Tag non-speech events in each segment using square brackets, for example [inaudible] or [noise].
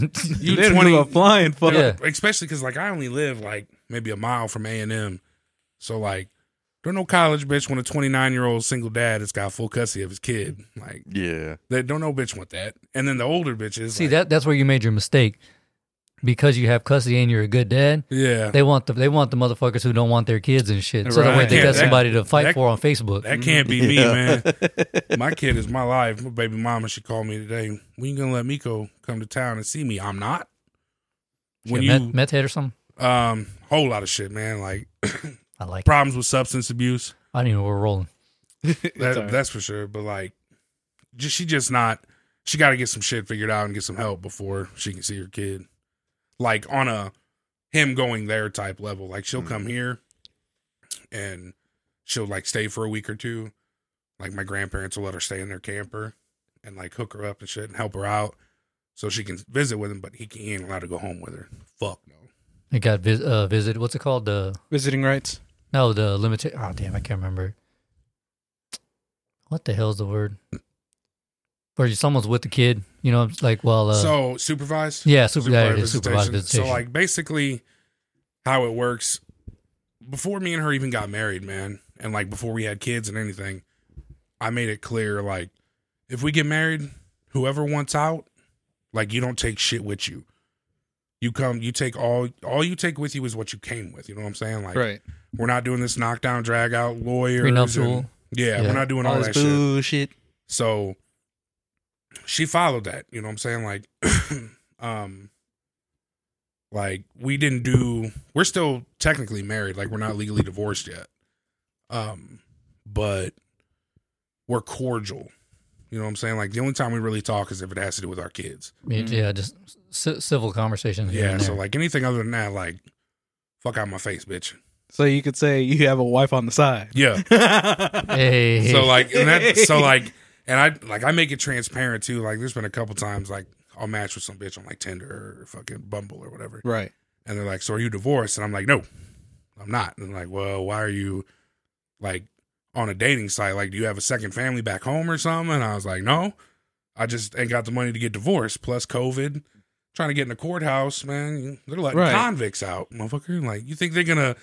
[laughs] You They don't 20 give a flying fuck. Yeah. especially because like I only live like maybe a mile from A and M, so like don't no college bitch when a 29 year old single dad that's got full custody of his kid. Like Yeah. they don't know bitch want that, and then the older bitches. See like, that that's where you made your mistake. Because you have custody and you're a good dad, Yeah, they want the they want the motherfuckers who don't want their kids and shit. So that Right. way they got that- somebody to fight that- for on Facebook. that can't be me, Yeah. man. [laughs] My kid is my life. My baby mama, she called me today. When you gonna let Miko come to town and see me? I'm not. When Yeah, you meth, meth head or something. um whole lot of shit, man. Like I like. it. [coughs] problems with substance abuse. I didn't even know we're rolling. That, all right. That's for sure. But like, just she just not. She got to get some shit figured out and get some help before she can see her kid. Like on a him going there type level. Like she'll come here, and she'll like stay for a week or two. Like my grandparents will let her stay in their camper and like hook her up and shit and help her out so she can visit with him. But he, can, he ain't allowed to go home with her. Fuck no. It got vis- uh, visit. What's it called? The Visiting rights. no, the limited. Oh damn, I can't remember. What the hell's the word? Where someone's with the kid, you know, it's like well, uh, so supervised. yeah, super, yeah, visitation. supervised visitation. So like basically how it works before me and her even got married, man, and like before we had kids and anything, I made it clear like if we get married, whoever wants out, like you don't take shit with you. You come, you take all all you take with you is what you came with. You know what I'm saying? Like Right. we're not doing this knockdown, drag out lawyers. Prenuptial. and- yeah, Yeah. we're not doing all, All that this shit. bullshit. So she followed that, you know what I'm saying? Like [clears throat] um like we didn't do we're still technically married, like we're not legally divorced yet. Um but we're cordial. You know what I'm saying? Like the only time we really talk is if it has to do with our kids. Yeah, yeah, just c- civil conversations. Yeah, so like anything other than that like fuck out my face, bitch. So you could say you have a wife on the side. Yeah. [laughs] hey, So like and that so [laughs] like and I like I make it transparent too. Like there's been a couple times like I'll match with some bitch on like Tinder or fucking Bumble or whatever. right. And they're like, So are you divorced? And I'm like, No, I'm not. And like, Well, why are you like on a dating site? Like, do you have a second family back home or something? And I was like, No. I just ain't got the money to get divorced, plus COVID. Trying to get in the courthouse, man. They're letting Right. convicts out, motherfucker. Like, you think they're gonna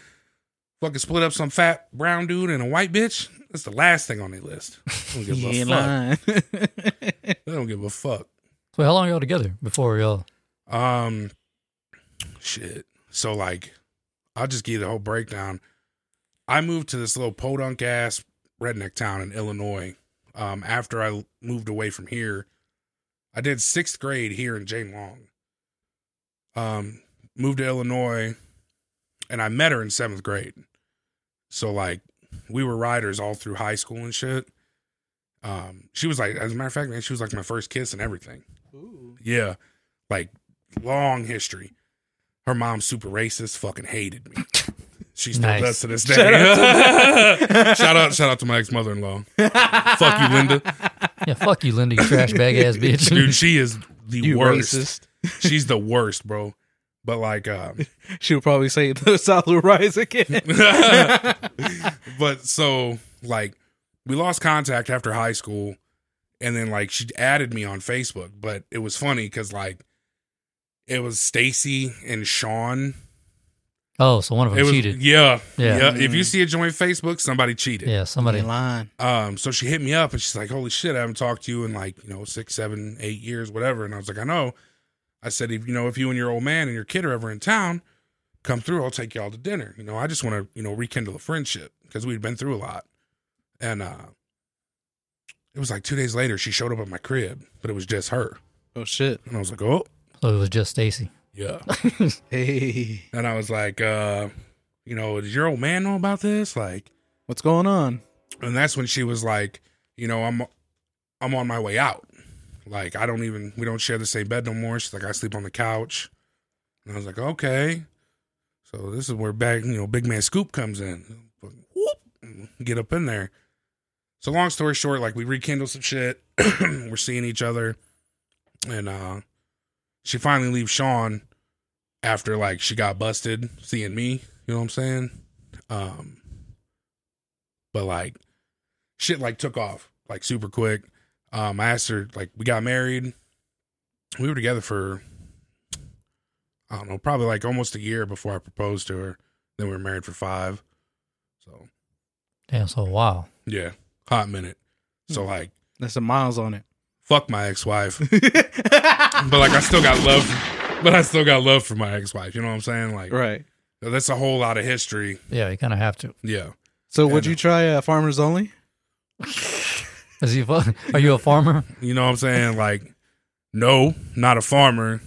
fucking split up some fat brown dude and a white bitch? That's the last thing on their list. They don't give [laughs] a ain't fuck. lying. They don't give a fuck. so how long y'all together before y'all? Um, shit. So like, I'll just give you the whole breakdown. I moved to this little podunk ass redneck town in Illinois. Um, after I moved away from here, I did sixth grade here in Jane Long. Um, moved to Illinois, and I met her in seventh grade. So like, we were riders all through high school and shit. Um, she was like, as a matter of fact, man, she was like my first kiss and everything. Yeah. Like long history. Her mom's super racist, fucking hated me. She still Nice. does to this day. shout out, [laughs] shout out to my ex mother in law. Fuck you, Linda. Yeah, fuck you, Linda, you trash bag ass [laughs] bitch. Dude, she is the You worst. racist. She's the worst, bro. But like, um, [laughs] She would probably say [laughs] the South will rise again. [laughs] but so like we lost contact after high school and then like she added me on facebook but it was funny because like it was stacy and sean oh, so one of them was cheated. yeah, Yeah. yeah if you see a joint facebook somebody cheated Yeah, somebody. Ain't lying. um so she hit me up and she's like holy shit i haven't talked to you in like you know six seven eight years whatever and i was like i know i said if you know if you and your old man and your kid are ever in town come through i'll take y'all to dinner you know i just want to you know rekindle a friendship because we'd been through a lot and uh it was like two days later she showed up at my crib but it was just her Oh shit. and i was like oh So it was just Stacy. yeah [laughs] Hey, and i was like uh you know does your old man know about this like what's going on? and that's when she was like, you know, I'm I'm on my way out. Like I don't even we don't share the same bed no more. She's like, I sleep on the couch. And I was like, okay. So this is where back, you know, big man scoop comes in. Whoop, get up in there. So long story short, like we rekindle some shit. [clears throat] We're seeing each other. And uh she finally leaves Sean after like she got busted seeing me. You know what I'm saying? Um but like shit like took off like super quick. Um, I asked her like we got married. We were together for I don't know, probably like almost a year before I proposed to her. Then we were married for five. So Damn, so wow. yeah, hot minute. So Hmm. like, That's some miles on it. fuck my ex-wife, [laughs] but like I still got love. But I still got love for my ex-wife. You know what I'm saying? Like right. that's a whole lot of history. Yeah, you kind of have to. Yeah. So would you try uh, farmers only? [laughs] Is he? fu- Are you a farmer? [laughs] You know what I'm saying? Like, no, not a farmer,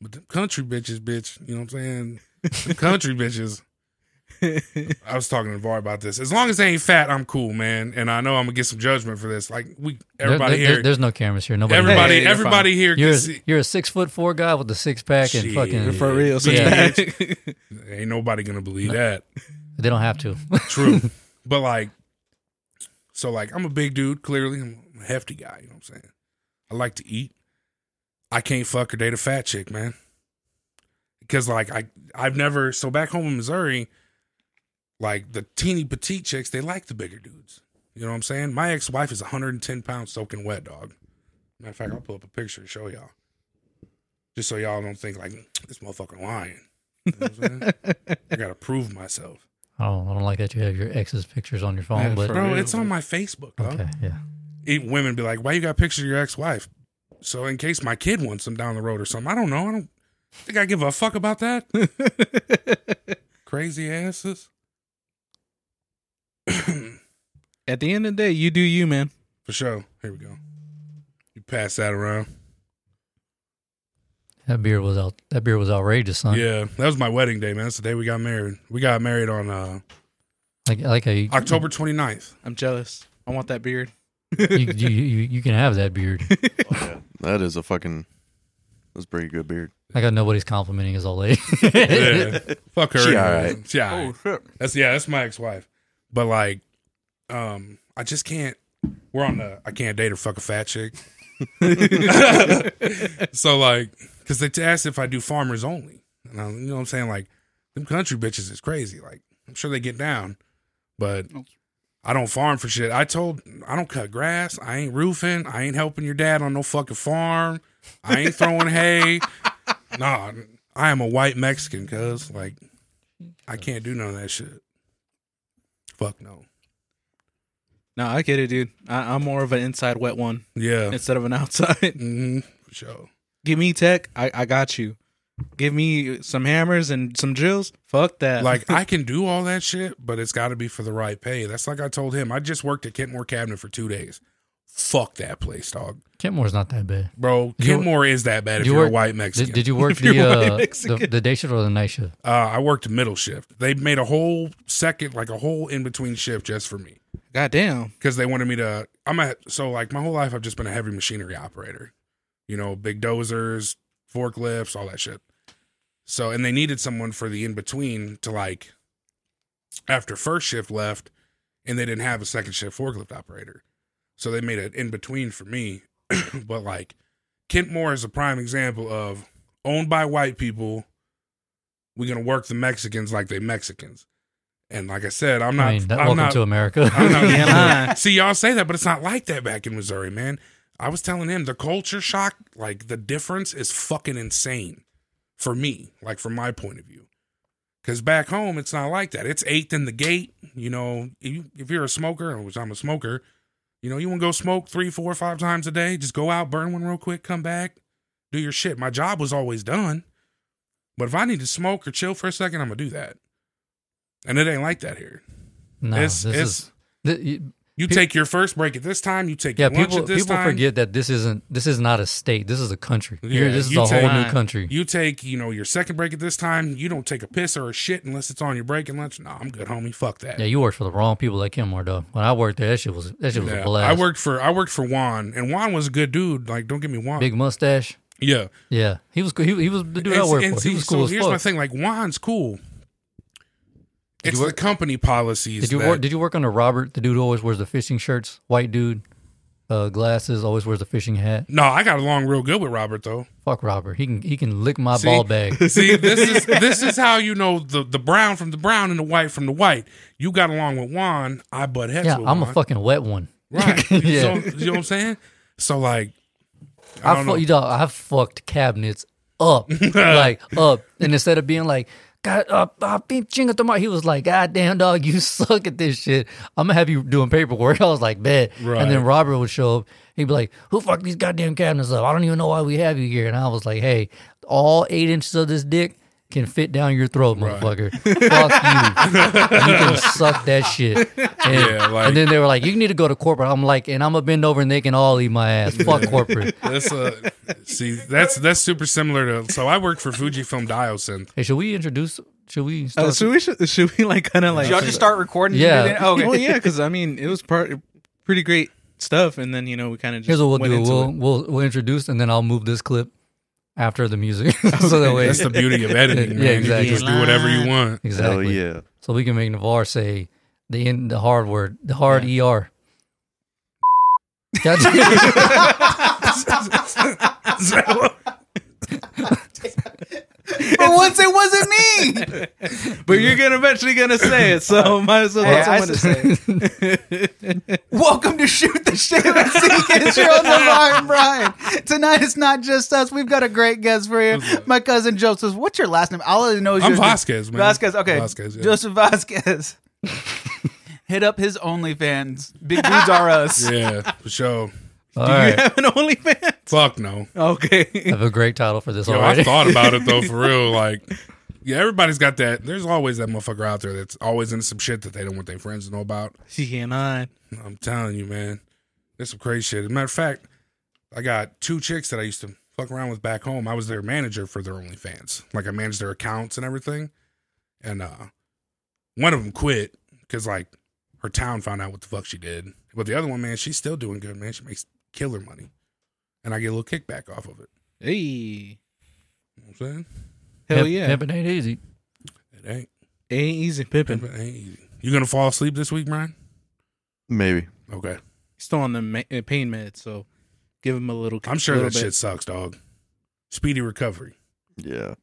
but the country bitches, bitch. You know what I'm saying? The country [laughs] bitches. I was talking to Var about this. As long as they ain't fat, I'm cool, man. And I know I'm gonna get some judgment for this. Like we, everybody There- there- here, there's no cameras here. Nobody. everybody, Hey, you're everybody here You're can a, see. you're a six foot four guy with a six pack and Shit. fucking. For real. So Yeah. [laughs] Ain't nobody gonna believe that. They don't have to. True. but like, so like, I'm a big dude. Clearly, I'm a hefty guy. You know what I'm saying? I like to eat. I can't fuck or date a fat chick, man. Because like I, I've never. So back home in Missouri, like the teeny petite chicks, they like the bigger dudes. You know what I'm saying? My ex wife is 110 pounds soaking wet, dog. Matter of fact, I'll pull up a picture to show y'all, just so y'all don't think like this motherfucker lying. You know what I'm saying? [laughs] I gotta prove myself. Oh, I don't like that you have your ex's pictures on your phone, Yeah, but Bro, real. it's on my Facebook, dog. okay, yeah. It- women be like, "Why you got pictures of your ex-wife?" So in case my kid wants them down the road or something, I don't know. I don't think I give a fuck about that. [laughs] Crazy asses. At the end of the day, you do you, man. For sure. Here we go. You pass that around. That beard was out. That beard was outrageous, son. Yeah, that was my wedding day, man. That's the day we got married. We got married on uh, Like, like a October 29th. I'm jealous. I want that beard. You, you, you, you can have that beard. [laughs] Oh, yeah. That is a fucking. That's a pretty good beard. I got nobody's complimenting his old lady. Yeah. Fuck her. She alright. She alright. Oh, shit. That's yeah, that's my ex-wife. But like, um, I just can't. We're on the. I can't date or fuck a fat chick. [laughs] [laughs] so like, because they asked if I do farmers only, and I, you know what I'm saying? Like, them country bitches is crazy. Like, I'm sure they get down, but I don't farm for shit. I told I don't cut grass. I ain't roofing. I ain't helping your dad on no fucking farm. I ain't throwing hay. [laughs] Nah, I am a white Mexican, cuz like I can't do none of that shit. Fuck no. No, I get it, dude. I, I'm more of an inside wet one Yeah. instead of an [laughs] outside. hmm For sure. Give me tech, I, I got you. Give me some hammers and some drills. Fuck that. Like I [laughs] can do all that shit, but it's got to be for the right pay. That's like I told him. I just worked at Kent Moore Cabinet for two days. Fuck that place, dog. Kent Moore's not that bad. Bro, Did you- Kent Moore is that bad if you you are a work- white Mexican. Did, did you [laughs] work If you're the, white uh, the Mexican. the day shift or the night shift? uh, I worked middle shift. They made a whole second, like a whole in between shift just for me. goddamn. because they wanted me to. I'm at so like my whole life I've just been a heavy machinery operator, you know, big dozers, forklifts, all that shit. So and they needed someone for the in between to like after first shift left, and they didn't have a second shift forklift operator, so they made an in between for me. [clears throat] but like Kent Moore is a prime example of owned by white people. We're gonna work the Mexicans like they Mexicans. And like I said, I'm not. I mean, that, I'm welcome not, to America. I'm not [laughs] See, y'all say that, but it's not like that back in Missouri, man. I was telling him the culture shock, like the difference is fucking insane for me, like from my point of view. Because back home, it's not like that. It's eighth in the gate. You know, you, if you're a smoker, which I'm a smoker, you know, you want to go smoke three, four, five times a day, just go out, burn one real quick, come back, do your shit. My job was always done. But if I need to smoke or chill for a second, I'm going to do that. And it ain't like that here. no, it's- this it's- is. th- you- You Pe- take your first break at this time. You take yeah, people at this time. people time. forget that this isn't this is not a state. This is a country. Yeah, Here, this is a take- whole new country. You take, you know, your second break at this time. You don't take a piss or a shit unless it's on your break and lunch. No, I'm good, homie. Fuck that. yeah, you worked for the wrong people like Kent Moore, dog. When I worked there, that shit was that shit was Yeah. a blast. I worked for I worked for Juan, and Juan was a good dude. Like, don't get me Juan. big mustache. yeah, Yeah, he was cool. He, he was the dude I worked for. He was cool so here's fuck. my thing. Like, Juan's cool. Did It's you the company policies. Did you that- work? Did you work under Robert, the dude who always wears the fishing shirts? White dude, uh, glasses, always wears the fishing hat. no, I got along real good with Robert though. Fuck Robert. He can he can lick my See? ball bag. [laughs] See, this is [laughs] this is how you know the the brown from the brown and the white from the white. You got along with Juan. I butt heads Yeah, I'm a fucking wet one. right. [laughs] Yeah. So, you know what I'm saying? So like, I I fu- know. you know, I've fucked cabinets up, like up. And instead of being like, God, uh, uh, chinga tomorrow, he was like, God damn, dog, you [laughs] suck at this shit. I'm gonna have you doing paperwork. [laughs] I was like, bet. Right. And then Robert would show up. He'd be like, Who fucked these goddamn cabinets up? I don't even know why we have you here. And I was like, Hey, all eight inches of this dick can fit down your throat, Right. motherfucker. [laughs] Fuck you. You can suck that shit. And, Yeah, like- and then they were like, You need to go to corporate. I'm like, and I'm gonna bend over and they can all eat my ass. Fuck corporate. [laughs] That's uh, see, that's that's super similar to. So I worked for Fujifilm Diosynth. Hey, should we introduce should we start Uh, should we should, should we like kind of like Should y'all just start recording? Yeah. Oh, okay. well, yeah, because I mean, it was part pretty great stuff, and then you know we kind of just Here's what we'll went do. We'll, we'll we'll introduce and then I'll move this clip after the music. [laughs] so that way That's the beauty of editing, man. Yeah, You exactly. can just do whatever you want. exactly. Hell yeah. So we can make Navarre say the in, the hard word, the hard ER. Gotcha. [laughs] [laughs] [laughs] but once it wasn't me. [laughs] but you're gonna eventually gonna say it, so uh, might as well Hey, let I someone to say it. [laughs] Welcome to Shoot the Shit with Zeke and Cheryl Navarre and Brian. Tonight it's not just us. We've got a great guest for you. My cousin Joseph. What's your last name? All I know is I'm Vasquez, man. Vasquez. Okay. Vasquez. Yeah. Joseph Vasquez. Hit up his OnlyFans. Big dudes are us. yeah, for sure. All Do you right. have an OnlyFans? Fuck no. Okay. I have a great title for this Yo, already. I thought about it though, [laughs] for real. Like, yeah, everybody's got that. There's always that motherfucker out there that's always into some shit that they don't want their friends to know about. She and I. I'm telling you, man. There's some crazy shit. As a matter of fact, I got two chicks that I used to fuck around with back home. I was their manager for their OnlyFans. Like I managed their accounts and everything. And uh one of them quit because like her town found out what the fuck she did. But the other one, man, she's still doing good, man. She makes killer money. And I get a little kickback off of it. Hey. You know what I'm saying? Hell Pimp- yeah. Pimping ain't easy. It ain't. Ain't easy It pimping. ain't easy. Pippin. You gonna fall asleep this week, Brian? Maybe. Okay. He's still on the ma- uh, pain meds, so give him a little. I'm sure little that bit. shit sucks, dog. Speedy recovery. Yeah.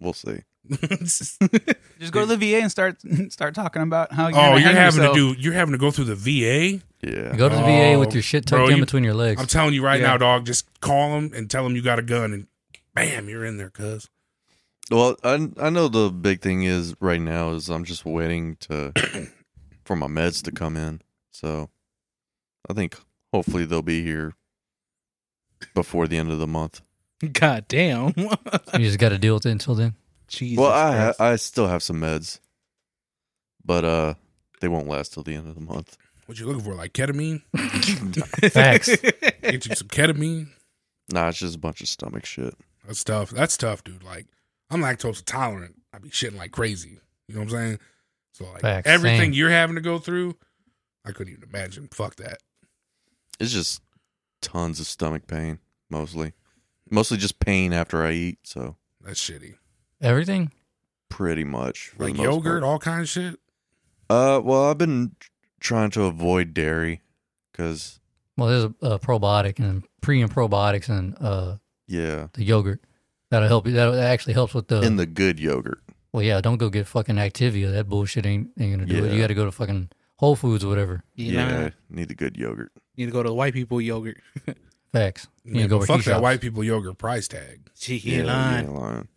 We'll see. [laughs] [laughs] Just go to the VA and start [laughs] start talking about how you're oh, gonna you're having yourself. to do. You're having to go through the VA. Yeah. Go to the Oh, VA with your oh, shit tucked bro, in you- between your legs. I'm telling you right Yeah. now, dog. Just call them and tell them you got a gun, and bam, you're in there, cuz. Well, I I know the big thing is right now is I'm just waiting to [coughs] for my meds to come in. So I think hopefully they'll be here before the end of the month. [laughs] God damn. [laughs] you just got to deal with it until then. Jesus. well, I Christ. I still have some meds, but uh, they won't last till the end of the month. What you looking for? Like ketamine? [laughs] Facts. Get you some ketamine. Nah, it's just a bunch of stomach shit. That's tough. That's tough, dude. Like I'm lactose intolerant. I be shitting like crazy. You know what I'm saying? So like Facts, everything same. you're having to go through, I couldn't even imagine. Fuck that. It's just tons of stomach pain, mostly, mostly just pain after I eat. So That's shitty. Everything? pretty much Like yogurt, part. all kind of shit. Uh, well, I've been trying to avoid dairy because Well, there's a, a probiotic and pre and probiotics and uh, yeah, the yogurt. That'll help you. That that actually helps with the. in the good yogurt. well, yeah, don't go get fucking Activia. That bullshit ain't, ain't going to do it. You got to go to fucking Whole Foods or whatever. You Yeah, know, need the good yogurt. need to go to the white people yogurt. [laughs] Facts. You need Man, to go fuck that shops. white people yogurt price tag. She Yeah, ain't you lying. ain't lying.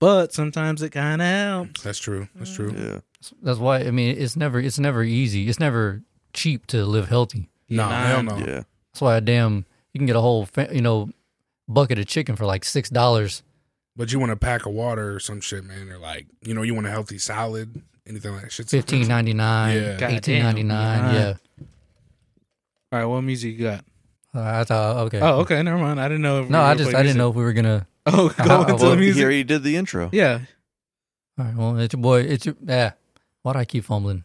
But sometimes it kind of helps. That's true. That's true. Yeah, That's why, I mean, it's never, it's never easy. It's never cheap to live healthy. No, Nah. hell no. yeah. That's why, damn, you can get a whole, you know, bucket of chicken for like $6. But you want a pack of water or some shit, man. Or like, you know, you want a healthy salad, anything like that. Shit's Fifteen ninety nine, Yeah. Goddamn. eighteen ninety nine. Yeah. All right, what music you got? Uh, I thought okay. Oh, okay, never mind. I didn't know. If no, we I just playing I didn't know if we were gonna. [laughs] Oh, go Uh, [laughs] into well, the He music. already did the intro. Yeah, All right. Well, it's your boy. It's your yeah. Why do I keep fumbling?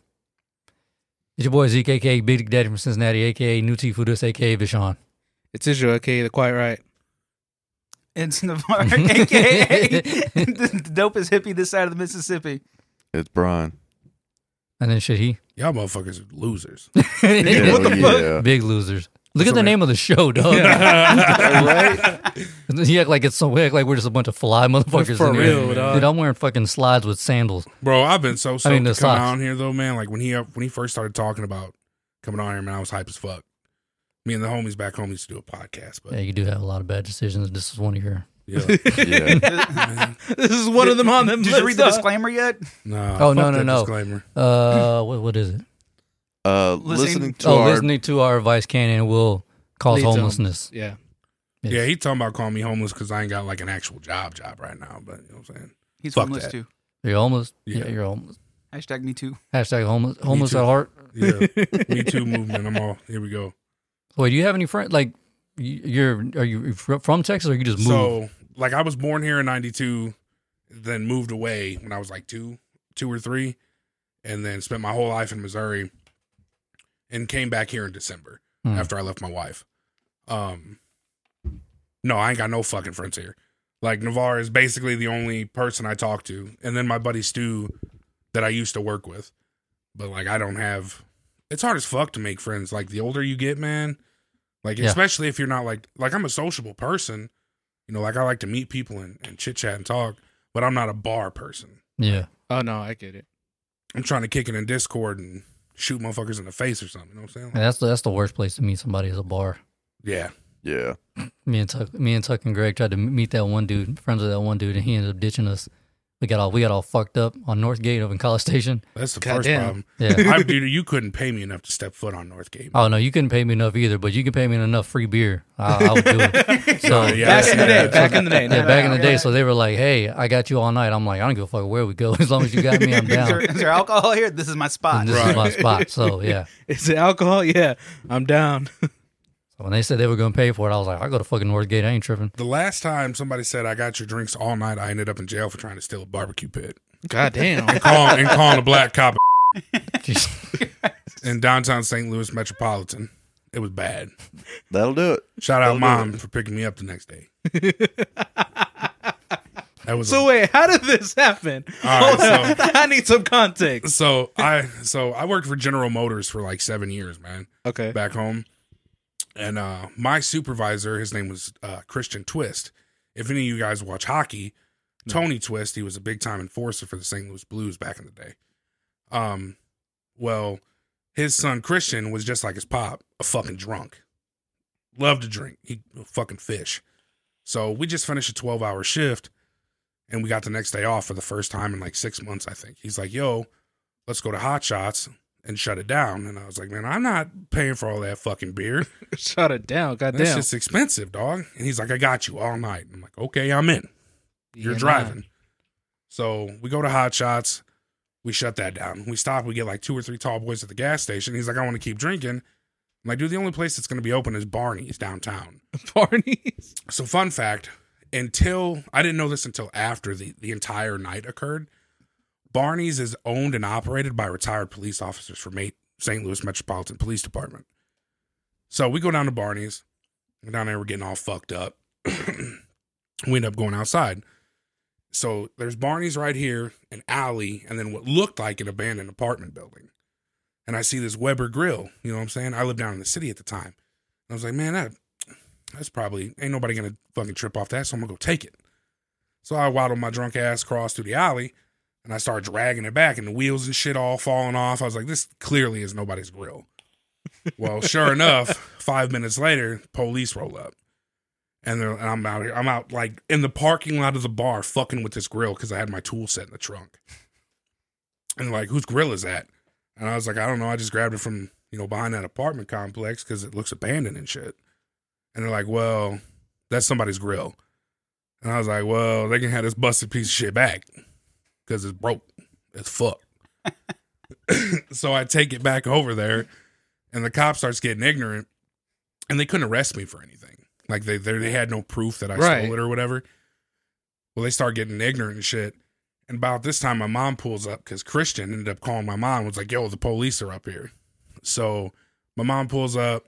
It's your boy Zeke, aka Big Daddy from Cincinnati, aka New T Foodus, aka Vishon. it's Israel, okay, the quiet right. It's [laughs] Navarre, aka the dopest hippie this side of the Mississippi. It's Brian. And then shit, he Y'all motherfuckers are losers. Hell What the fuck? yeah. big losers. Look at the name of the show, dog. [laughs] right? [laughs] he act like it's so we act like we're just a bunch of fly motherfuckers. For in here. real, dog. Dude, I'm wearing fucking slides with sandals. Bro, I've been so stoked mean, the to come socks. on here though, man. Like when he when he first started talking about coming on here, man, I was hype as fuck. Me and the homies back home used to do a podcast, but Yeah, you do have a lot of bad decisions. This is one of your Yeah. [laughs] Yeah. this is one of them on them. Did you read the list, disclaimer yet? No. Oh, no, no, no. Disclaimer. Uh, what what is it? Uh, Listening- listening to oh, our listening to our advice can and will cause Leads on. homelessness. Yeah. Yes. Yeah, he talking about calling me homeless because I ain't got like an actual job job right now. But you know what I'm saying? He's Fuck homeless that. too. You're homeless. Yeah. Yeah. you're homeless. Hashtag me too. Hashtag homeless. Homeless at heart. Yeah. Me [laughs] too movement. I'm all here we go. Wait, do you have any friends? Like, you- you're are you from Texas or you just moved? So like I was born here in '92, then moved away when I was like two, two or three, and then spent my whole life in Missouri, and came back here in December Hmm. after I left my wife. Um, no, I ain't got no fucking friends here. Like Navarre is basically the only person I talk to, and then my buddy Stu that I used to work with. But like I don't have. It's hard as fuck to make friends. Like the older you get, man. Like Yeah. especially if you're not like like I'm a sociable person. You know, like I like to meet people and, and chit chat and talk, but I'm not a bar person. yeah. Oh no, I get it. I'm trying to kick it in Discord and shoot motherfuckers in the face or something. You know what I'm saying? Yeah, that's the, that's the worst place to meet somebody is a bar. Yeah. yeah. Me and Tuck, me and Tuck and Greg tried to meet that one dude, friends with that one dude, and he ended up ditching us. We got all we got all fucked up on Northgate over in College Station. That's the Goddamn. first problem. Yeah. [laughs] I, dude, you couldn't pay me enough to step foot on Northgate. oh no, you couldn't pay me enough either, but you can pay me enough free beer. I, I would do it. [laughs] So Yeah, back in the day. Back in the day. Yeah, back in the day, so they were like, "Hey, I got you all night." I'm like, "I don't give a fuck where we go, [laughs] as long as you got me, I'm down." is there alcohol here? This is my spot. And this is my spot. So yeah. Is it alcohol? Yeah, I'm down. So when they said they were going to pay for it, I was like, "I go to fucking Northgate. I ain't tripping." The last time somebody said I got your drinks all night, I ended up in jail for trying to steal a barbecue pit God damn. calling, and calling a black cop Jeez. [laughs] [laughs] in downtown St. Louis metropolitan. It was bad. That'll do it. Shout out That'll mom for picking me up the next day. That was So a- wait, how did this happen? All right, Hold on. [laughs] I need some context. so I so I worked for General Motors for like seven years, man. Okay. back home. And uh, my supervisor, his name was uh, Christian Twist. If any of you guys watch hockey, Tony Twist, he was a big time enforcer for the St. Louis Blues back in the day. Um, well, his son Christian was just like his pop, a fucking drunk. Loved to drink. He fucking fish. So we just finished a 12 hour shift and we got the next day off for the first time in like six months, I think. He's like, yo, let's go to Hot Shots and shut it down. And I was like, man, I'm not paying for all that fucking beer. [laughs] Shut it down. God That's just expensive, dog. And he's like, I got you all night. I'm like, okay, I'm in. You're Yeah, driving. So we go to Hot Shots. We shut that down. We stop. We get like two or three tall boys at the gas station. He's like, I want to keep drinking. I'm like, dude, the only place that's going to be open is Barney's downtown. [laughs] Barney's. So, fun fact until I didn't know this until after the, the entire night occurred. Barney's is owned and operated by retired police officers from St. Louis Metropolitan Police Department. So we go down to Barney's. We're down there, we're getting all fucked up. [clears throat] we end up going outside. So there's Barney's right here, an alley, and then what looked like an abandoned apartment building. And I see this Weber grill. You know what I'm saying? I lived down in the city at the time. I was like, man, that that's probably ain't nobody gonna fucking trip off that, so I'm gonna go take it. So I waddle my drunk ass across through the alley and I start dragging it back and the wheels and shit all falling off. I was like, this clearly is nobody's grill. Well, sure enough, [laughs] five minutes later, police roll up. And, they're, and I'm out here. I'm out like in the parking lot of the bar fucking with this grill because I had my tool set in the trunk. And they're like, whose grill is that? And I was like, I don't know. I just grabbed it from, you know, behind that apartment complex because it looks abandoned and shit. And they're like, well, that's somebody's grill. And I was like, well, they can have this busted piece of shit back because it's broke. It's fucked. [laughs] so I take it back over there, and the cop starts getting ignorant, and they couldn't arrest me for anything. Like they they, they had no proof that I Right. stole it or whatever. Well, they start getting ignorant and shit. And about this time, my mom pulls up because Christian ended up calling my mom. Was like, "Yo, the police are up here." So my mom pulls up,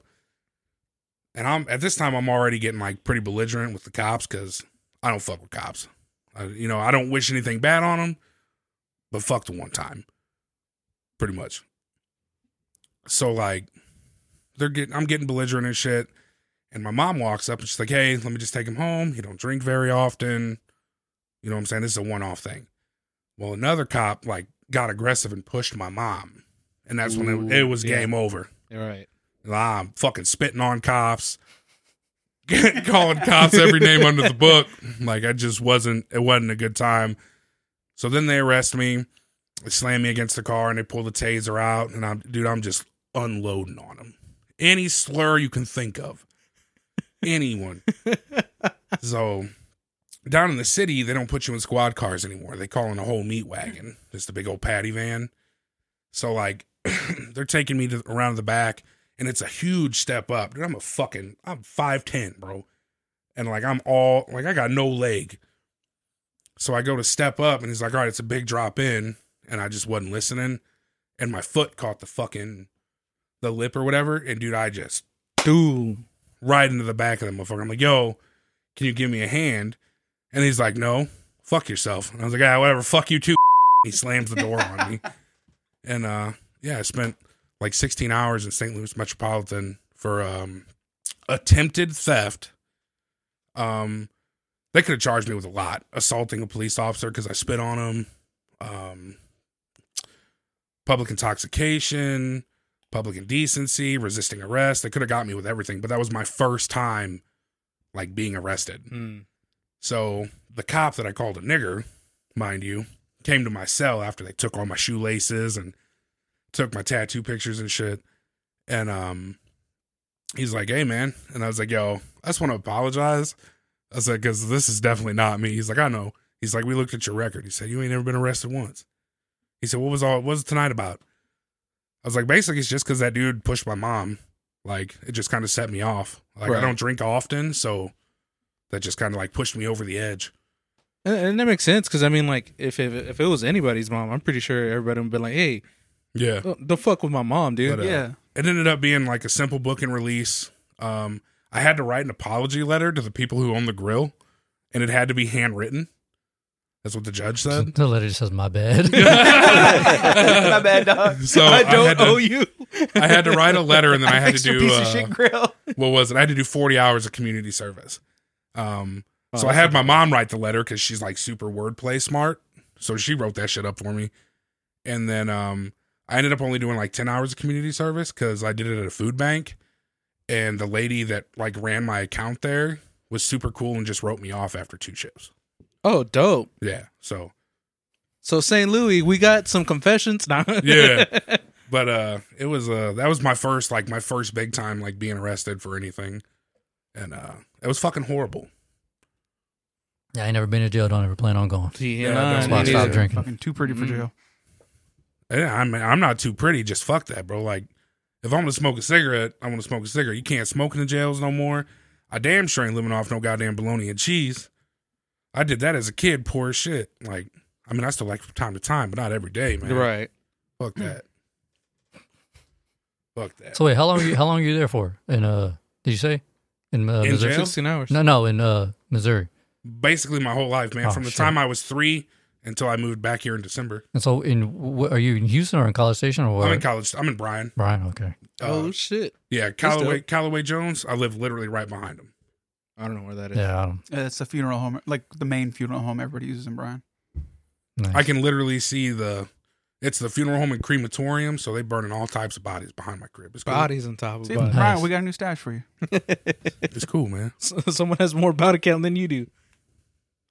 and I'm at this time I'm already getting like pretty belligerent with the cops because I don't fuck with cops. I, you know, I don't wish anything bad on them, but fuck the one time, pretty much. So like, they're getting, I'm getting belligerent and shit, and my mom walks up and she's like, "Hey, let me just take him home. He don't drink very often. You know what I'm saying? This is a one-off thing." Well, another cop like got aggressive and pushed my mom, and that's when it, it was yeah. game over. You're right. I'm fucking spitting on cops, [laughs] calling cops every name under the book. Like I just wasn't. It wasn't a good time. So then they arrest me, they slam me against the car, and they pull the taser out. And I'm, dude, I'm just unloading on them. Any slur you can think of, anyone. [laughs] so down in the city, they don't put you in squad cars anymore. They call in a whole meat wagon, just a big old paddy van. So like, [clears throat] they're taking me to around the back, and it's a huge step up. Dude, I'm a fucking, I'm five ten, bro, and like I'm all like I got no leg. So I go to step up, and he's like, "All right, it's a big drop in," and I just wasn't listening, and my foot caught the fucking the lip or whatever, and dude, I just Dude. right into the back of the motherfucker. I'm like, yo, can you give me a hand? And he's like, no, fuck yourself. And I was like, ah, whatever, fuck you too. [laughs] He slams the door on me. And uh, yeah, I spent like 16 hours in St. Louis Metropolitan for um, attempted theft. Um, they could have charged me with a lot, assaulting a police officer because I spit on him, um, public intoxication, public indecency, resisting arrest. They could have got me with everything, but that was my first time like being arrested. Mm. So the cop that I called a nigger, mind you, came to my cell after they took all my shoelaces and took my tattoo pictures and shit. And um he's like, "Hey man." And I was like, "Yo, I just want to apologize." I said, "Cuz this is definitely not me." He's like, "I know." He's like, "We looked at your record." He said, "You ain't never been arrested once." He said, "What was all what was tonight about?" I was like, "Basically, it's just cuz that dude pushed my mom. Like, it just kind of set me off. Like, I don't drink often, so that just kind of like pushed me over the edge." And, and that makes sense because I mean, like, if, if if it was anybody's mom, I'm pretty sure everybody would be like, "Hey, Yeah. don't fuck with my mom, dude." But, uh, Yeah. it ended up being like a simple book and release. Um, I had to write an apology letter to the people who own the grill, and it had to be handwritten. That's what the judge [laughs] said. The letter just says my bad. [laughs] My bad, dog. So I I, don't had to, owe you. I had to write a letter, and then I had [laughs] to Extra do piece uh, of shit grill. what was it? I had to do forty hours of community service. Um, Oh, so I had my mom write the letter because she's like super wordplay smart. So she wrote that shit up for me, and then um, I ended up only doing like ten hours of community service because I did it at a food bank, and the lady that like ran my account there was super cool and just wrote me off after two shifts. Oh, dope. Yeah, so So St. Louis, we got some confessions now. Yeah. [laughs] but uh, it was uh that was my first like my first big time like being arrested for anything, and uh, it was fucking horrible. yeah, I ain't never been to jail. Don't ever plan on going. Yeah, Yeah, nah, that's why I it stopped drinking. Fucking too pretty for Mm. jail. Yeah, I'm I'm not too pretty. Just fuck that, bro. Like, if I'm gonna smoke a cigarette, I want to smoke a cigarette. You can't smoke in the jails no more. I damn sure ain't living off no goddamn bologna and cheese. I did that as a kid, poor shit. Like, I mean, I still like from time to time, but not every day, man. Right. Fuck that. Fuck that. So wait, how long? Are you, how long are you there for? In uh, did you say in, uh, In Missouri? jail? 16 hours. No, no, in uh, Missouri. Basically, my whole life, man. Oh, from the shit. time I was three until I moved back here in December. And so, in wh- are you in Houston or in College Station or what? I'm in college. I'm in Bryan. Brian. Okay. Uh, oh, shit. yeah, Callaway, Callaway Jones. I live literally right behind him. I don't know where that is. Yeah. I don't, Uh, It's a funeral home, like the main funeral home everybody uses in Bryan. nice. I can literally see the. It's the funeral home and crematorium, so they burning all types of bodies behind my crib. It's cool. Bodies on top of See, bodies. Brian, Nice. we got a new stash for you. [laughs] It's cool, man. [laughs] Someone has more body count than you do.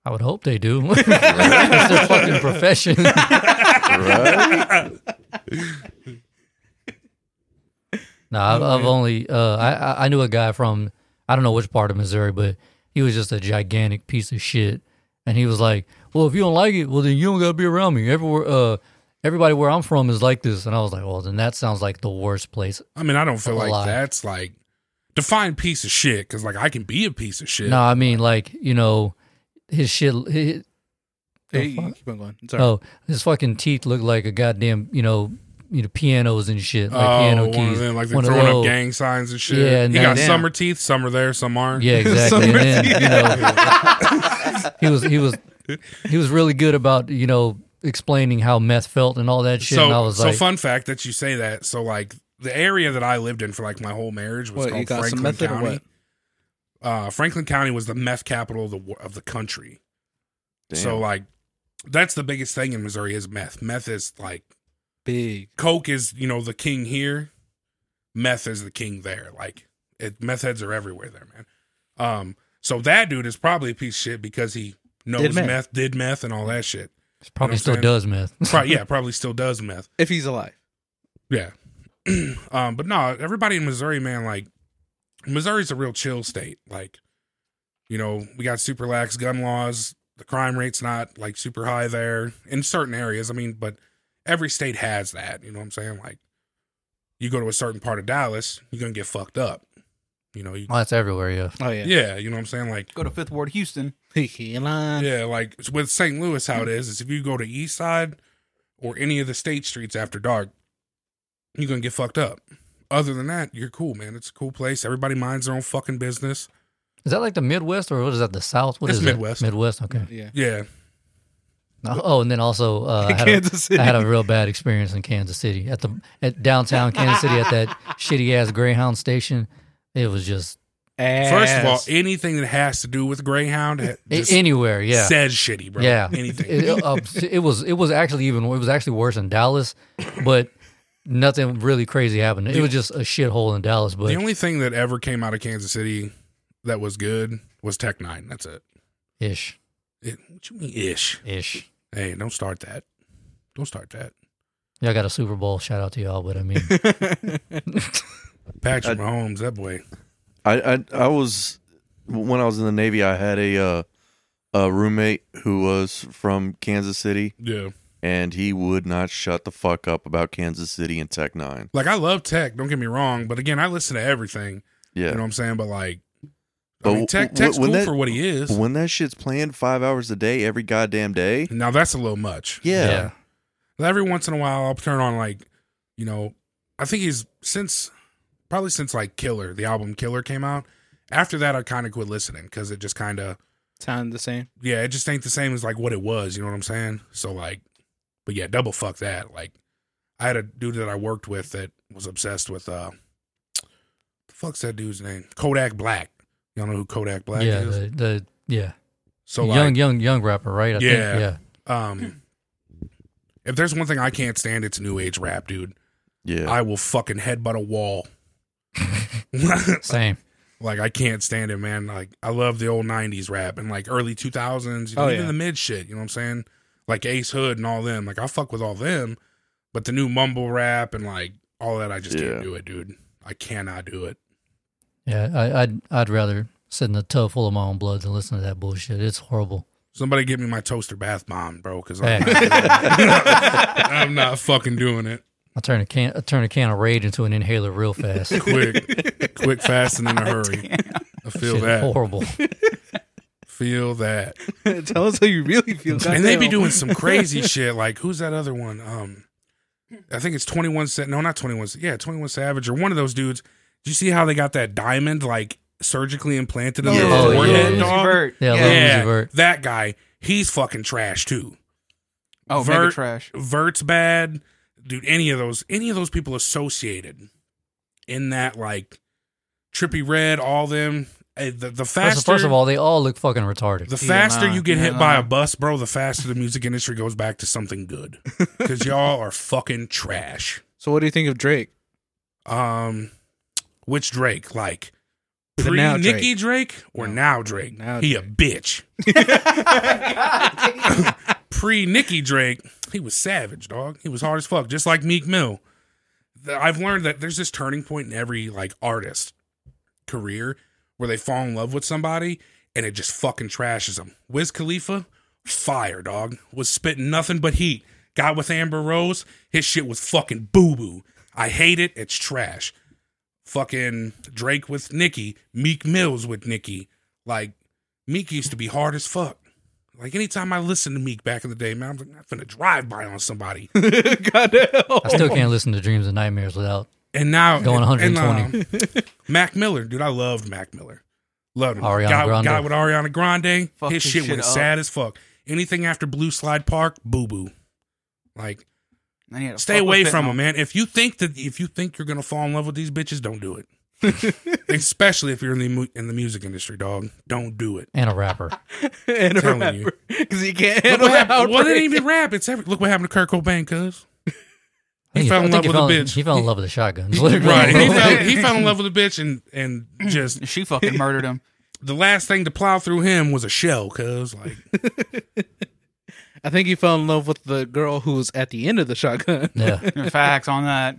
I would hope they do. [laughs] it's their fucking profession. right? No, I've, I've only uh, I I- I knew a guy from I don't know which part of Missouri, but he was just a gigantic piece of shit, and he was like, "Well, if you don't like it, well then you don't gotta be around me. Everywhere, uh, everybody where I'm from is like this." And I was like, "Well, then that sounds like the worst place." I mean, I don't feel A like lot. that's like define piece of shit because like I can be a piece of shit. No, I mean like you know, his shit. His, Hey, the fuck? keep on going. Sorry. oh, his fucking teeth look like a goddamn you know you know pianos and shit like oh, piano one keys. of them, like they're One of throwing up gang signs and shit. Yeah, and you got then- summer teeth, some are there, some aren't. Yeah, [laughs] exactly. and then you know, he was he was he was really good about you know explaining how meth felt and all that shit. So, and I was so like, fun fact that you say that. So, like the area that I lived in for like my whole marriage was What, you called got some Franklin or County. What? Uh, Franklin County was the meth capital of the of the country. Damn. So, like, that's the biggest thing in Missouri is meth. Meth is like Big. Coke is you know the king here. Meth is the king there. Like, it, meth heads are everywhere there, man. Um, so that dude is probably a piece of shit because he knows Did meth. meth. did meth, and all that shit. Probably what I'm still saying? does meth. Pro- [laughs] yeah, probably still does meth. If he's alive. Yeah. [clears throat] um, but no, everybody in Missouri, man, like Missouri's a real chill state. Like, you know, we got super lax gun laws. The crime rate's not like super high there in certain areas. I mean, but every state has that. You know what I'm saying? Like, you go to a certain part of Dallas, you're gonna get fucked up. You know, you, Well, that's everywhere, yeah. Oh yeah. yeah, you know what I'm saying? Like, Go to Fifth Ward, Houston. [laughs] Yeah. yeah, like with St. Louis, how it is is if you go to East Side or any of the state streets after dark, you're gonna get fucked up. Other than that, you're cool, man. It's a cool place. Everybody minds their own fucking business. Is that like the Midwest or what is that? The South? What That's is it? Midwest. Midwest. Okay. Yeah. Yeah, Oh, and then also uh, I, had Kansas a, City. I had a real bad experience in Kansas City at the at downtown Kansas City at that [laughs] shitty ass Greyhound station. It was just First of all, anything that has to do with Greyhound just anywhere. Yeah. says shitty, bro. Yeah, anything. It, uh, it was it was actually even it was actually worse in Dallas, but nothing really crazy happened. It was just a shithole in Dallas. But the only thing that ever came out of Kansas City that was good was Tech N9ne. That's it. ish, it what you mean ish? ish. Hey, don't start that. Don't start that. Y'all got a Super Bowl. Shout out to y'all. But I mean, [laughs] Patrick I- Mahomes, that boy. I, I I was when I was in the Navy. I had a uh, a roommate who was from Kansas City, Yeah. And he would not shut the fuck up about Kansas City and Tech N9ne. Like I love tech, don't get me wrong, but again, I listen to everything. Yeah, You know what I'm saying? But like I mean, tech, tech's when cool that- for what he is. When that shit's playing five hours a day every goddamn day, Now that's a little much. yeah, But Every once in a while, I'll turn on like, you know, I think he's since probably since like Killer, the album Killer came out. After that, I kind of quit listening because it just kind of, sounded the same. yeah, it just ain't the same as like what it was. You know what I'm saying? So like, but yeah, double fuck that. Like, I had a dude that I worked with that was obsessed with uh, the fuck's that dude's name? Kodak Black. Y'all know who Kodak Black yeah, is? the, the yeah, so young like, young young rapper, right? I Yeah. think, yeah. um, if there's one thing I can't stand, it's new age rap, dude. yeah. I will fucking headbutt a wall. [laughs] Same. like I can't stand it, man. Like I love the old '90s rap and like early 2000s, you know, Oh, even yeah. the mid shit. You know what I'm saying? Like Ace Hood and all them. Like I fuck with all them, but the new mumble rap and like all that, I just Yeah. can't do it, dude. I cannot do it. Yeah, I, I'd I'd rather sit in a tub full of my own blood than listen to that bullshit. It's horrible. Somebody give me my toaster bath bomb, bro, because Hey. I'm, not. [laughs] I'm not fucking doing it. I turn a can I turn a can of rage into an inhaler real fast. Quick, quick, fast, and in a hurry. [laughs] I feel Shit, that. horrible. [laughs] Feel that. [laughs] Tell us how you really feel. and they be doing some crazy [laughs] shit. Like who's that other one? Um, I think it's Twenty One. Sa- no, not Twenty One. Yeah, Twenty One Savage or one of those dudes. Do you see how they got that diamond like surgically implanted in Yeah. their Oh, forehead, yeah. dog? Vert. Yeah, yeah. Lil Yeah, Uzi Vert. that guy. He's fucking trash too. Oh, mega Vert- trash. Vert's bad, dude. Any of those, any of those people associated in that like trippy red, all them. The, the faster, First, first of all, they all look fucking retarded. The Yeah, faster nah, you get yeah, hit by a bus, bro, the faster the music industry goes back to something good. [laughs] Because y'all are fucking trash. So what do you think of Drake? Um, which Drake? Like pre now Nicki Drake or No. now Drake? Now he a bitch. [laughs] [laughs] pre Nicki Drake, he was savage, dog. He was hard as fuck, just like Meek Mill. I've learned that there's this turning point in every like artist career where they fall in love with somebody and it just fucking trashes them. Wiz Khalifa, fire, dog. Was spitting nothing but heat. Got with Amber Rose, his shit was fucking boo boo. I hate it. It's trash. Fucking Drake with Nicki, Meek Mills with Nicki. Like, Meek used to be hard as fuck. Like, anytime I listened to Meek back in the day, man, I'm like, I'm finna drive by on somebody. [laughs] Goddamn. I still can't listen to Dreams and Nightmares without And now Going and, 120. um, [laughs] Mac Miller, dude, I loved Mac Miller. Loved him. Ariana guy, Grande. guy with Ariana Grande, Fuck his his shit shit went up. sad as fuck. Anything after Blue Slide Park, boo boo. Like, Then he had to stay away from Fentanyl. them, man. If you think that if you think you're gonna fall in love with these bitches, don't do it. [laughs] Especially if you're in the mu- in the music industry, dog. Don't do it. and a rapper. [laughs] and a telling you. rapper because he can't Look handle what happened. that Well, it ain't even rap. It's every, look what happened to Kurt Cobain, cuz. I He fell in love with a bitch. He fell in love with a shotgun. [laughs] Right. he, fell, he fell in love with a bitch and and hmm. just She fucking murdered him. [laughs] the last thing to plow through him was a shell, cuz like [laughs] I think he fell in love with the girl who was at the end of the shotgun. Yeah. Facts on that.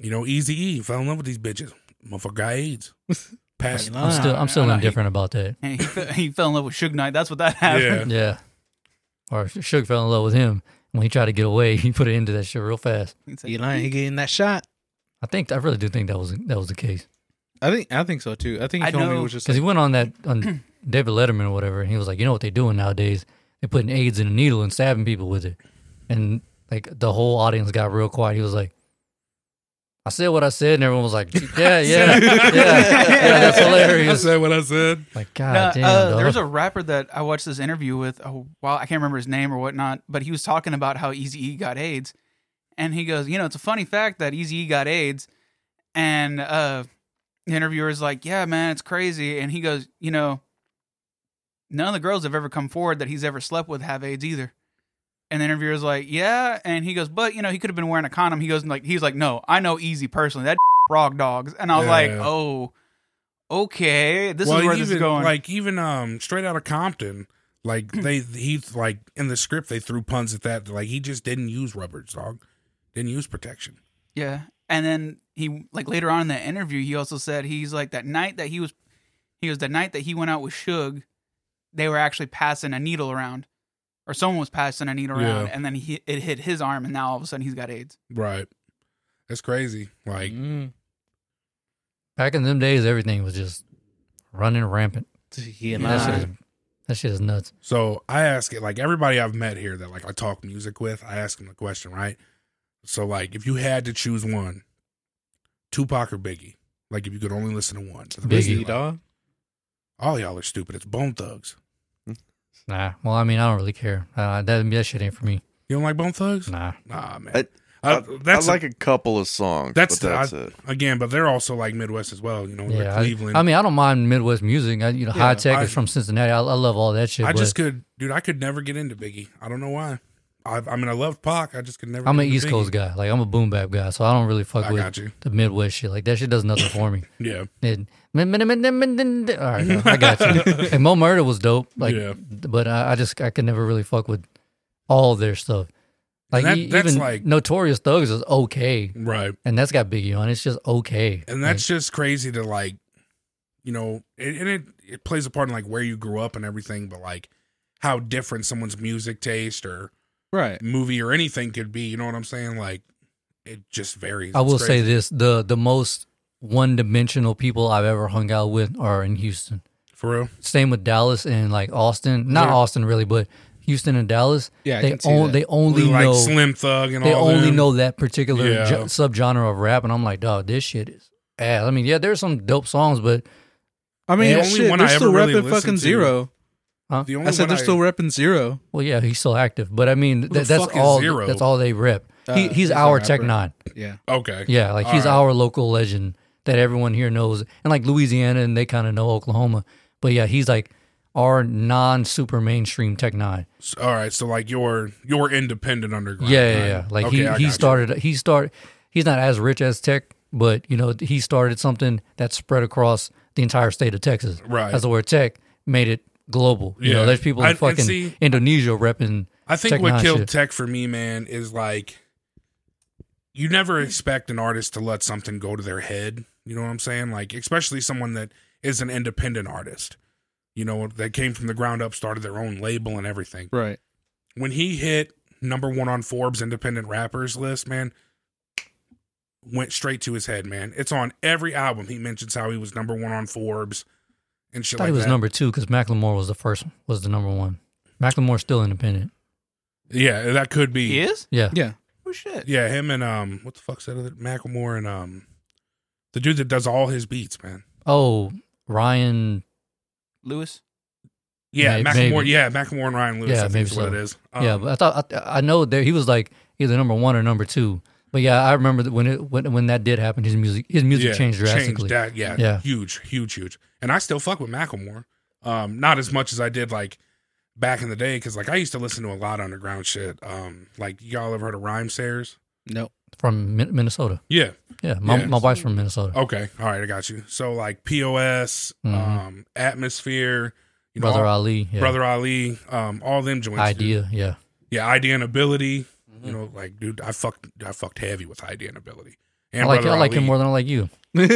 you know, Easy E fell in love with these bitches. Motherfucker got AIDS. Passed. Like, I'm still I'm still no, he- indifferent about that. He, he fell in love with Suge Knight. That's what that happened. Yeah. Or Suge fell in love with him. When he tried to get away, [laughs] he put it into that shit real fast. He said, You know, he getting that shot. I think I really do think that was that was the case I think I think so too. I think I he told me it know- was just because he went on that on [clears throat] David Letterman or whatever, and he was like, you know what they're doing nowadays? They're putting AIDS in a needle and stabbing people with it, and like the whole audience got real quiet. He was like. I said what I said, and everyone was like, [laughs] "Yeah, yeah, yeah, [laughs] yeah, that's I hilarious." said what I said. Like, God No, damn, uh, dog. there's a rapper that I watched this interview with. Oh, wow, I can't remember his name or whatnot, but he was talking about how Easy E got AIDS, and he goes, you know, it's a funny fact that Easy E got AIDS, and uh, the interviewer's like, yeah, man, it's crazy, and he goes, you know, none of the girls have ever come forward that he's ever slept with have AIDS either. And the interviewer's like, yeah, and he goes, but you know, he could have been wearing a condom. He goes, like, he's like, no, I know Eazy personally. That [laughs] frog dogs, and I was Yeah, like, oh. Okay, this well, is where even, this is going. Like even um straight out of Compton, like [clears throat] they he like in the script they threw puns at that. Like he just didn't use rubbers, dog. Didn't use protection. Yeah. And then he like later on in the interview, he also said he's like that night that he was he was the night that he went out with Suge, they were actually passing a needle around. Or someone was passing a needle around Yeah. and then he it hit his arm and now all of a sudden he's got AIDS. Right. That's crazy. Like mm, Back in them days, everything was just running rampant. he That shit, is, that shit is nuts. So I ask it like everybody I've met here that like I talk music with, I ask them the question, right? So like if you had to choose one, Tupac or Biggie, like if you could only listen to one, for the rest of Biggie, your life. dog. All y'all are stupid. It's Bone Thugs. Nah. Well, I mean, I don't really care. Uh, that that shit ain't for me. You don't like Bone Thugs? Nah. Nah, man. I- I, that's I like a couple of songs. that's but the- that's I- it. again, but they're also like Midwest as well. You know, they're Yeah. I, Cleveland. I mean, I don't mind Midwest music. I, you know, Yeah, Hi-Tek I- is from Cincinnati. I, I love all that shit. I but just could, dude. I could never get into Biggie. I don't know why. I, I mean, I love Pac. I just could never. I'm an East Coast guy. Like I'm a boom bap guy, so I don't really fuck I with got you. the Midwest shit. Like that shit does nothing for me. [laughs] Yeah, It, all right, I got you. [laughs] And Mo Murder was dope. Like, Yeah. but I, I just I could never really fuck with all their stuff. Like that- e- that's even like- Notorious Thugs is okay, right. and that's got Biggie on. It's just okay. And that's just crazy to like, you know, it, and it it plays a part in like where you grew up and everything, but like how different someone's music taste or Right. movie or anything could be. You know what I'm saying? Like, it just varies. I will It's say this: the the most one dimensional people I've ever hung out with are in Houston. for real. Same with Dallas and like Austin. Not Yeah. Austin really, but Houston and Dallas. Yeah, they can on- they only like know Slim Thug and they all. only them. know that particular Yeah. ge- subgenre of rap, and I'm like, dog, this shit is ass. I mean, yeah, there's some dope songs, but I mean, The shit, only one they're I still ever really repping listened fucking to- Z-Ro. The only I said they're still repping Z-Ro. well, yeah, he's still active. But I mean, the that, that's all. Z-Ro? That's all they rep. he, Uh, he's our. Tech N9ne. Yeah. okay. Yeah, like he's All right. our local legend that everyone here knows, and like Louisiana, and they kind of know Oklahoma. But yeah, he's like our non super mainstream Tech N9ne. S- All right. So like your your independent underground. Yeah, yeah, right? yeah. Like Okay, I he got he you. started he started he's not as rich as Tech, but you know he started something that spread across the entire state of Texas. Right. As the word Tech made it global. You Yeah. know, there's people in I- and fucking see- Indonesia repping. I think what killed shit. tech for me, man, is like you never expect an artist to let something go to their head. You know what I'm saying? Like, especially someone that is an independent artist. You know, that came from the ground up, started their own label and everything. Right. When he hit number one on Forbes independent rappers list, man, went straight to his head, man. It's on every album. He mentions how he was number one on Forbes and I thought like he was that. number two because Macklemore was the first was the number one. Macklemore's still independent. yeah, that could be. He is? Yeah. Yeah. Oh shit. Yeah, him and um, what the fuck's that other Macklemore and um, the dude that does all his beats, man. Oh, Ryan. Lewis. Yeah, May- Macklemore. maybe. Yeah, Macklemore and Ryan Lewis. Yeah, I think maybe is what so. it is. Um, yeah, but I thought I, I know there he was like either number one or number two. But yeah, I remember that when it when when that did happen, his music his music yeah, changed drastically. that, yeah, Yeah. huge, huge, huge. And I still fuck with Macklemore. Um, not as much as I did like back in the day, because like I used to listen to a lot of underground shit. Um, like y'all ever heard of Rhymesayers? Nope. from Min- Minnesota. Yeah. Yeah, my, Yeah. my wife's from Minnesota. Okay. All right. I got you. So like POS, Mhm. um, Atmosphere, you know, Brother all- Ali, yeah. Brother Ali, um, all them joints. dude. Eyedea, yeah. Yeah, Eyedea and ability. Mm-hmm. You know, like dude, I fucked, I fucked heavy with Eyedea and ability. I And like Brother I like him more than I like you. [laughs] Brother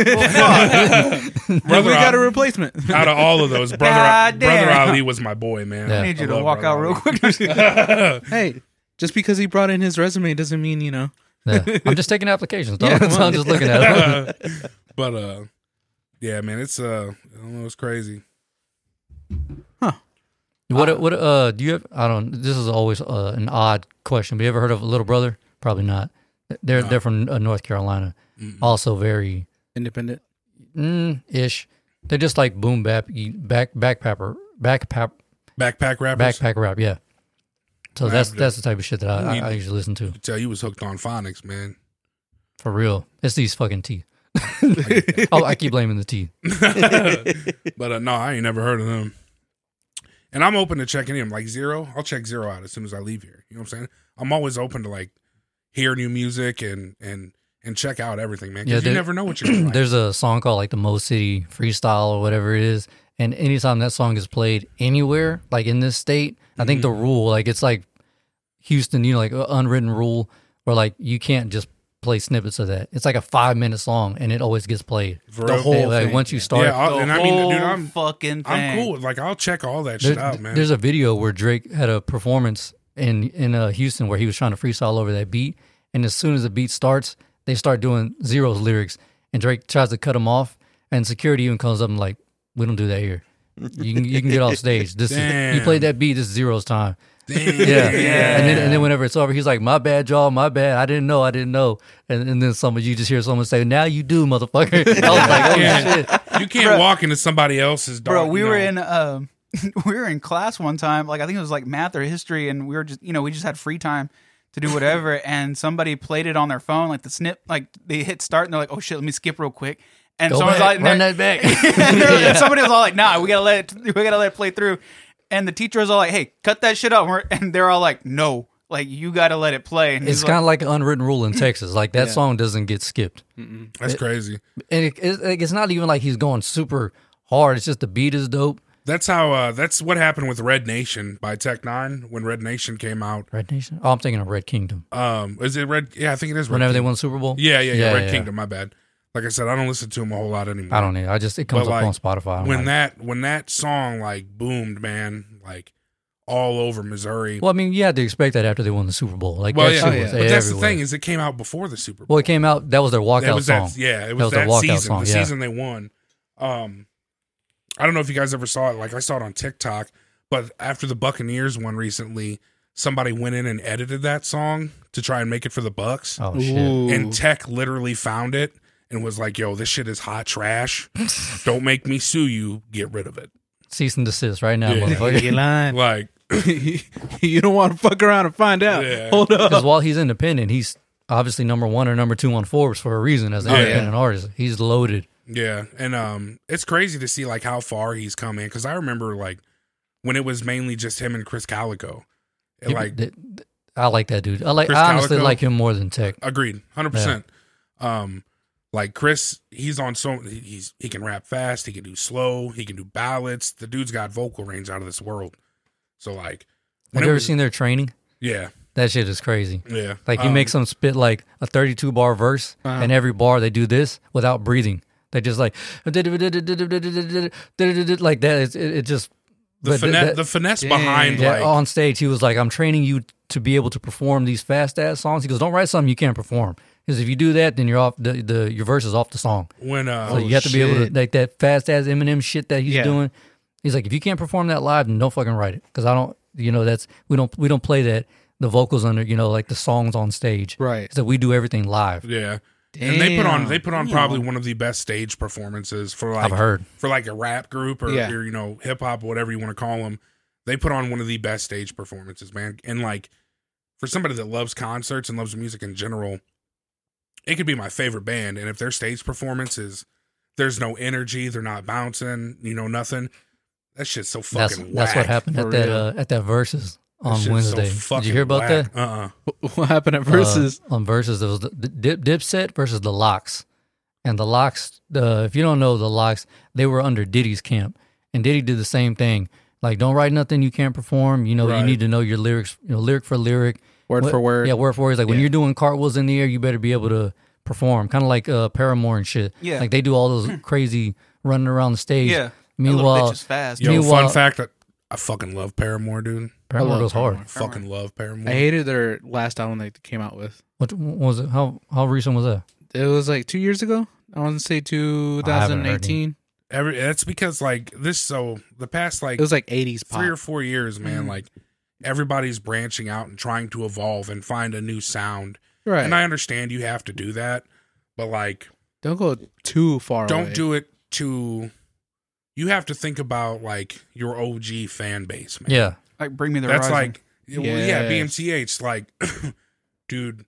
we got a Ali- replacement. Out of all of those, brother, God brother damn. Ali was my boy, man. Yeah. I need you I to walk Brother out real quick. [laughs] hey, just because he brought in his resume doesn't mean you know. Yeah. [laughs] I'm just taking applications. Dog. Yeah, so I'm just looking at it. but uh, yeah, man, it's uh, I don't know, it's crazy. Huh. What what uh do you have I don't this is always uh, an odd question. But you ever heard of a Little Brother? Probably not. They're they're from uh, North Carolina. Mm-mm. Also very Independent. mm, ish. They're just like boom bap back backpacker backpack Backpack rappers. backpack rap, yeah. So Rap, that's that's the type of shit that I, I, I usually listen to. Tell you was hooked on phonics, man. For real. It's these fucking teeth. [laughs] [laughs] oh, I keep blaming the teeth. [laughs] but uh, no, I ain't never heard of them. And I'm open to checking in. Like Z-Ro, I'll check Z-Ro out as soon as I leave here. You know what I'm saying? I'm always open to like hear new music and and and check out everything, man. Yeah, Because you never know what you're gonna. [clears throat] There's a song called like the Mo City Freestyle or whatever it is. And anytime that song is played anywhere, like in this state, I think Mm-hmm. the rule, like it's like Houston, you know, like unwritten rule where like you can't just play snippets of that. It's like a five minute song and it always gets played. For the whole- And, like thing. once you start, Yeah, I'll- The and I mean, dude, I'm fucking thing. I'm cool. with Like I'll check all that There- shit out, man. There's a video where Drake had a performance in in uh, Houston where he was trying to freestyle over that beat, and as soon as the beat starts, they start doing Z-Ro's lyrics, and Drake tries to cut him off, and security even comes up and like, "We don't do that here. You can you can get off [laughs] stage. This is you played that beat. This is Z-Ro's time. Damn. Yeah. And then and then whenever it's over, he's like, "My bad, y'all. My bad. I didn't know. I didn't know." And, and then some of you just hear someone say, "Now you do, motherfucker." [laughs] I was like, "Oh Yeah. shit!" you can't walk into somebody else's dog. Bro, we were know. in um [laughs] we were in class one time, like I think it was like math or history, and we were just you know, we just had free time to do whatever, [laughs] and somebody played it on their phone, like the snip, like they hit start and they're like, Oh shit, let me skip real quick. And Go someone's back, like run that back. [laughs] and, they're- and somebody was all like, Nah, we gotta let it we gotta let it play through. And the teacher was all like, Hey, cut that shit out. And they're all like, No, like you gotta let it play. And It's kind of like an unwritten rule in [clears throat] Texas. Like that Yeah. song doesn't get skipped. That's crazy. and it, it's, like, it's not even like he's going super hard. It's just the beat is dope. That's how. uh That's what happened with Red Nation by Tech N9ne when Red Nation came out. Red Nation. Oh, I'm thinking of Red Kingdom. Um, is it Red? Yeah, I think it is. Red Whenever they Kingdom. won the Super Bowl. Yeah, yeah, yeah. Yeah, Red yeah. Kingdom. My bad. Like I said, I don't listen to him a whole lot anymore. I don't know. I just it comes But, up like, on Spotify. I'm when like- that when that song like boomed, man, like all over Missouri. well, I mean, you had to expect that after they won the Super Bowl. Like Well, that yeah, Oh, yeah. was but that's the thing is it came out before the Super Bowl. Well, it came out. That was their walkout That was song. that, yeah, it That was was their that, walkout season, song, the yeah. season they won. Um, I don't know if you guys ever saw it. Like I saw it on TikTok, but after the Buccaneers won recently, somebody went in and edited that song to try and make it for the Bucks, Oh shit! Ooh. and Tech literally found it and was like, "Yo, this shit is hot trash. [laughs] don't make me sue you. Get rid of it." Cease and desist right now, Yeah. motherfucker. you lying. Like, [laughs] you don't want to fuck around and find out. Yeah. Hold up. Because while he's independent, he's obviously number one or number two on Forbes for a reason as an Yeah. independent artist. He's loaded. Yeah, and um, it's crazy to see like how far he's come in because I remember like when it was mainly just him and Krizz Kaliko. And, like, I like that dude. I like. Chris I honestly Kaliko? like him more than Tech. agreed, hundred percent. Um, like Chris, he's on so he's he can rap fast, he can do slow, he can do ballads. The dude's got vocal range out of this world. So like, Have you ever was- seen their training? Yeah, That shit is crazy. yeah. Like you Um, make some spit like a 32 bar verse, Uh-huh. and every bar they do this without breathing. They just like like that. It's, it, it just the finesse, that- the finesse Dang. behind yeah, like on stage. He was like, "I'm training you to be able to perform these fast ass songs." He goes, "Don't write something you can't perform, because if you do that, then you're off the, the your verse is off the song. when uh So you have to be able to like that fast ass Eminem shit that he's Yeah. doing. He's like, if you can't perform that live, then don't fucking write it, because I don't. You know, that's we don't we don't play that the vocals under you know like the songs on stage. Right. So we do everything live. yeah. And they put on they put on probably one of the best stage performances for like I've heard. for like a rap group or, Yeah. or you know hip hop whatever you want to call them. They put on one of the best stage performances, man. And like for somebody that loves concerts and loves music in general, it could be my favorite band. And if their stage performance is there's no energy, they're not bouncing, you know, nothing. That shit's so That's fucking that's what happened at that uh, at that verses. On That shit's so Wednesday. Did you hear about whack. that? Uh-uh. [laughs] What happened at versus? Uh, on versus there was the, the dip, Dipset versus the LOX, and the LOX. The if you don't know the LOX, they were under Diddy's camp, and Diddy did the same thing. Like, don't write nothing you can't perform. You know, Right. you need to know your lyrics. You know, lyric for lyric, word What- for word. Yeah, word for word. It's like when you're doing cartwheels in the air, you better be able to perform. Kind of like uh, Paramore and shit. Yeah. like they do all those [clears throat] crazy running around the stage. Yeah. That little Meanwhile, fast. Yo, Meanwhile- fun fact, I, I fucking love Paramore, dude. Paramore love goes hard. Paramore. Fucking love Paramore. I hated their last album they came out with. What, what was it? How how recent was that? It was like two years ago. I want to say I haven't heard 2018. Every that's because like this. So the past like It was like 80s pop. three or four years, man. Mhm. Like everybody's branching out and trying to evolve and find a new sound. right. And I understand you have to do that, but like Don't go too far don't away. do it to. You have to think about like your OG fan base, man. Yeah, Like bring me the horizon. that's horizon. like well, yeah, Yes. BMCH. Like, [coughs] dude,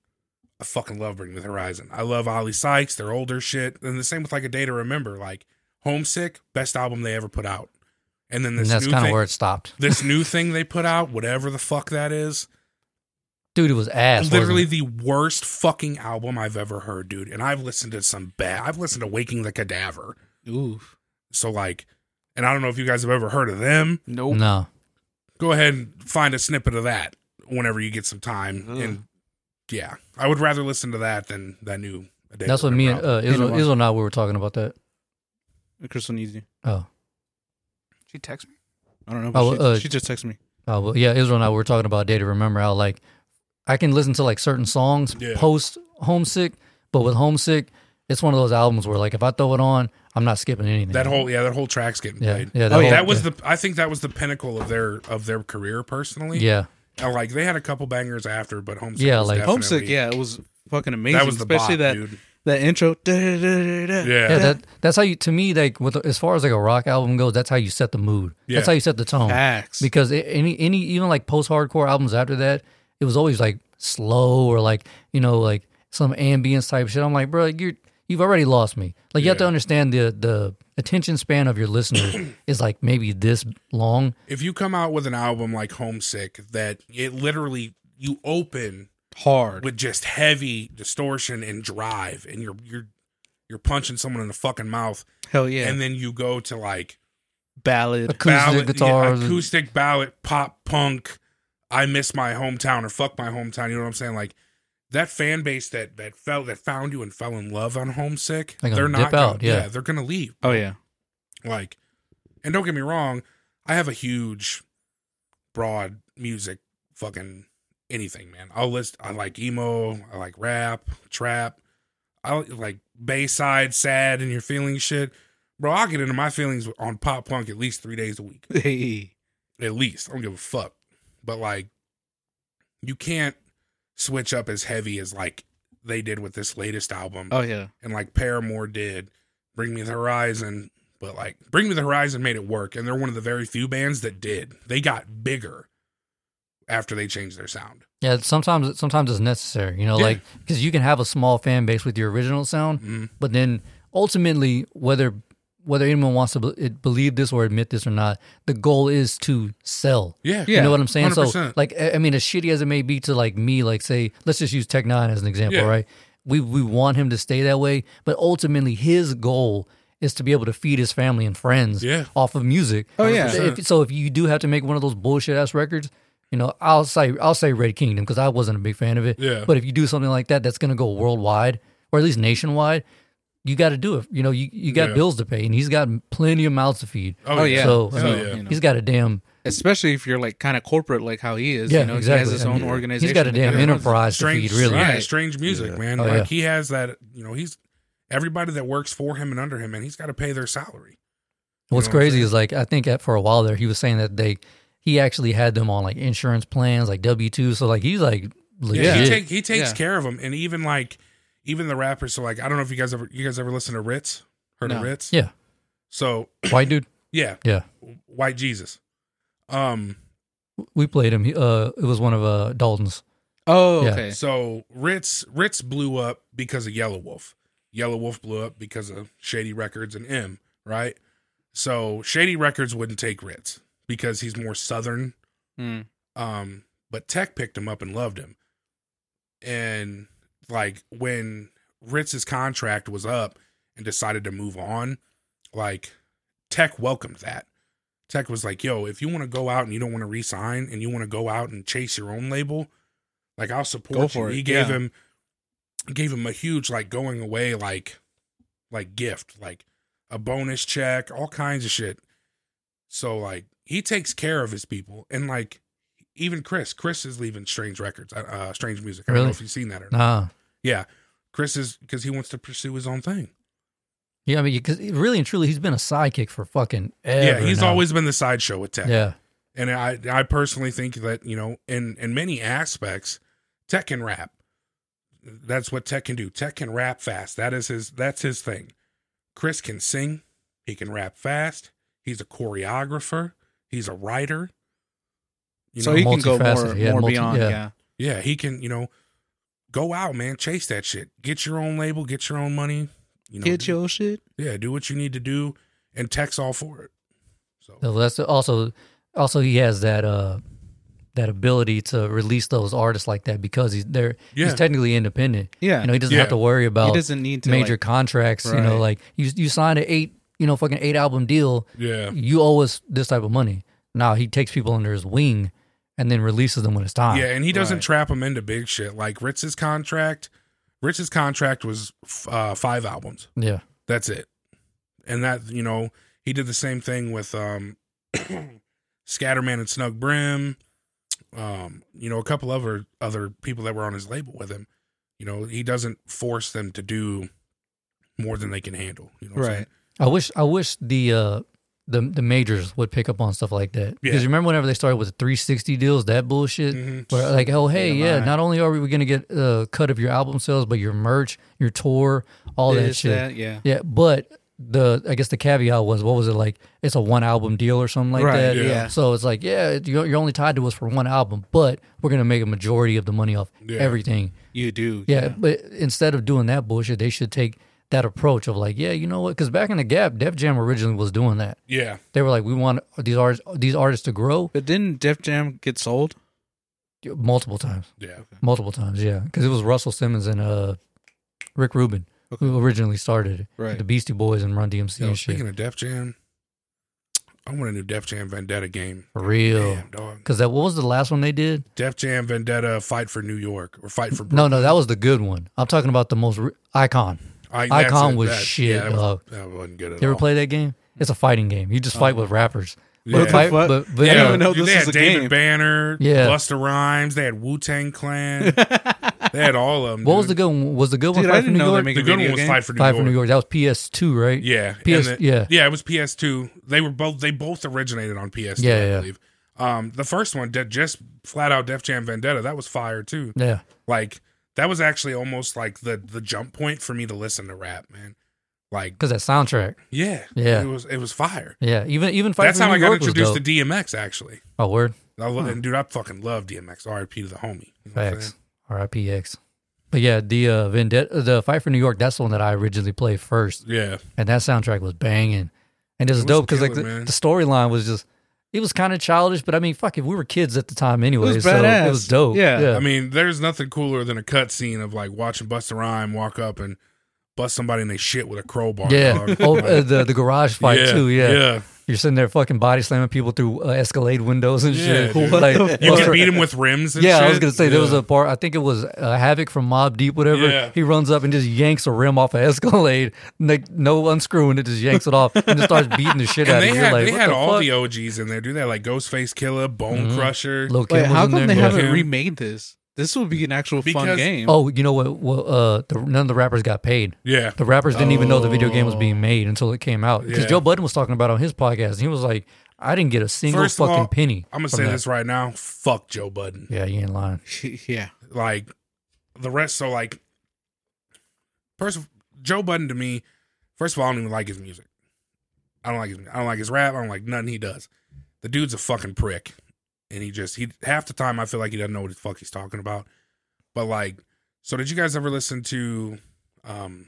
I fucking love Bring Me the Horizon. I love Oli Sykes, their older shit, and the same with like a Day to Remember. Like, Homesick, best album they ever put out, and then and this that's new kind of thing, where it stopped. [laughs] this new thing they put out, whatever the fuck that is, Dude, it was ass. wasn't literally it? the worst fucking album I've ever heard, dude. And I've listened to some bad. I've listened to Waking the Cadaver. Oof. So like, and I don't know if you guys have ever heard of them. nope. no. Go ahead and find a snippet of that whenever you get some time. Ugh. And yeah, I would rather listen to that than that new. A Day That's what me and uh, Israel, Anyone. Israel and I we were talking about that. Crystal needs you. Oh, She texted me. I don't know. But Oh, she, uh, she just texted me. oh, well, yeah. Israel and I were talking about Day to Remember how like I can listen to like certain songs Yeah. post Homesick, but with Homesick, it's one of those albums where like if I throw it on, I'm not skipping anything. that whole yeah, that whole track's getting yeah, played. yeah. Oh, yeah. That was the. I think that was the pinnacle of their of their career personally. yeah. And, like they had a couple bangers after, but homesick. Yeah, was like- Homesick, yeah, it was fucking amazing. that was the especially bop, that dude. that intro. Da-da-da-da-da. Yeah, Yeah, that that's how you to me like with as far as like a rock album goes, that's how you set the mood. That's how you set the tone. Facts. Because it, any any even like post hardcore albums after that, it was always like slow or like you know like some ambience type shit. I'm like, bro, you're you've already lost me. Like you have to Yeah. understand the the attention span of your listeners [clears throat] is like maybe this long. if you come out with an album like Homesick that it literally you open Hard. with just heavy distortion and drive and you're you're you're punching someone in the fucking mouth Hell yeah. and then you go to like Ballad. Acoustic ballad, guitars. acoustic ballad pop punk I miss my hometown or fuck my hometown you know what I'm saying like that fan base that that felt that found you and fell in love on Homesick They're they're gonna not dip out, gonna, yeah. they're gonna leave. Oh yeah. like and don't get me wrong i have a huge broad music fucking anything man. I'll list i like emo i like rap trap. I like bayside sad and your feelings shit. Bro i'll get into my feelings on pop punk at least three days a week. Hey. at least. I don't give a fuck. But like you can't switch up as heavy as like they did with this latest album Oh yeah. and like Paramore did Bring Me the Horizon, but like Bring Me the Horizon made it work, and they're one of the very few bands that did. They got bigger after they changed their sound. Yeah, sometimes sometimes it's necessary, you know, Yeah. like because you can have a small fan base with your original sound, Mhm. but then ultimately, whether whether anyone wants to be- believe this or admit this or not, the goal is to sell. Yeah, Yeah. You know what I'm saying? So, 100%. like, I I mean, as shitty as it may be to like me, like, say, let's just use Tech N9ne as an example, Yeah. right? We we want him to stay that way, but ultimately, his goal is to be able to feed his family and friends Yeah. off of music. Oh, yeah. 100%. If, so if you do have to make one of those bullshit ass records, you know, I'll say I'll say Red Kingdom because I wasn't a big fan of it. Yeah. But if you do something like that, that's gonna go worldwide or at least nationwide. You got to do it. You know, you, you got Yeah. bills to pay, and he's got plenty of mouths to feed. Oh, yeah. So, I Hell mean, yeah. you know. he's got a damn Especially if you're like kind of corporate like how he is. yeah, you know, exactly. he has his I own mean, organization. He's got a damn kind of- enterprise to feed, really. yeah, strange music, Yeah. man. Oh, like yeah. he has that. You know, he's everybody that works for him and under him, man. He's got to pay their salary. What's know crazy saying? is like I think at, for a while there he was saying that they he actually had them on like insurance plans, like W two. So like he's like legit. Yeah, he, take, he takes Yeah. care of them, and even like even the rappers. So like, I don't know if you guys ever you guys ever listen to Rittz. Heard of No. Rittz? yeah, So [clears throat] white dude. yeah, Yeah, White Jesus. Um. we played him. He, uh, it was one of uh Dalton's. Oh, Yeah. okay. So Rittz Rittz blew up because of Yelawolf. Yellow Wolf blew up because of Shady Records and M, right? So Shady Records wouldn't take Rittz because he's more southern. Hmm. Um, but Tech picked him up and loved him. And like when Rittz's contract was up and decided to move on, like Tech welcomed that. Tech was like, "Yo, if you want to go out and you don't want to re-sign and you want to go out and chase your own label, like I'll support you." it, He gave yeah. him gave him a huge like going away like like gift, like a bonus check, all kinds of shit. So like he takes care of his people and like even Chris, Chris is leaving Strange Records, uh, uh Strange Music. I don't know Really? if you've seen that or not. Yeah, Chris is because he wants to pursue his own thing. Yeah, I mean, because really and truly, he's been a sidekick for fucking ever. yeah, he's now. always been the sideshow with Tech. Yeah, And I I personally think that, you know, in in many aspects, Tech can rap. That's what Tech can do. Tech can rap fast. That is his that's his thing. Chris can sing. He can rap fast. He's a choreographer. He's a writer. You so know, he can go more, yeah, more multi- beyond. yeah. Yeah. yeah, he can, you know, go out, man, chase that shit. Get your own label, get your own money. You know, Get do- your shit. yeah, do what you need to do, and Tech's all for it. So So that's also also he has that uh that ability to release those artists like that because he's there. yeah, He's technically independent. Yeah. You know, he doesn't Yeah. have to worry about he about doesn't need to major like, contracts. You know, like you you signed an eight you know fucking eight album deal. yeah, You owe us this type of money. Now he takes people under his wing and then releases them when it's time. yeah, and he doesn't Right. trap them into big shit like Rittz's contract. Rittz's contract was f- uh, five albums. yeah. That's it, and that you know he did the same thing with um, [coughs] Skatterman and Snug Brim. Um, you know, a couple other other people that were on his label with him. You know, he doesn't force them to do more than they can handle. You know, what I'm Right. saying? I wish I wish the uh the the majors would pick up on stuff like that. Yeah. Because remember whenever they started with the 360 deals, that bullshit, Mhm. where like, oh hey, Yeah, yeah, not only are we gonna get a cut of your album sales, but your merch, your tour, all that shit. that, yeah. Yeah, but the I guess the caveat was what was it like? It's a one album deal or something like right. that. Yeah. Yeah. So it's like, yeah, you're, you're only tied to us for one album, but we're gonna make a majority of the money off Yeah. everything. You do. Yeah, but instead of doing that bullshit, they should take that approach of like, yeah, you know what? Because back in the Gap, Def Jam originally was doing that. Yeah, They were like, we want these artists, these artists to grow But didn't Def Jam get sold? multiple times, yeah. multiple times. Yeah, because it was Russell Simmons and uh, Rick Rubin who originally started it. Right. The Beastie Boys and Run DMC Yo, and shit. speaking of Def Jam, I want a new Def Jam Vendetta game. For real. Damn, dog. Because that what was the last one they did? Def Jam Vendetta Fight for New York or Fight for No, no, that was the good one. I'm talking about the most re- icon. I, Icon was that- shit, that, was, dog. that wasn't good at You ever all. play that game? It's a fighting game. You just fight with rappers. Yeah. But fight, fuck? but, but I didn't uh, even know this they was had a David game. Banner, Yeah. Busta Rhymes, they had Wu Tang Clan, [laughs] they had all of them. what was the good one? Was the good one Dude, I Fight for didn't New know they York? make The a good video one was game. Fight for New Fight York. for New York. That was PS2, right? Yeah, PS and the- yeah. yeah. It was PS2. They were both. They both originated on PS2. Yeah, I yeah. believe. Um, the first one, just flat out Def Jam Vendetta, that was fire too. Yeah. Like that was actually almost like the the jump point for me to listen to rap, man. Like, Because that soundtrack. yeah, Yeah. it was it was fire. Yeah. Even even Fight That's how New I got York introduced to DMX. Actually, Oh, word. I lo- and dude, I fucking love DMX. R.I.P. to the homie. You know Facts. saying? RIPX. But yeah, the uh, Vendetta, the Fight for New York, that's the one that I originally played first. Yeah, And that soundtrack was banging. And it was It was dope because like the, the storyline was just, it was kind of childish, but I mean, fuck it, we were kids at the time anyway. was so badass. it was dope. Yeah. yeah. I mean, there's nothing cooler than a cut scene of like watching Busta Rhyme walk up and bust somebody in their shit with a crowbar. yeah. dog. oh, uh, the, the garage fight yeah, too. Yeah. yeah. You're sitting there fucking body slamming people through uh, Escalade windows and Yeah, shit. dude. [laughs] Like, You Busta- can beat him with rims. And yeah, shit. I was gonna say there was a part. I think it was uh, Havoc from Mobb Deep, whatever. Yeah. He runs up and just yanks a rim off a Escalade, [laughs] like no unscrewing it, just yanks it off and just starts beating the shit out And of they you. had, like, they what had the all fuck? the OGs in there. Do that like Ghostface Killah, Bone Mhm. Crusher. Lil' Wait, was how in come there. they Lil' haven't remade this? This would be an actual fun Because- game. Oh, you know what? Well, uh, the, none of the rappers got paid. Yeah, The rappers didn't even know the video game was being Oh. made until it came out. Because Yeah. Joe Budden was talking about it on his podcast. And he was like, "I didn't get a single First of fucking all, penny." I'm gonna from say that. this right now. Fuck Joe Budden. Yeah, you ain't lying. [laughs] yeah. Like the rest. So like, first, of- Joe Budden to me. First of all, I don't even like his music. I don't like his. I don't like his rap. I don't like nothing he does. The dude's a fucking prick, and he just he half the time I feel like he doesn't know what the fuck he's talking about. But like, so did you guys ever listen to, um,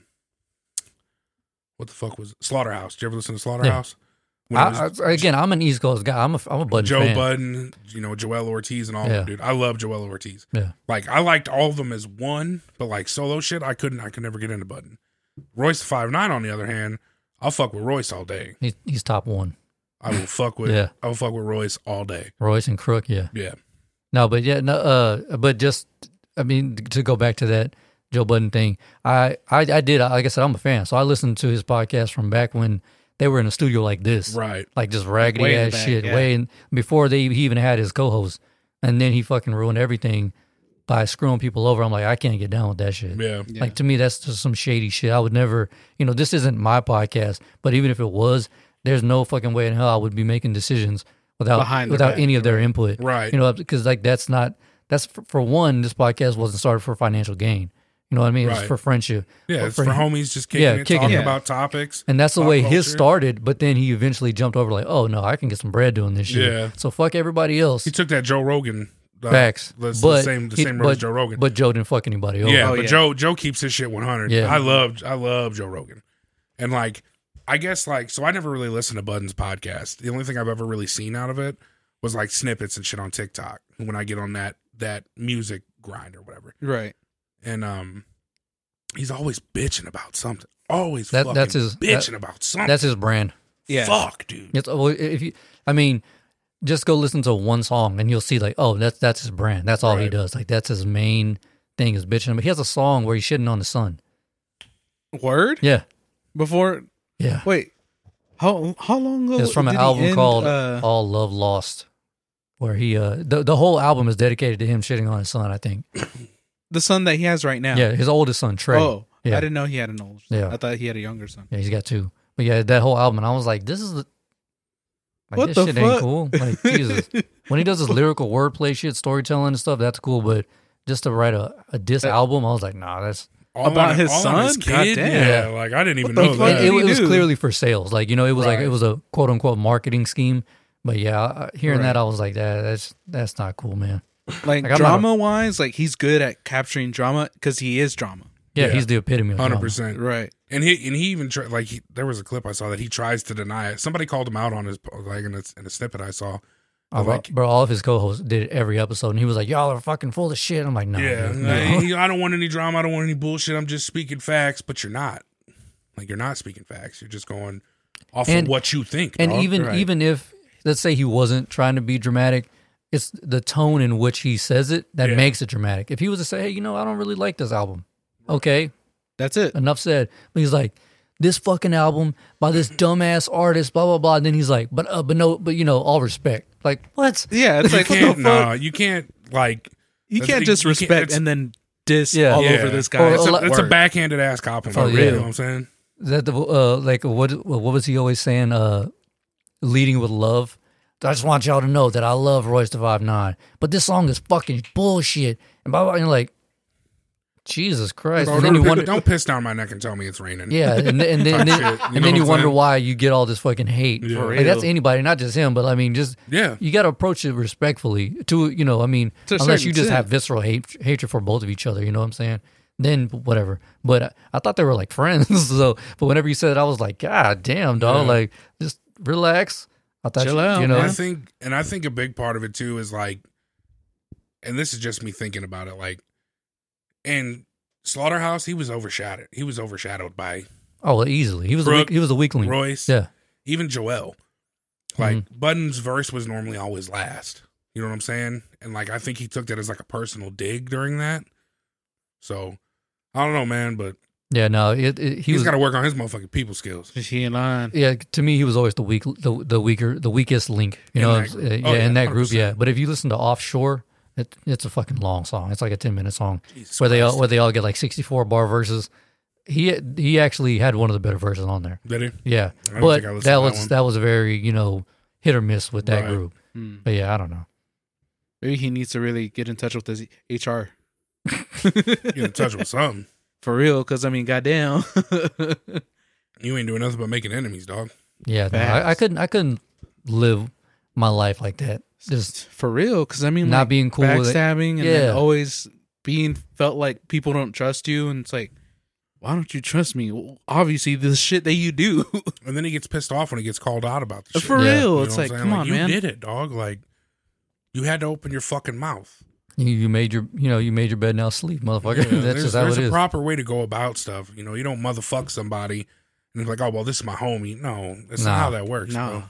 what the fuck was it? Slaughterhouse? Did you ever listen to Slaughterhouse? When it was I, I, again, I'm an East Coast guy. I'm a I'm a Budden Joe fan. Budden, you know, Joell Ortiz and all Yeah. them, dude. I love Joell Ortiz. Yeah. Like I liked all of them as one, but like solo shit, I couldn't I could never get into Budden. Royce five nine on the other hand, I'll fuck with Royce all day. He, he's top one. I will fuck with Yeah. I will fuck with Royce all day. Royce and Crook, yeah. Yeah. No, but yeah, no, uh, but just, I mean, to go back to that Joe Budden thing, I, I, I did, like I said, I'm a fan, so I listened to his podcast from back when they were in a studio like this, Right. like just raggedy Way ass back, shit, yeah. way in, before they he even had his co-host, and then he fucking ruined everything by screwing people over. I'm like, I can't get down with that shit. Yeah. Yeah. Like to me, that's just some shady shit. I would never, you know, this isn't my podcast, but even if it was, there's no fucking way in hell I would be making decisions without Behind without back, any of their input. Right. You know, because like that's not that's for, for one. This podcast wasn't started for financial gain. You know what I mean? It was Right. for friendship. Yeah, it's for for, homies just kicking Yeah, it, kicking talking it. about topics. And that's the Pop way his started, but then he eventually jumped over like, oh no, I can get some bread doing this shit. Yeah. So fuck everybody else. He took that Joe Rogan. Uh, Facts. The, the But same the he- same road as Joe Rogan. But Joe didn't fuck anybody over. yeah, Oh, but yeah. Joe Joe keeps his shit one hundred. Yeah. I love I love Joe Rogan, and like I guess like so I never really listened to Budden's podcast. The only thing I've ever really seen out of it was like snippets and shit on TikTok when I get on that that music grind or whatever. Right. And um, he's always bitching about something. Always That- fucking that's his- bitching that- about something. That's his brand. Yeah. Fuck, dude. It's well, if you, I mean, just go listen to one song and you'll see like, oh, that's that's his brand. That's all he does. Like that's his main thing is bitching. But he has a song where he's shitting on the sun. Word. Yeah, Before. Yeah. Wait. How how long ago? It's from an album end, called uh, All Love Lost, where he uh the the whole album is dedicated to him shitting on his son. I think. the son that he has right now. Yeah, his oldest son Trey. Oh, Yeah. I didn't know he had an older. Son. Yeah. I thought he had a younger son. Yeah, he's got two. But yeah, that whole album, and I was like, this is the. Like, What this the shit fuck? ain't cool. Like Jesus, [laughs] when he does his lyrical wordplay shit, storytelling and stuff, that's cool. But just to write a, a diss That- album, I was like, nah, that's All About on- his all on his son? kid? Goddamn. Yeah, like I didn't even know fuck that. it, it, was clearly for sales. Like you know, it was like it was a quote unquote marketing scheme. But yeah, hearing Right. that, I was like, that that's that's not cool, man. Like, Like, I'm a- drama wise, like he's good at capturing drama because he is drama. Yeah, Yeah. he's the epitome of Hundred percent, Right. And he and he even tri- like he, there was a clip I saw that he tries to deny it. Somebody called him out on his like in a, in a snippet I saw. Bro, like bro, all of his co-hosts did every episode, and he was like, "Y'all are fucking full of shit." I'm like, "No, yeah, dude, no." he- I don't want any drama. I don't want any bullshit. I'm just speaking facts, but you're not. Like you're not speaking facts. You're just going off And- of what you think. And dog. even Right. even if let's say he wasn't trying to be dramatic, it's the tone in which he says it that Yeah. makes it dramatic. If he was to say, "Hey, you know, I don't really like this album," okay, That's it. enough said. But he's like, "This fucking album by this dumbass artist," blah blah blah. And then he's like, "But uh, but no, but you know, all respect." Like what? Yeah, it's you like what can't. Nah, you can't. Like you can't just you can't- respect and then diss Yeah. all yeah. over this Or guy. It's a a, lot- it's a Word. backhanded ass compliment. Oh, You yeah. know what I'm saying? Is that the uh like what what was he always saying? Uh, leading with love. I just want y'all to know that I love Royce the Five Nine, but this song is fucking bullshit. And blah blah. And you're like, Jesus Christ! Bro, and then don't, you wonder, don't piss down my neck and tell me it's raining. yeah, and, then- and [laughs] then and then, you and then you wonder why you get all this fucking hate. Yeah. Like, that's anybody, not just him. But I mean, just Yeah. you got to approach it respectfully. To you know, I mean, unless you just have visceral hate, hatred for both of each other. You know what I'm saying? Then whatever. But I, I thought they were like [laughs] friends. So, but whenever you said it, I was like, God damn, dog. Yeah. Like, just relax. I thought Chill you, out, you know. And I think, and I think a big part of it too is like, and this is just me thinking about it. Like, in Slaughterhouse, he was overshadowed. He was overshadowed by Oh, easily. He was a Brooke, weak, he was a weakling. Royce, Yeah. even Joel. Like Mm-hmm. Budden's verse was normally always last. You know what I'm saying? And like I think he took that as like a personal dig during that. So I don't know, man, but Yeah. No. It, it, he he has was. got to work on his motherfucking people skills. Is he in line? yeah, to me, he was always the weak, the, the weaker, the weakest link. You In know, that uh, group. yeah, Oh, yeah, in that group, 100%. yeah. But if you listen to Offshore, it, it's a fucking long song. It's like a ten minute song Jesus where they all where they all get like sixty four bar verses. He he actually had one of the better verses on there. Did he? Yeah, I don't but think I listened that to that was one. that was a very you know hit or miss with that Right. group. Hmm. But yeah, I don't know. Maybe he needs to really get in touch with his HR [laughs] Get in touch with something. [laughs] for real. Because I mean, goddamn. [laughs] You ain't doing nothing but making enemies, dog. Yeah, no, I, I Facts. couldn't I couldn't live my life like that. Just for real. Because I mean, not like, being cool with it. backstabbing and Yeah. then always being felt like people don't trust you, and it's like, why don't you trust me? Well, obviously, the shit that you do. [laughs] And then he gets pissed off when he gets called out about the shit. For Yeah. You know real. It's like, come saying? on, you man. did it, dog. Like you had to open your fucking mouth. You, you made your, you know, you made your bed now sleep, motherfucker. [laughs] Yeah, That's just how there's it a is. proper way to go about stuff. You know, you don't motherfuck somebody and be like, oh well, this is my homie. No, that's Nah. not how that works. No. bro.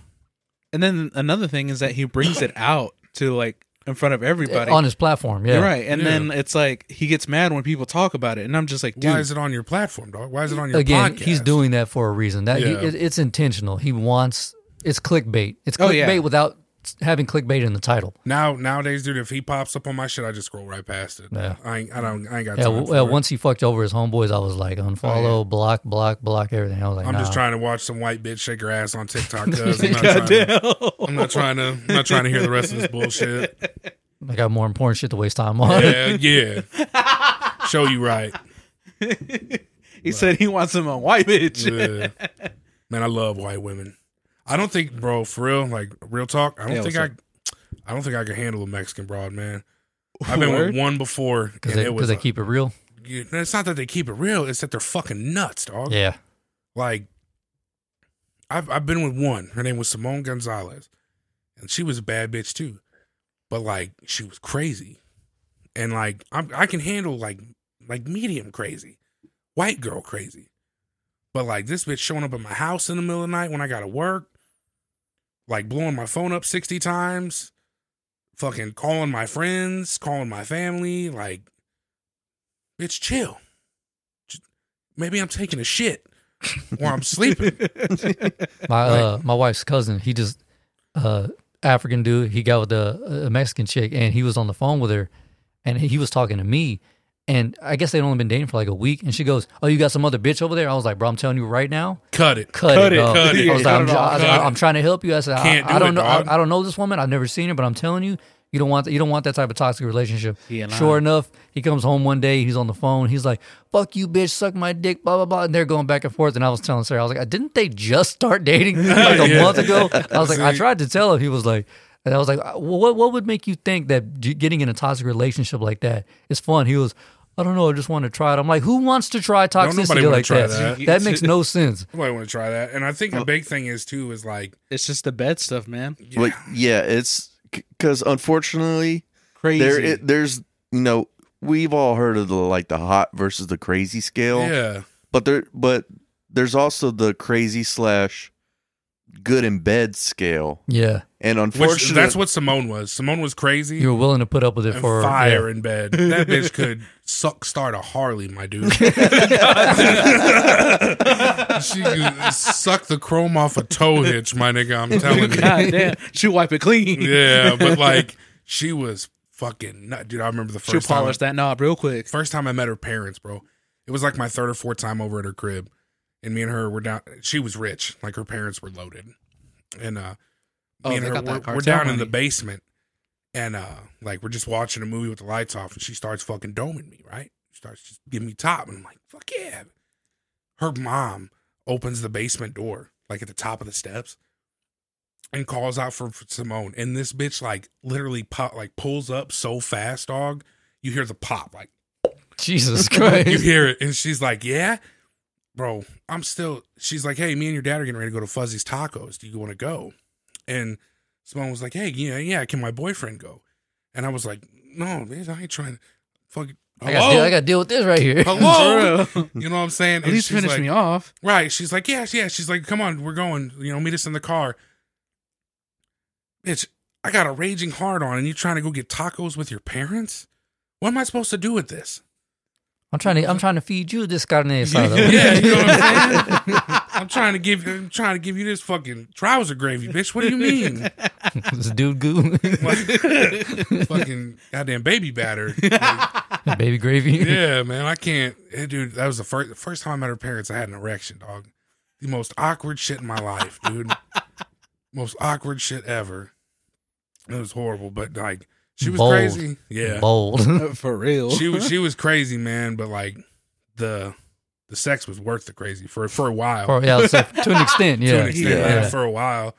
And then another thing is that he brings it out to like in front of everybody. on his platform. Yeah, You're right. And Yeah. then it's like he gets mad when people talk about it. And I'm just like, dude, Why is it on your platform, dog? Why is it on your Again, podcast? he's doing that for a reason. That he, it, it's intentional. He wants it's clickbait. It's Oh, clickbait yeah. without having clickbait in the title. now nowadays, dude. If he pops up on my shit, I just scroll right past it. Yeah. I ain't, I don't, I ain't got Yeah, time. well, for well, it. once he fucked over his homeboys, I was like, unfollow, oh, block, block, block everything. I was like, I'm nah. just trying to watch some white bitch shake her ass on TikTok. Cause I'm not, [laughs] trying to, goddamn. I'm not trying to, I'm not trying to hear the rest of this bullshit. [laughs] I got more important shit to waste time on. Yeah, [laughs] yeah. Show you right. he said he wants him a white bitch. Yeah. Man, I love white women. I don't think, bro, for real, like real talk. I don't Yeah, think what's I, I don't think I could handle a Mexican broad, man. [laughs] I've been Word? with one before, Because and they, it 'cause was. they keep it real. you- it's not that they keep it real; it's that they're fucking nuts, dog. Yeah. Like, I've I've been with one. Her name was Simone Gonzalez, and she was a bad bitch too. But like, she was crazy, and like, I'm, I can handle like like medium crazy, white girl crazy. But like this bitch showing up at my house in the middle of the night when I gotta work, like blowing my phone up sixty times, fucking calling my friends, calling my family, like, bitch, chill. Maybe I'm taking a shit or I'm sleeping. [laughs] My uh, my wife's cousin, he just uh African dude. He got with a, a Mexican chick, and he was on the phone with her, and he was talking to me. And I guess they'd only been dating for like a week. And she goes, "Oh, you got some other bitch over there?" I was like, "Bro, I'm telling you right now, Cut it. cut, Cut it, it, dog." cut it. I was like, Cut I'm, it off, I was like. I'm trying to help you. I said, Can't I, do I don't it, know, dog. I, I don't know this woman. I've never seen her, but I'm telling you, you don't want you don't want that type of toxic relationship. He I- Sure enough, he comes home one day. He's on the phone. He's like, "Fuck you, bitch, suck my dick." Blah blah blah. And they're going back and forth. And I was telling Sarah, I was like, "Didn't they just start dating like a [laughs] Yeah. month ago?" I was like, I tried to tell him. He was like, and I was like, "Uh, "What what would make you think that getting in a toxic relationship like that is fun?" He was. I don't know. I just want to try it. I'm like, who wants to try Don't nobody toxicity wanna like try that? that. That makes no sense. I want to try that. And I think the big thing is too is like It's just the bed stuff, man. yeah, Like, yeah, it's because unfortunately, Crazy. there it, there's you know we've all heard of the like the hot versus the crazy scale, yeah, but there but there's also the crazy slash good in bed scale, Yeah, and which unfortunately, that's what Simone was. Simone was crazy you were willing to put up with it and for fire yeah. in bed. That bitch [laughs] could suck start a Harley, my dude. [laughs] she could suck the chrome off a tow hitch, my nigga. I'm telling you. God damn. She'll wipe it clean. Yeah, but [laughs] like she was fucking nut, dude. I remember the She'll first time. polish that knob real quick. First time I met her parents, bro. It was like my third or fourth time over at her crib. And me and her were down she was rich. Like her parents were loaded. And uh Oh, me and her we're, we're down in the basement. And uh like we're just watching a movie with the lights off and she starts fucking doming me, right? She starts just giving me top and I'm like, fuck yeah. Her mom opens the basement door, like at the top of the steps, and calls out for, for Simone. And this bitch like literally pop like pulls up so fast, dog. You hear the pop, like Jesus [laughs] Christ. you hear it, and she's like, "Yeah, bro, I'm still." She's like, "Hey, me and your dad are getting ready to go to Fuzzy's Tacos. Do you want to go?" And Simone was like, "Hey, yeah, yeah, can my boyfriend go?" And I was like, "No, man, I ain't trying to fucking." I got to deal, I got to deal with this right here. Hello, [laughs] you know what I'm saying? At And least she's finish like, me off. Right. She's like, yeah, yeah. She's like, come on, we're going. You know, meet us in the car. Bitch, I got a raging hard on, and you trying to go get tacos with your parents? What am I supposed to do with this? I'm trying to I'm trying to feed you this carne asada. yeah, you know what I'm saying. [laughs] I'm trying to give I'm trying to give you this fucking trouser gravy, bitch. What do you mean? [laughs] this dude goo, Like, [laughs] fucking goddamn baby batter. Like, baby gravy. yeah, man, I can't, eh, dude. That was the first the first time I met her parents. I had an erection, dog. The most awkward shit in my life, dude. most awkward shit ever. It was horrible, but like she was Bold. crazy. Yeah, [laughs] Bold. [laughs] For real. she was she was crazy, man. But like the the sex was worth the crazy for for a while. For, yeah, so to an extent, yeah. [laughs] to an extent, Yeah. yeah, for a while.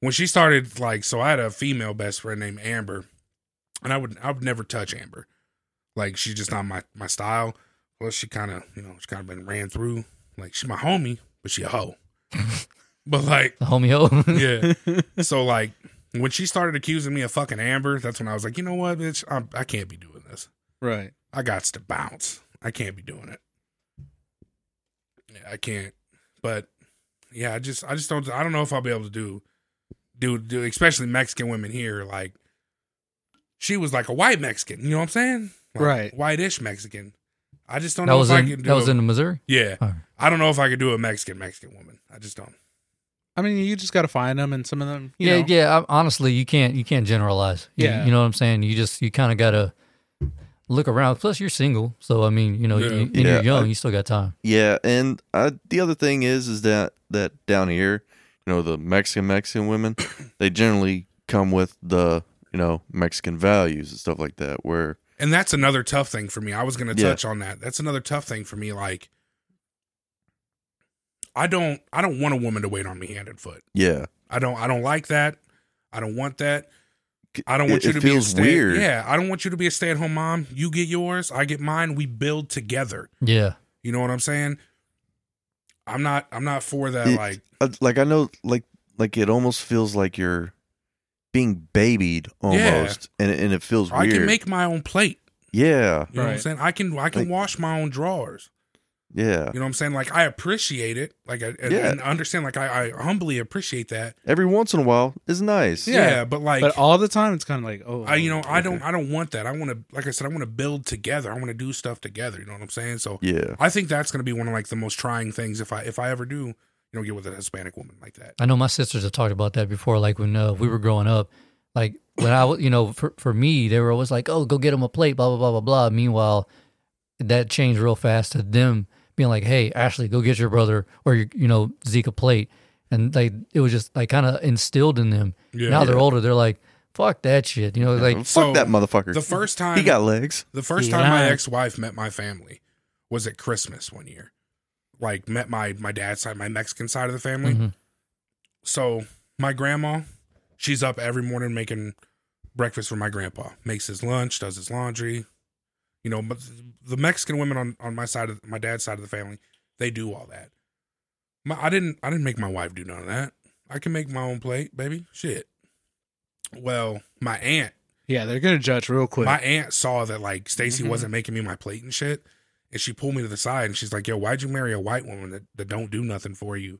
When she started, like, so I had a female best friend named Amber, and I would I would never touch Amber, like she's just not my my style. Well, she kind of, you know, she kind of been ran through. Like, she's my homie, but she a hoe. but like, The homie ho. yeah. so like, when she started accusing me of fucking Amber, that's when I was like, you know what, bitch, I'm, I can't be doing this. Right. I got to bounce. I can't be doing it. Yeah, I can't. But yeah, I just, I just don't, I don't know if I'll be able to do, do, do, especially Mexican women here. Like, she was like a white Mexican. You know what I'm saying? Like, Right. Whitish Mexican. I just don't that know was if I in can do. that was a- in Missouri. yeah, All right. I don't know if I could do a Mexican Mexican woman. I just don't. I mean, you just got to find them, and some of them, you yeah, know, yeah. I, honestly, you can't you can't generalize. You- Yeah. you, know what I'm saying. You just you kind of gotta look around. Plus, you're single, so I mean, you know, Yeah. you, and Yeah, you're young. I- you still got time. Yeah, and uh, the other thing is, is that that down here, you know, the Mexican Mexican women, [coughs] they generally come with the you know Mexican values and stuff like that. Where And that's another tough thing for me. I was going to Yeah. touch on that. That's another tough thing for me. Like, I don't, I don't want a woman to wait on me hand and foot. yeah, I don't, I don't like that. I don't want that. I don't want It- you it to be a stay. weird. Yeah, I don't want you to be a stay at home mom. You get yours, I get mine. We build together. Yeah, You know what I'm saying? I'm not, I'm not for that. It- like, Uh, like I know, like like it almost feels like you're being babied almost, and and it feels I weird. I can make my own plate. yeah, You know what I'm saying? I can, I can Like- wash my own drawers. Yeah. You know what I'm saying? Like I appreciate it. Like I and, Yeah. and understand. Like I, I humbly appreciate that. Every once in a while is nice. Yeah, Yeah. but like but all the time, it's kind of like, oh, I, you know, I don't. I don't want that. I want to, like I said, I want to build together. I want to do stuff together. You know what I'm saying? So yeah, I think that's going to be one of like the most trying things if I, if I ever do, you know, get with a Hispanic woman like that. I know my sisters have talked about that before. Like when uh, we were growing up, like when I, was- you know, for for me, they were always like, "Oh, go get them a plate," blah blah blah blah blah. Meanwhile, that changed real fast to them being like, "Hey, Ashley, go get your brother or your, you know, Zeke a plate," and like it was just like kind of instilled in them. Yeah. now they're older, they're like, "Fuck that shit," you know, like fuck So, that motherfucker. The first time he got legs. The first He time my ex-wife met my family was at Christmas one year. Like met my my dad's side, my Mexican side of the family. Mhm. So my grandma, she's up every morning making breakfast for my grandpa. Makes his lunch, does his laundry. You know, but the Mexican women on on my side of my dad's side of the family, they do all that. My, I didn't I didn't make my wife do none of that. I can make my own plate, baby. Shit. Well, my aunt yeah, they're gonna judge real quick. my aunt saw that like Stacy Mhm. wasn't making me my plate and shit, and she pulled me to the side and she's like, "Yo, why'd you marry a white woman that, that don't do nothing for you?"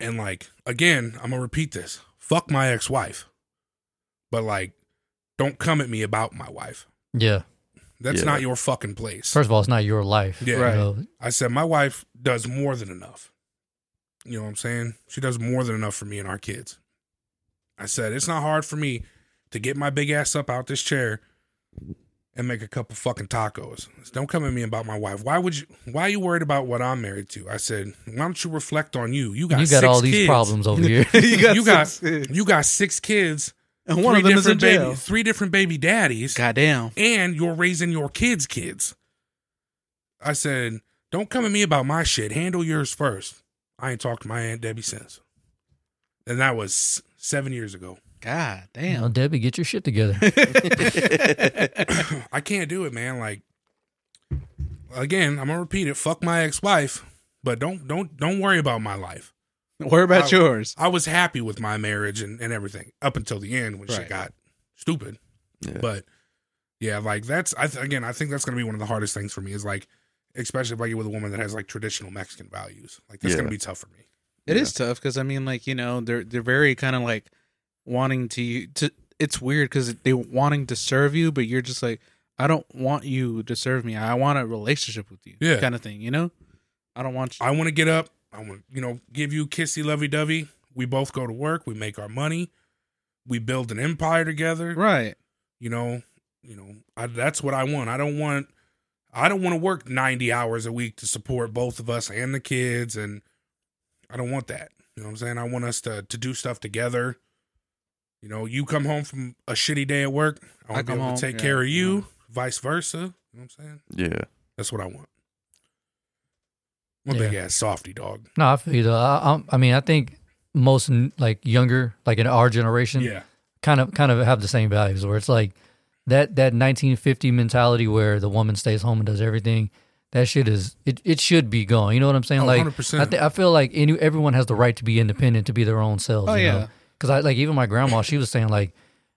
And like again, I'm gonna repeat this: fuck my ex wife, but like, don't come at me about my wife. yeah. That's Yeah. not your fucking place. First of all, it's not your life. Yeah. you know? I said my wife does more than enough. You know what I'm saying? She does more than enough for me and our kids. I said it's not hard for me to get my big ass up out this chair and make a couple fucking tacos. Don't come at me about my wife. Why would you? Why are you worried about what I'm married to? I said, why don't you reflect on you? You got You got six all these kids. problems over [laughs] here. you got, [laughs] You got you got six kids. And one of three them is in different jail. baby, three different baby daddies Goddamn. and you're raising your kids' kids. I said, don't come at me about my shit. Handle yours first. I ain't talked to my Aunt Debbie since. And that was seven years ago. God damn. know, Debbie, get your shit together. [laughs] [coughs] I can't do it, man. Like, again, I'm gonna repeat it. Fuck my ex-wife, but don't don't don't worry about my life. [laughs] Where about I- yours? I was happy with my marriage and, and everything up until the end when she Right. got stupid. Yeah. But yeah, like that's I th- again I think that's gonna be one of the hardest things for me is like, especially if I get with a woman that has like traditional Mexican values. Like that's Yeah. gonna be tough for me. It is Yeah. tough because I mean, like you know, they're they're very kind of like wanting to to. It's weird because they wanting to serve you, but you're just like, I don't want you to serve me. I want a relationship with you, Yeah. kind of thing. You know, I don't want. You, I want to get up. I want you know give you kissy lovey dovey. We both go to work. We make our money. We build an empire together. right. You know, you know I, that's what I want. I don't want. I don't want to work ninety hours a week to support both of us and the kids, and I don't want that. You know what I'm saying? I want us to to do stuff together. You know, you come home from a shitty day at work. I I want to be come able home, to take yeah, care of you, yeah. vice versa. You know what I'm saying? yeah. That's what I want. I'm a Yeah. big ass softy dog. no, I feel you. Though. I, I, I mean, I think most like younger, like in our generation, Yeah. kind of kind of have the same values where it's like that that 1950 mentality where the woman stays home and does everything. That shit is it. It should be gone. You know what I'm saying? Oh, like 100%. I, th- I feel like any everyone has the right to be independent, to be their own selves. Oh, you yeah. Because I like even my grandma. She was saying like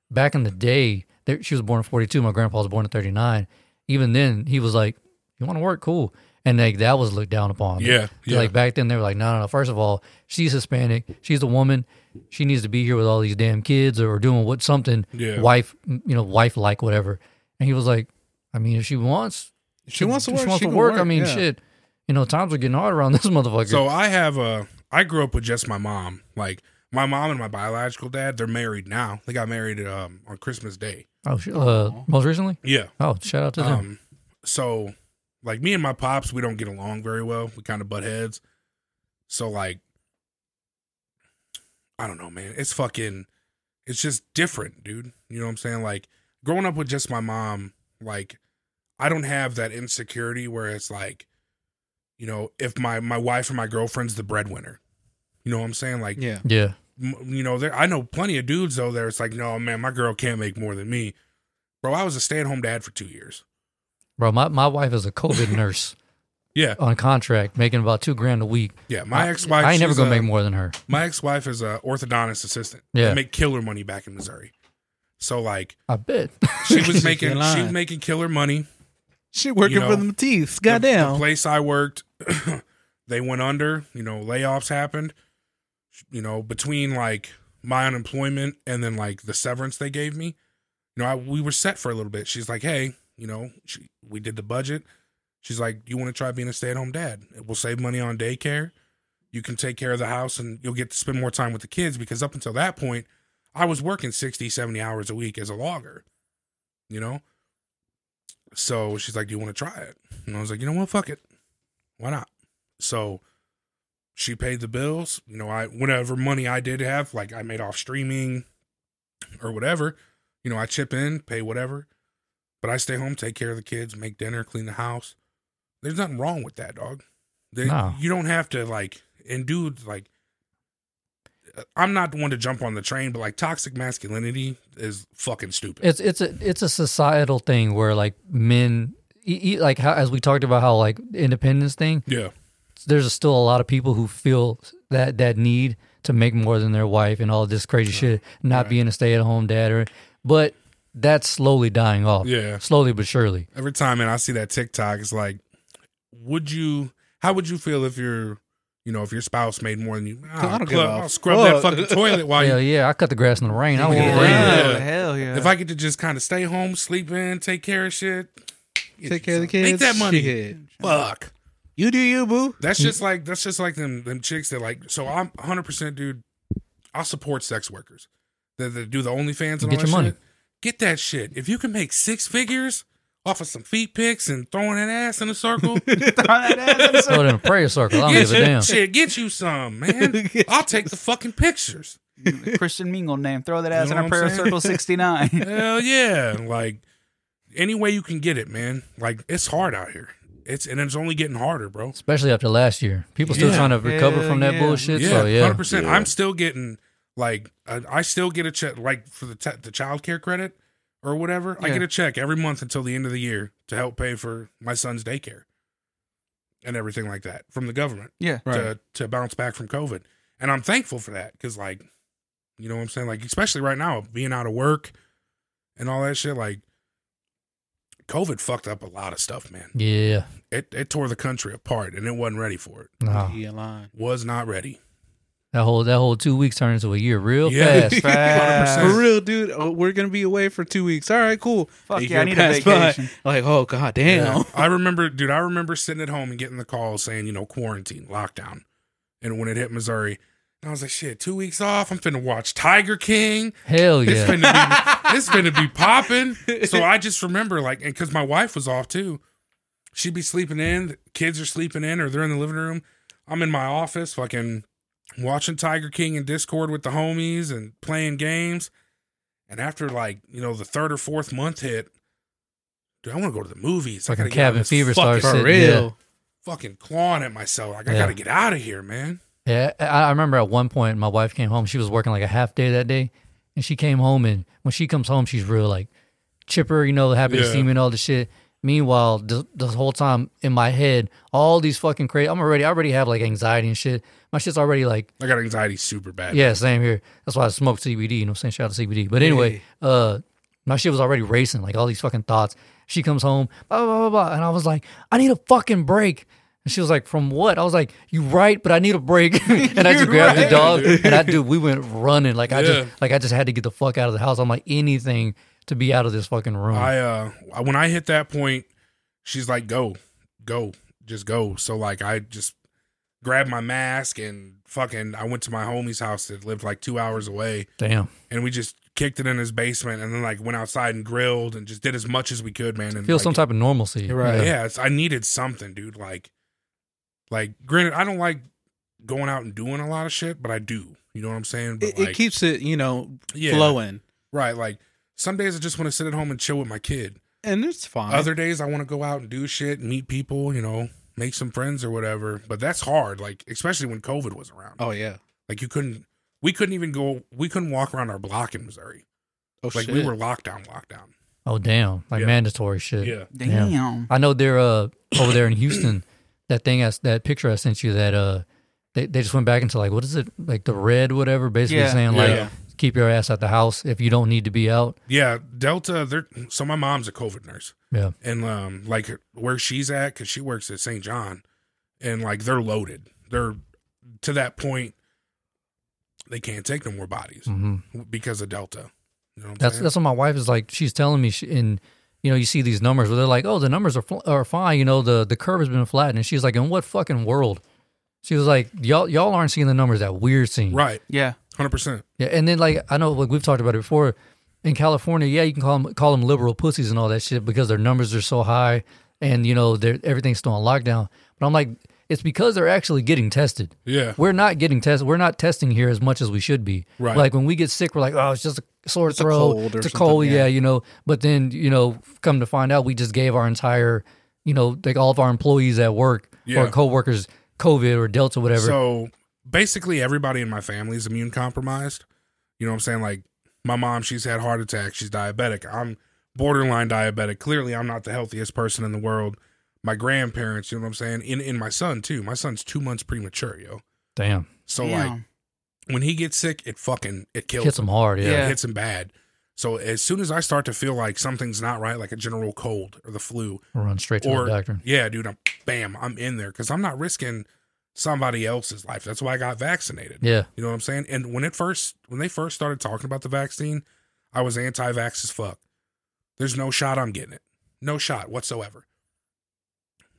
back in the day, there, she was born in 42. My grandpa was born in 39. Even then, he was like, "You want to work? Cool." And like that was looked down upon. Yeah, yeah. Like back then, they were like, "No, no, no. First of all, she's Hispanic. She's a woman. She needs to be here with all these damn kids or doing what something Yeah. wife, you know, wife like whatever." And he was like, "I mean, if she wants, She wants to work. She wants she to can work. I mean, yeah. shit. You know, times are getting hard around [laughs] this motherfucker. So I have a. I grew up with just my mom. Like my mom and my biological dad, they're married now. They got married um, on Christmas Day. oh. Uh, most recently, Yeah. oh, shout out to them. Um. So, like me and my pops, we don't get along very well. We kind of butt heads. So like, I don't know, man. It's fucking. It's just different, dude. You know what I'm saying? Like growing up with just my mom, like I don't have that insecurity where it's like, you know, if my my wife or my girlfriend's the breadwinner. You know what I'm saying? Like, Yeah. yeah, you know, there I know plenty of dudes though. There, it's like, no, man, my girl can't make more than me, bro. I was a stay at home dad for two years. Bro. My my wife is a COVID [laughs] nurse Yeah, on contract, making about two grand a week. yeah. My ex wife, I ain't never gonna make more than her. My ex wife is a orthodontist assistant. Yeah. they make killer money back in Missouri. So like, I bet. she was [laughs] making she was making killer money. She working You know, for the teeth. The- The, place I worked, [clears throat] they went under. You know, layoffs happened. You know, between like my unemployment and then like the severance they gave me, you know, I, we were set for a little bit. She's like, hey, you know, she, we did the budget. She's like, you want to try being a stay at home dad? It will save money on daycare. You can take care of the house and you'll get to spend more time with the kids because up until that point, I was working 60, 70 hours a week as a logger, you know? So she's like, Do you want to try it? And I was like, You know what? Fuck it. Why not? So she paid the bills. You know, I whatever money I did have, like I made off streaming or whatever, you know, I chip in, pay whatever. But I stay home, take care of the kids, make dinner, clean the house. There's nothing wrong with that, dog. There- No. You don't have to like and dude like uh, I'm not the one to jump on the train, but like toxic masculinity is fucking stupid. it's it's a it's a societal thing where like men, like how as we talked about how like independence thing. yeah. There's still a lot of people who feel that that need to make more than their wife and all this crazy shit, not Right. being a stay at home dad or, but that's slowly dying off. Yeah. slowly but surely. Every time, and I see that TikTok, it's like, would you? How would you feel if your, you know, if your spouse made more than you? I don't I'll, give a I'll scrub that fucking toilet while [laughs] Hell you. yeah, I cut the grass in the rain. I don't Yeah. give a rain. Yeah. Hell yeah. If I get to just kind of stay home, sleep in, take care of shit, Take care of the kids. Make that money. Shit. Fuck. You do you, boo. That's just like that's just like them them chicks that like. So I'm 100 percent dude. I'll support sex workers that, that do the OnlyFans and all Get that your money. Shit. Get that shit. If you can make six figures off of some feet pics and throwing that ass in a circle, [laughs] Throw that ass in Throw it in a prayer circle. I don't give a damn. shit, get you some, man. [laughs] I'll take the fucking pictures. Christian Mingle name. Throw that ass know in a prayer saying? circle 69. [laughs] Hell yeah. Like any way you can get it, man. Like it's hard out here. It's and it's only getting harder, bro. Especially after last year, people still Yeah. trying to recover Hell from that yeah. bullshit. Yeah, so yeah, hundred percent. I'm still getting like I, I still get a check like for the t- the child care credit or whatever. I get a check every month until the end of the year to help pay for my son's daycare and everything like that from the government yeah. to to bounce back from COVID. And I'm thankful for that because like you know what I'm saying like especially right now being out of work and all that shit like COVID fucked up a lot of stuff, man. yeah. It it tore the country apart and it wasn't ready for it. No, He lying. Was not ready. That whole that whole two weeks turned into a year real Yeah. fast. [laughs] Fast. For real, dude. Oh, we're gonna be away for two weeks. All right, cool. Fuck A yeah, I need a passed by. vacation. Like, oh god damn. Yeah. [laughs] I remember, dude. I remember sitting at home and getting the call saying, you know, quarantine, lockdown, and when it hit Missouri, I was like, shit, two weeks off. I'm finna watch Tiger King. Hell It's yeah. finna be, [laughs] it's finna be popping. So I just remember, like, and because my wife was off too, she'd be sleeping in. The kids are sleeping in, or they're in the living room. I'm in my office, fucking watching Tiger King in Discord with the homies and playing games. And after like you know the third or fourth month hit, dude, I want to go to the movies. I Fucking gotta get out of cabin this fever fucking- starts For Sit- real. fucking clawing at myself. Like I Yeah. gotta get out of here, man. Yeah, I I remember at one point my wife came home. She was working like a half day that day, and she came home and when she comes home, she's real like chipper, you know, happy to see me and all the shit. Meanwhile, the, the whole time in my head, all these fucking crazy. I'm already, I already have like anxiety and shit. My shit's already like, I got anxiety super bad. yeah, same here. That's why I smoke CBD. You know, what I'm saying shout out to CBD. But anyway, uh, my shit was already racing, like all these fucking thoughts. She comes home, blah blah blah blah, and I was like, I need a fucking break. And she was like, "From what?" I was like, "You right, but I need a break." [laughs] and I just grabbed the dog, and I dude, we went running. Like I Yeah. just, like I just had to get the fuck out of the house. I'm like anything to be out of this fucking room. I uh when I hit that point, she's like, "Go, go, just go." So like I just grabbed my mask and fucking I went to my homie's house that lived like two hours away, Damn, and we just kicked it in his basement, and then like went outside and grilled and just did as much as we could, man. And feel like, some type of normalcy. Right. Yeah. yeah, it's, I needed something, dude. Like, like granted, I don't like going out and doing a lot of shit, but I do. You know what I'm saying? But It, like, it keeps it, you know, yeah, flowing, right. Like some days I just want to sit at home and chill with my kid. and it's fine. Other days I want to go out and do shit, meet people, you know, make some friends or whatever. But that's hard, like especially when COVID was around. oh yeah. Like you couldn't, we couldn't even go, we couldn't walk around our block in Missouri. Oh Like shit. we were locked lockdown, lockdown. Oh damn, like Yeah. mandatory shit. Yeah, Damn. I know they're uh over there in Houston. [coughs] that thing, I, that picture I sent you, that uh, they they just went back into like what is it, like the red, whatever, basically Yeah. saying like Yeah. Keep your ass at the house if you don't need to be out. yeah. Delta, they're so my mom's a COVID nurse. Yeah, and um like where she's at because she works at st john and like they're loaded they're to that point they can't take no more bodies hmm because of delta you know what that's saying? that's what my wife is like. She's telling me, she, and you know, you see these numbers where they're like, oh, the numbers are fl- are fine. You know, the the curve has been flattened. And she's like, in what fucking world? She was like, y'all y'all aren't seeing the numbers that we're seeing. right Yeah. 100% Yeah, and then like I know like we've talked about it before. In California, yeah, you can call them call them liberal pussies and all that shit because their numbers are so high, and you know they're everything's still on lockdown. But I'm like, it's because they're actually getting tested. yeah We're not getting tested. We're not testing here as much as we should be. Right. Like when we get sick, we're like, oh, it's just a sore It's a throat. cold or it's a cold, yeah. yeah. you know. But then you know, come to find out, we just gave our entire, you know, like all of our employees at work Yeah. or coworkers COVID or Delta, whatever. so basically everybody in my family is immune compromised you know what i'm saying like my mom she's had heart attacks she's diabetic i'm borderline diabetic clearly i'm not the healthiest person in the world my grandparents you know what i'm saying in in my son too my son's two months premature yo Damn, so like when he gets sick, it fucking it kills hits him. them hard. Yeah. Yeah. It hits him bad. So as soon as I start to feel like something's not right, like a general cold or the flu, we run straight to or the doctor. yeah, dude, I'm bam, I'm in there because I'm not risking somebody else's life. That's why I got vaccinated. Yeah. You know what I'm saying? And when it first when they first started talking about the vaccine, I was anti-vax as fuck. There's no shot I'm getting it. No shot whatsoever.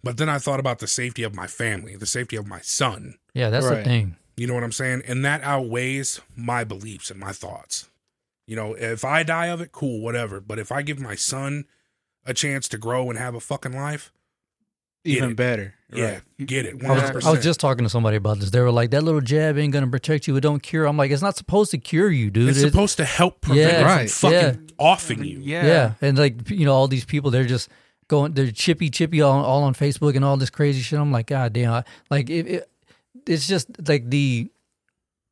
But then I thought about the safety of my family, the safety of my son. Yeah, that's the Right. thing. You know what I'm saying? And that outweighs my beliefs and my thoughts. You know, if I die of it, cool, whatever. But if I give my son a chance to grow and have a fucking life, Even it. Better. yeah, Right. get it. I was, 100%. I was just talking to somebody about this. They were like, "That little jab ain't gonna protect you. It don't cure." I'm like, "It's not supposed to cure you, dude. it's It- supposed to help prevent Yeah, it right, from fucking offing you. Yeah. yeah. And like, you know, all these people, they're just going, they're chippy, chippy, all, all on Facebook and all this crazy shit. I'm like, God damn! I, like, it, it, it's just like the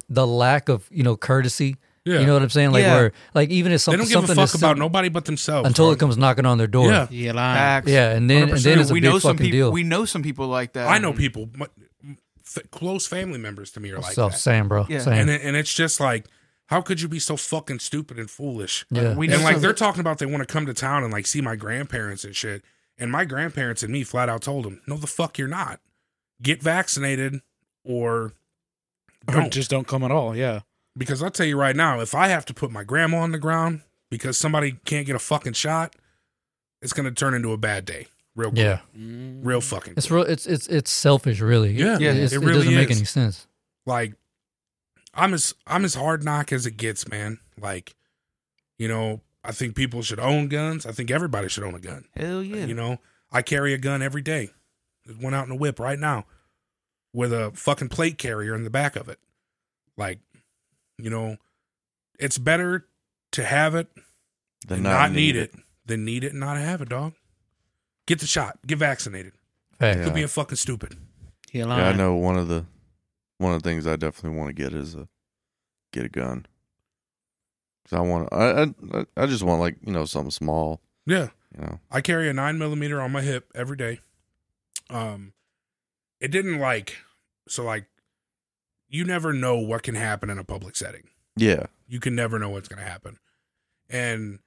the lack of you know courtesy. Yeah. You know what I'm saying? Like, Yeah. where like even if they something don't give a something fuck about sim- nobody but themselves. until dog. it comes knocking on their door. Yeah. Yeah, lying. Facts. Yeah, and then and then 100%. it's a we big know some fucking people. deal. We know some people like that. I know people, my, f- close family members to me are oh, like so that. same, bro. Yeah. Same. And, it, and it's just like, how could you be so fucking stupid and foolish? yeah. We know and like some- they're talking about they want to come to town and like see my grandparents and shit. And my grandparents and me flat out told them, "No, the fuck you're not. Get vaccinated or Or don't." just don't come at all. Yeah. Because I'll tell you right now, if I have to put my grandma on the ground because somebody can't get a fucking shot, it's gonna turn into a bad day. Real quick. yeah. Mm. real fucking. It's real. It's it's it's selfish, really. Yeah, Yeah, It's- it it, really doesn't make is. any sense. like I'm as I'm as hard knock as it gets, man. Like, you know, I think people should own guns. I think everybody should own a gun. Hell yeah. You know, I carry a gun every day. There's one out in the whip right now with a fucking plate carrier in the back of it. Like, you know, it's better to have it than and not need it than need it and not have it, dog. Get the shot. Get vaccinated. Fact. Yeah. Quit being fucking stupid. Yeah, I know one of the one of the things I definitely want to get is a get a gun. 'Cause I want. I, I I just want like you know something small. Yeah. You know. I carry a nine millimeter on my hip every day. Um, it didn't like so like you never know what can happen in a public setting. Yeah. You can never know what's going to happen. And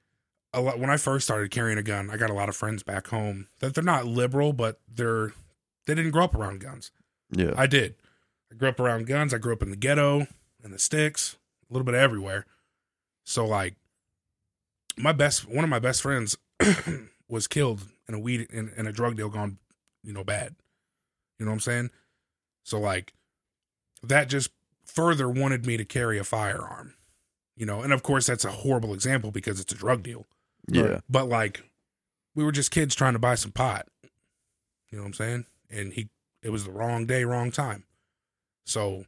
a lot when I first started carrying a gun, I got a lot of friends back home that they're not liberal, but they're they didn't grow up around guns. Yeah. I did. I grew up around guns. I grew up in the ghetto, in the sticks, a little bit everywhere. So like my best one of my best friends [clears throat] was killed in a weed in, in a drug deal gone, you know, bad. You know what I'm saying? So like that just further wanted me to carry a firearm. You know, and of course that's a horrible example because it's a drug deal. yeah. But like we were just kids trying to buy some pot. You know what I'm saying? And he it was the wrong day, wrong time. So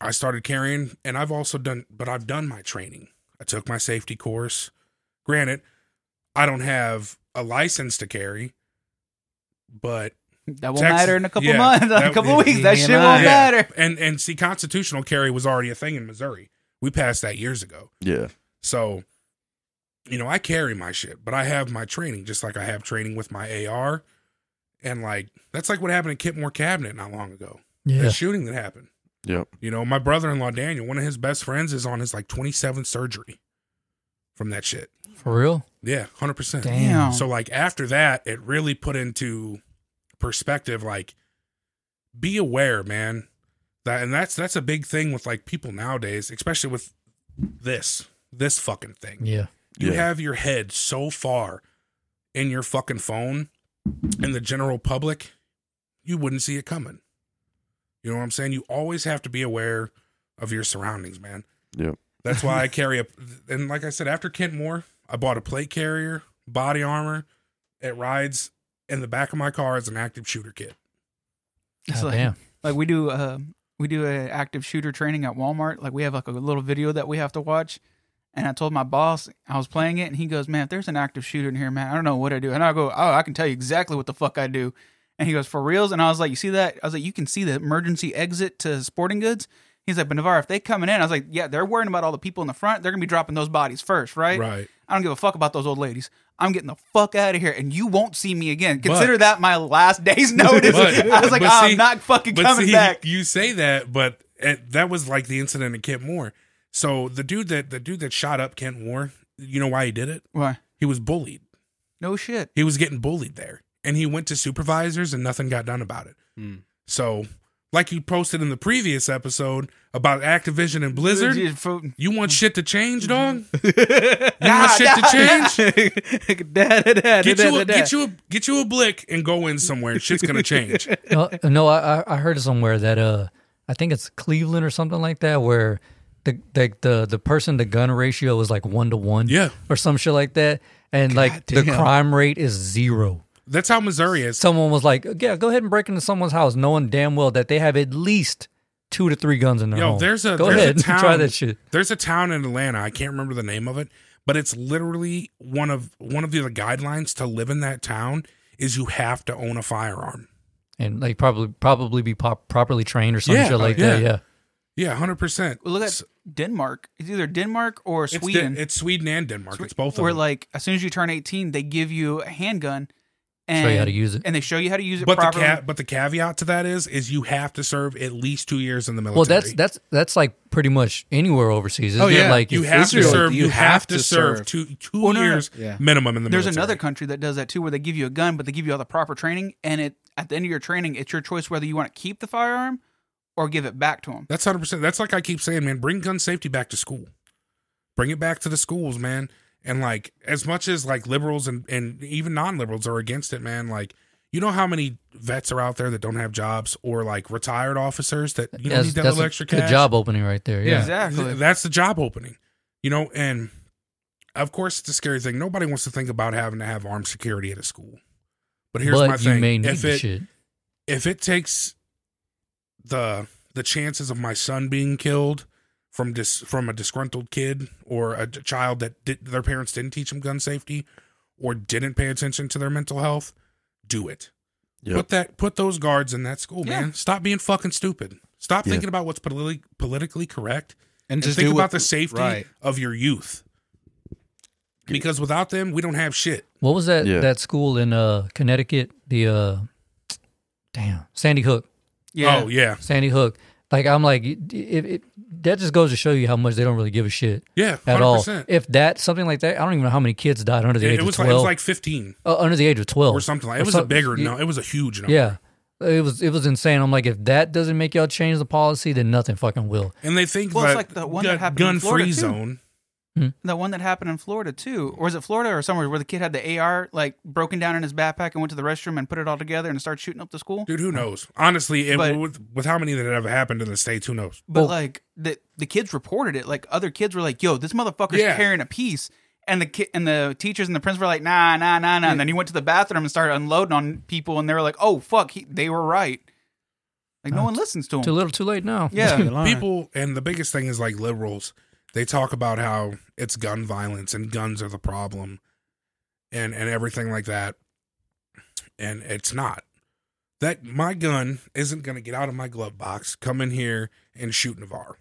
I started carrying and I've also done but I've done my training. I took my safety course. Granted, I don't have a license to carry, but That won't Texas- matter in a couple yeah, months, [laughs] in that- a couple of weeks. That Yeah, shit won't yeah. matter. and and see constitutional carry was already a thing in Missouri. We passed that years ago. Yeah. So, you know, I carry my shit, but I have my training just like I have training with my AR. And like that's like what happened at Kent Moore Cabinet not long ago. Yeah. That shooting that happened. Yep. You know, my brother-in-law Daniel, one of his best friends is on his like 27th surgery from that shit. For real? Yeah, 100%. Damn. So like after that, it really put into perspective like be aware, man. That and that's that's a big thing with like people nowadays, especially with this this fucking thing. Yeah. You Yeah. have your head so far in your fucking phone in the general public, you wouldn't see it coming. You know what I'm saying? You always have to be aware of your surroundings, man. Yep. That's why I [laughs] carry a and like I said, after Kent Moore, I bought a plate carrier, body armor. It rides in the back of my car as an active shooter kit. It's God like- damn. Like we do, uh, we do a active shooter training at Walmart. Like we have like a little video that we have to watch. And I told my boss I was playing it, and he goes, "Man, if there's an active shooter in here, man, I don't know what I do." And I go, "Oh, I can tell you exactly what the fuck I do." And he goes, "For reals?" And I was like, "You see that?" I was like, "You can see the emergency exit to Sporting Goods." He's like, "But Navarre, if they coming in," I was like, "Yeah, they're worrying about all the people in the front. They're gonna be dropping those bodies first, right?" Right. I don't give a fuck about those old ladies. I'm getting the fuck out of here, and you won't see me again. Consider that my last day's [laughs] notice. But- I was like, but I'm not fucking But coming see, back. you say that, but it, that was like the incident at Kent Moore. So the dude that the dude that shot up Kent Moore, you know why he did it? Why? He was bullied. No shit. He was getting bullied there, and he went to supervisors, and nothing got done about it. Hmm. So, like you posted in the previous episode about Activision and Blizzard, you want shit to change, dog? [laughs] You want shit to change? [laughs] Get you, a, get you a get you a blick and go in somewhere. Shit's gonna change. [laughs] no, no I, I heard somewhere that uh, I think it's Cleveland or something like that, where the the the, the person to gun ratio is like one to one, Yeah, or some shit like that, and like the crime rate is zero. That's how Missouri is. Someone was like, "Yeah, go ahead and break into someone's house, knowing damn well that they have at least two to three guns in their Yo, home." there's a go there's ahead a [laughs] town, try that shit. There's a town in Atlanta. I can't remember the name of it, but it's literally one of one of the guidelines to live in that town is you have to own a firearm. and like probably probably be pop, properly trained or some Yeah, shit like yeah. that. Yeah, Yeah, hundred percent. Well, look at Denmark. It's either Denmark or it's Sweden. Den- it's Sweden and Denmark. It's both of where them. like as soon as you turn 18, they give you a handgun and show you how to use it. and they show you how to use it but the ca- but the caveat to that is is you have to serve at least two years in the military. Well, that's that's that's like pretty much anywhere overseas. Isn't Oh, yeah. it? like you if have to serve. You, you have, have to, to serve, serve. two two Well, no, no, no. years Yeah. minimum in the There's military. There's another country that does that too, where they give you a gun, but they give you all the proper training, and it at the end of your training, it's your choice whether you want to keep the firearm or give it back to them. That's hundred percent. That's like I keep saying, man. Bring gun safety back to school. Bring it back to the schools, man. And like as much as like liberals and and even non liberals are against it, man. Like you know how many vets are out there that don't have jobs or like retired officers that you know that's, need that little a extra good cash. job opening right there. Yeah, Exactly. That's the job opening, you know. And of course, it's a scary thing. Nobody wants to think about having to have armed security at a school. But here's but my you thing: may need if it shit. if it takes the the chances of my son being killed from dis, from a disgruntled kid or a child that did, their parents didn't teach them gun safety or didn't pay attention to their mental health, do it. Yep. Put that put those guards in that school, Yeah. man. Stop being fucking stupid. Stop Yeah. thinking about what's politically politically correct and, just think do about what- the safety right. of your youth. Because without them, we don't have shit. What was that Yeah. that school in uh Connecticut? The uh damn Sandy Hook. Yeah. Oh yeah, Sandy Hook. Like I'm like it, it, it, that just goes to show you how much they don't really give a shit yeah, at 100%. all. If that something like that, I don't even know how many kids died under the It, age it was of like it was like fifteen uh, under the age of twelve or something like. Or It was a bigger yeah. no. It was a huge number. Yeah, it was it was insane. I'm like, if that doesn't make y'all change the policy, then nothing fucking will. and they think Well, it's like the one that gun, happened in Florida, free too. zone. The one that happened in Florida too, or is it Florida or somewhere where the kid had the AR like broken down in his backpack and went to the restroom and put it all together and started shooting up the school? Dude, who knows? Honestly, it, But- with, with how many that have happened in the states, who knows? But Well- like the the kids reported it. Like other kids were like, "Yo, this motherfucker's Yeah. carrying a piece." And the ki- and the teachers and the principal were like, "Nah, nah, nah, nah." And then he went to the bathroom and started unloading on people, and they were like, "Oh fuck, he, they were right." Like no Uh, one listens to him. Too little, too late now. Yeah. [laughs] People, and the biggest thing is like liberals. They talk about how it's gun violence and guns are the problem, and and everything like that. And it's not. That my gun isn't going to get out of my glove box, come in here and shoot Navarre.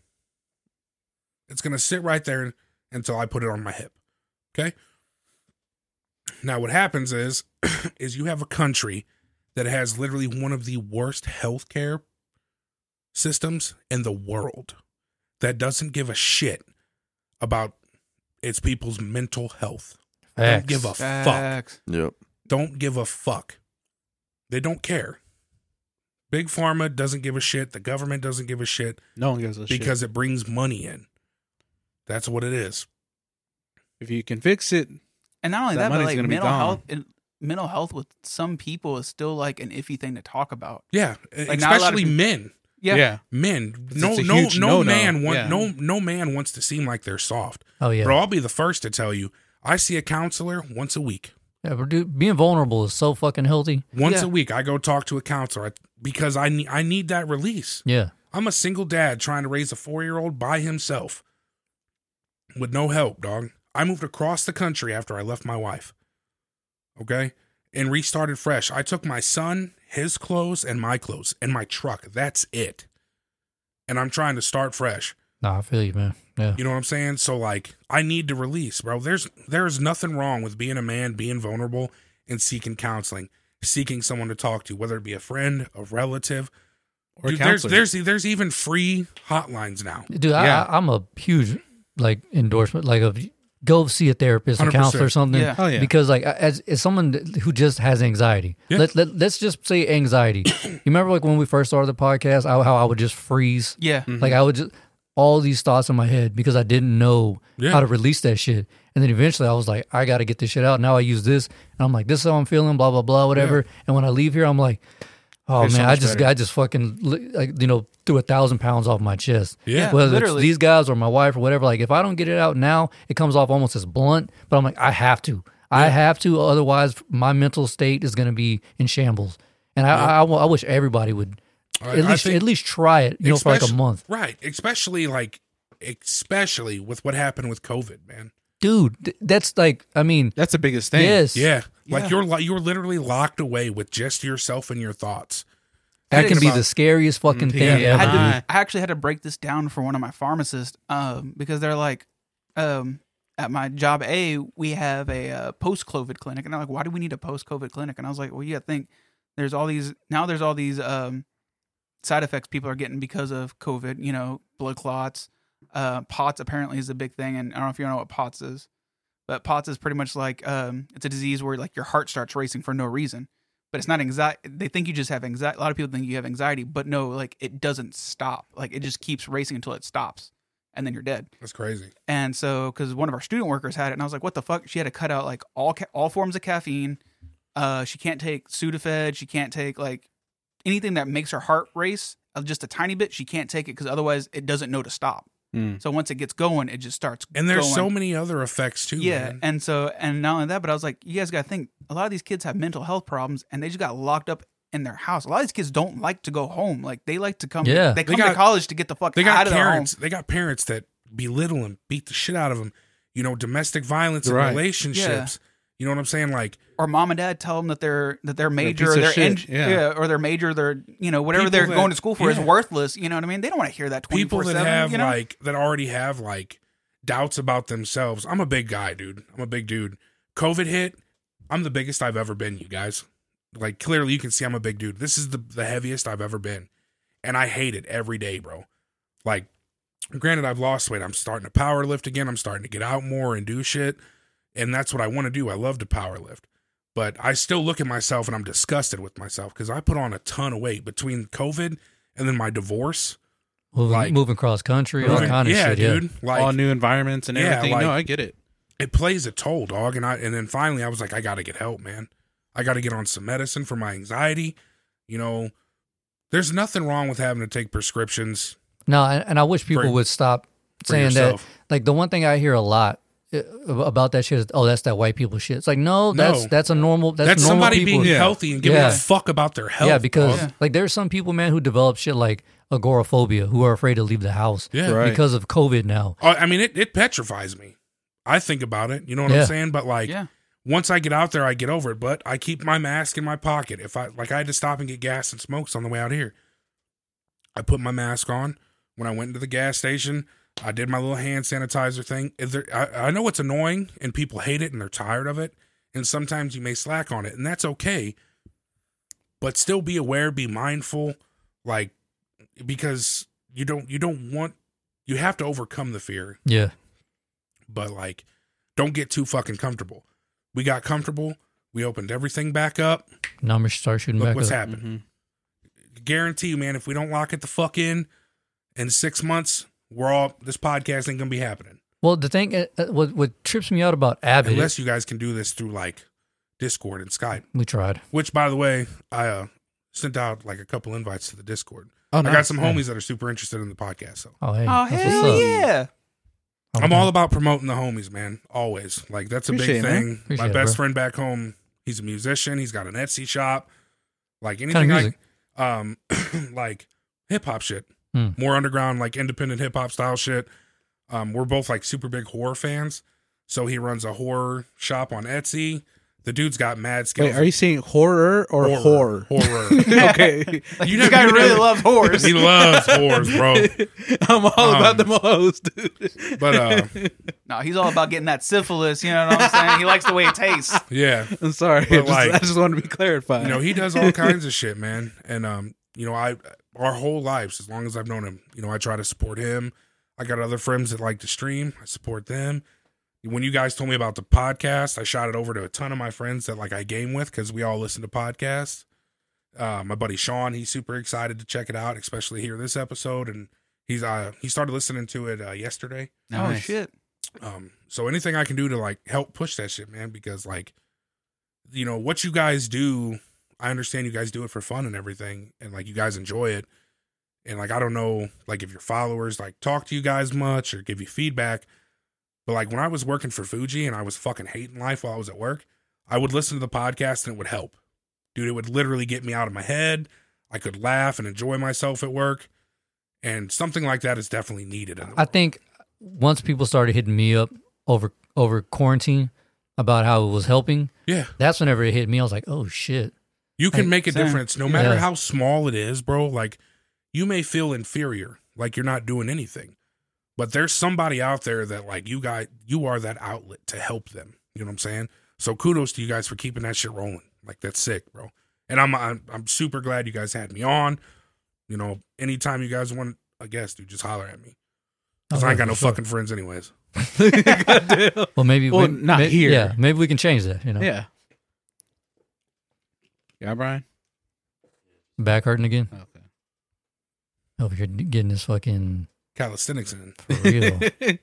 It's going to sit right there until I put it on my hip. Okay. Now, what happens is, [clears throat] is you have a country that has literally one of the worst healthcare systems in the world that doesn't give a shit about its people's mental health. Don't give a fuck. Yep. Don't give a fuck. They don't care. Big Pharma doesn't give a shit. The government doesn't give a shit no one gives a shit. because it brings money in. That's what it is. if you can fix it, And not only That that, but money's like gonna be mental gone. health and mental health with some people is still like an iffy thing to talk about. Yeah, Like, not a lot of especially people- men. Yeah. yeah, Men. It's No, a no, no no-no. man want Yeah. no no man wants to seem like they're soft. Oh yeah. But I'll be the first to tell you, I see a counselor once a week. yeah, but dude, being vulnerable is so fucking healthy. Once Yeah. a week, I go talk to a counselor because I need I need that release. Yeah. I'm a single dad trying to raise a four year old by himself with no help, dog. I moved across the country after I left my wife. Okay? And restarted fresh. I took my son, his clothes, and my clothes, and my truck. That's it. And I'm trying to start fresh. Nah, I feel you, man. Yeah. You know what I'm saying? So like I need to release, bro. There's there's nothing wrong with being a man, being vulnerable, and seeking counseling, seeking someone to talk to, whether it be a friend, a relative, Or Dude, there's counselor. there's there's even free hotlines now. Dude, Yeah. I, I'm a huge like endorsement, like of go see a therapist, a 100%. counselor, or something. Yeah. Oh, yeah. Because like as as someone who just has anxiety, Yeah. let, let let's just say anxiety. [coughs] you remember like when we first started the podcast, I, how I would just freeze, Yeah. Mm-hmm. like I would just all these thoughts in my head because I didn't know Yeah. how to release that shit. And then eventually I was like, I got to get this shit out. Now I use this, and I'm like, this is how I'm feeling, blah blah blah, whatever. And when I leave here, I'm like. Oh Feels so man, I just better. I just fucking like you know threw a thousand pounds off my chest Yeah. whether literally. it's these guys or my wife or whatever. Like if I don't get it out now, it comes off almost as blunt. But I'm like, I have to. I have to. Otherwise, my mental state is going to be in shambles. And I, I, I, I wish everybody would I- at least at least try it. You know, for like a month, Right. Especially like especially with what happened with COVID, man. dude. That's like, I mean, That's the biggest thing. yes, Yeah. Like you're li- you're literally locked away with just yourself and your thoughts. that can be the scariest fucking thing Yeah, I, ever. had to. I actually had to break this down for one of my pharmacists um, because they're like, um, at my job A, we have a uh, post COVID clinic, and they're like, why do we need a post COVID clinic? And I was like, well, you got to think there's all these now. There's all these um, side effects people are getting because of COVID. You know, blood clots, uh, POTS apparently is a big thing, and I don't know if you know what POTS is, but POTS is pretty much like um, it's a disease where like your heart starts racing for no reason but it's not anxiety. They think you just have anxiety. A lot of people think you have anxiety, but no, like it doesn't stop. Like it just keeps racing until it stops, and then you're dead. That's crazy. And so, because one of our student workers had it, and I was like, "What the fuck?" She had to cut out like all ca- all forms of caffeine. Uh, she can't take Sudafed. She can't take like anything that makes her heart race just a tiny bit. She can't take it because otherwise it doesn't know to stop. Mm. So once it gets going, it just starts. And there's going. so many other effects too. Yeah, man. and so and not only that, but I was like, you guys got to think. A lot of these kids have mental health problems, and they just got locked up in their house. A lot of these kids don't like to go home. Like they like to come. Yeah. they They come to college to get the fuck they out got of their home. parents. They got parents that belittle them, beat the shit out of them. You know, domestic violence in Right. relationships. You know what I'm saying? Like or mom and dad tell them that their that their major or their shit, eng- yeah. or their major their you know whatever People they're that- going to school for is worthless. You know what I mean? They don't want to hear that twenty people that have You know? like that already have like doubts about themselves. I'm a big guy, dude. I'm a big dude. COVID hit. I'm the biggest I've ever been, you guys. Like clearly you can see I'm a big dude. This is the the heaviest I've ever been. And I hate it every day, bro. Like granted I've lost weight. I'm starting to power lift again. I'm starting to get out more and do shit. And that's what I want to do. I love to power lift. But I still look at myself and I'm disgusted with myself because I put on a ton of weight between COVID and then my divorce. moving, like- moving cross country, all kind of yeah, shit. Yeah, dude. Like all new environments and Yeah, everything. like- no, I get it. it plays a toll, dog. And I and then finally I was like, I gotta get help, man. I gotta get on some medicine for my anxiety. You know, there's nothing wrong with having to take prescriptions No, and, and I wish people For- would stop saying that. Like the one thing I hear a lot Uh, about that shit is, "Oh, that's that white people shit." It's like, no, that's No. that's a normal. That's, That's, normal somebody people. being Yeah. healthy and giving Yeah. a fuck about their health. yeah, because dog. like there's some people, man, who develop shit like agoraphobia, who are afraid to leave the house yeah. Right. because of COVID now. Oh, I mean, it, it petrifies me. I think about it. You know what Yeah. I'm saying? But like, yeah. once I get out there, I get over it. But I keep my mask in my pocket. If I like, I had to stop and get gas and smokes on the way out here. I put my mask on when I went into the gas station. I did my little hand sanitizer thing. Is there, I, I know it's annoying and people hate it and they're tired of it. And sometimes you may slack on it, and that's okay. But still be aware, be mindful, like because you don't you don't want you have to overcome the fear Yeah, but like don't get too fucking comfortable. We got comfortable. We opened everything back up. numbers start shooting Look back what's up. happened. Mhm. Guarantee you, man, if we don't lock it the fuck in in six months, we're all this podcast ain't gonna be happening. Well, the thing, uh, uh, what what trips me out about Abbott, Unless you guys can do this through like Discord and Skype. we tried. Which by the way, I uh sent out like a couple invites to the Discord. Oh, I got nice. some Yeah. homies that are super interested in the podcast. So Oh, hey, Oh that's hell up. yeah! I'm all about promoting the homies, man. Always. Like that's a Appreciate big thing. Appreciate My best bro. friend back home, he's a musician. He's got an Etsy shop. Like anything kind of music? I um [clears throat] like hip hop shit. Hmm. More underground, like independent hip hop style shit. Um, we're both like super big horror fans. So he runs a horror shop on Etsy. The dude's got mad skills. Wait, are you saying horror or horror? Horror. [laughs] okay, [laughs] Like, You this never- guy you really never- loves horrors. he loves horrors, bro. [laughs] I'm all Um, about the hoes, dude. But uh no, he's all about getting that syphilis. You know what I'm saying? He likes the way it tastes. yeah. I'm sorry. But I just, like- I just want to be clarified. you know he does all kinds of shit man and um you know i our whole lives as long as i've known him. You know i try to support him. I got other friends that like to stream. I support them. When you guys told me about the podcast i shot it over to a ton of my friends that like i game with because we all listen to podcasts. Uh, my buddy sean he's super excited to check it out especially hear this episode and he's uh he started listening to it uh, yesterday. Oh shit! um, so anything I can do to like help push that shit, man, because like, you know, what you guys do, I understand you guys do it for fun and everything, and like you guys enjoy it. And like I don't know, like if your followers like talk to you guys much or give you feedback, but like when I was working for Fuji and I was fucking hating life while I was at work, I would listen to the podcast and it would help. Dude, it would literally get me out of my head. I could laugh and enjoy myself at work. And something like that is definitely needed in the I think once people started hitting me up over over quarantine about how it was helping, Yeah. that's whenever it hit me. I was like, oh shit. You can Like, make a same. difference no matter Yeah. how small it is, bro. Like you may feel inferior, like you're not doing anything. But there's somebody out there that like you guys you are that outlet to help them. You know what I'm saying? So kudos to you guys for keeping that shit rolling. Like that's sick, bro. And I'm I'm, I'm super glad you guys had me on. You know, anytime you guys want a guest, dude, just holler at me. Cause Oh, I ain't got no sure. fucking friends anyways. [laughs] [laughs] Well, maybe Well, we- not may- here. Yeah, maybe we can change that. You know, Yeah. Yeah, Brian. back hurting again. Okay. Hope you're getting this fucking Calisthenics in. for real. [laughs]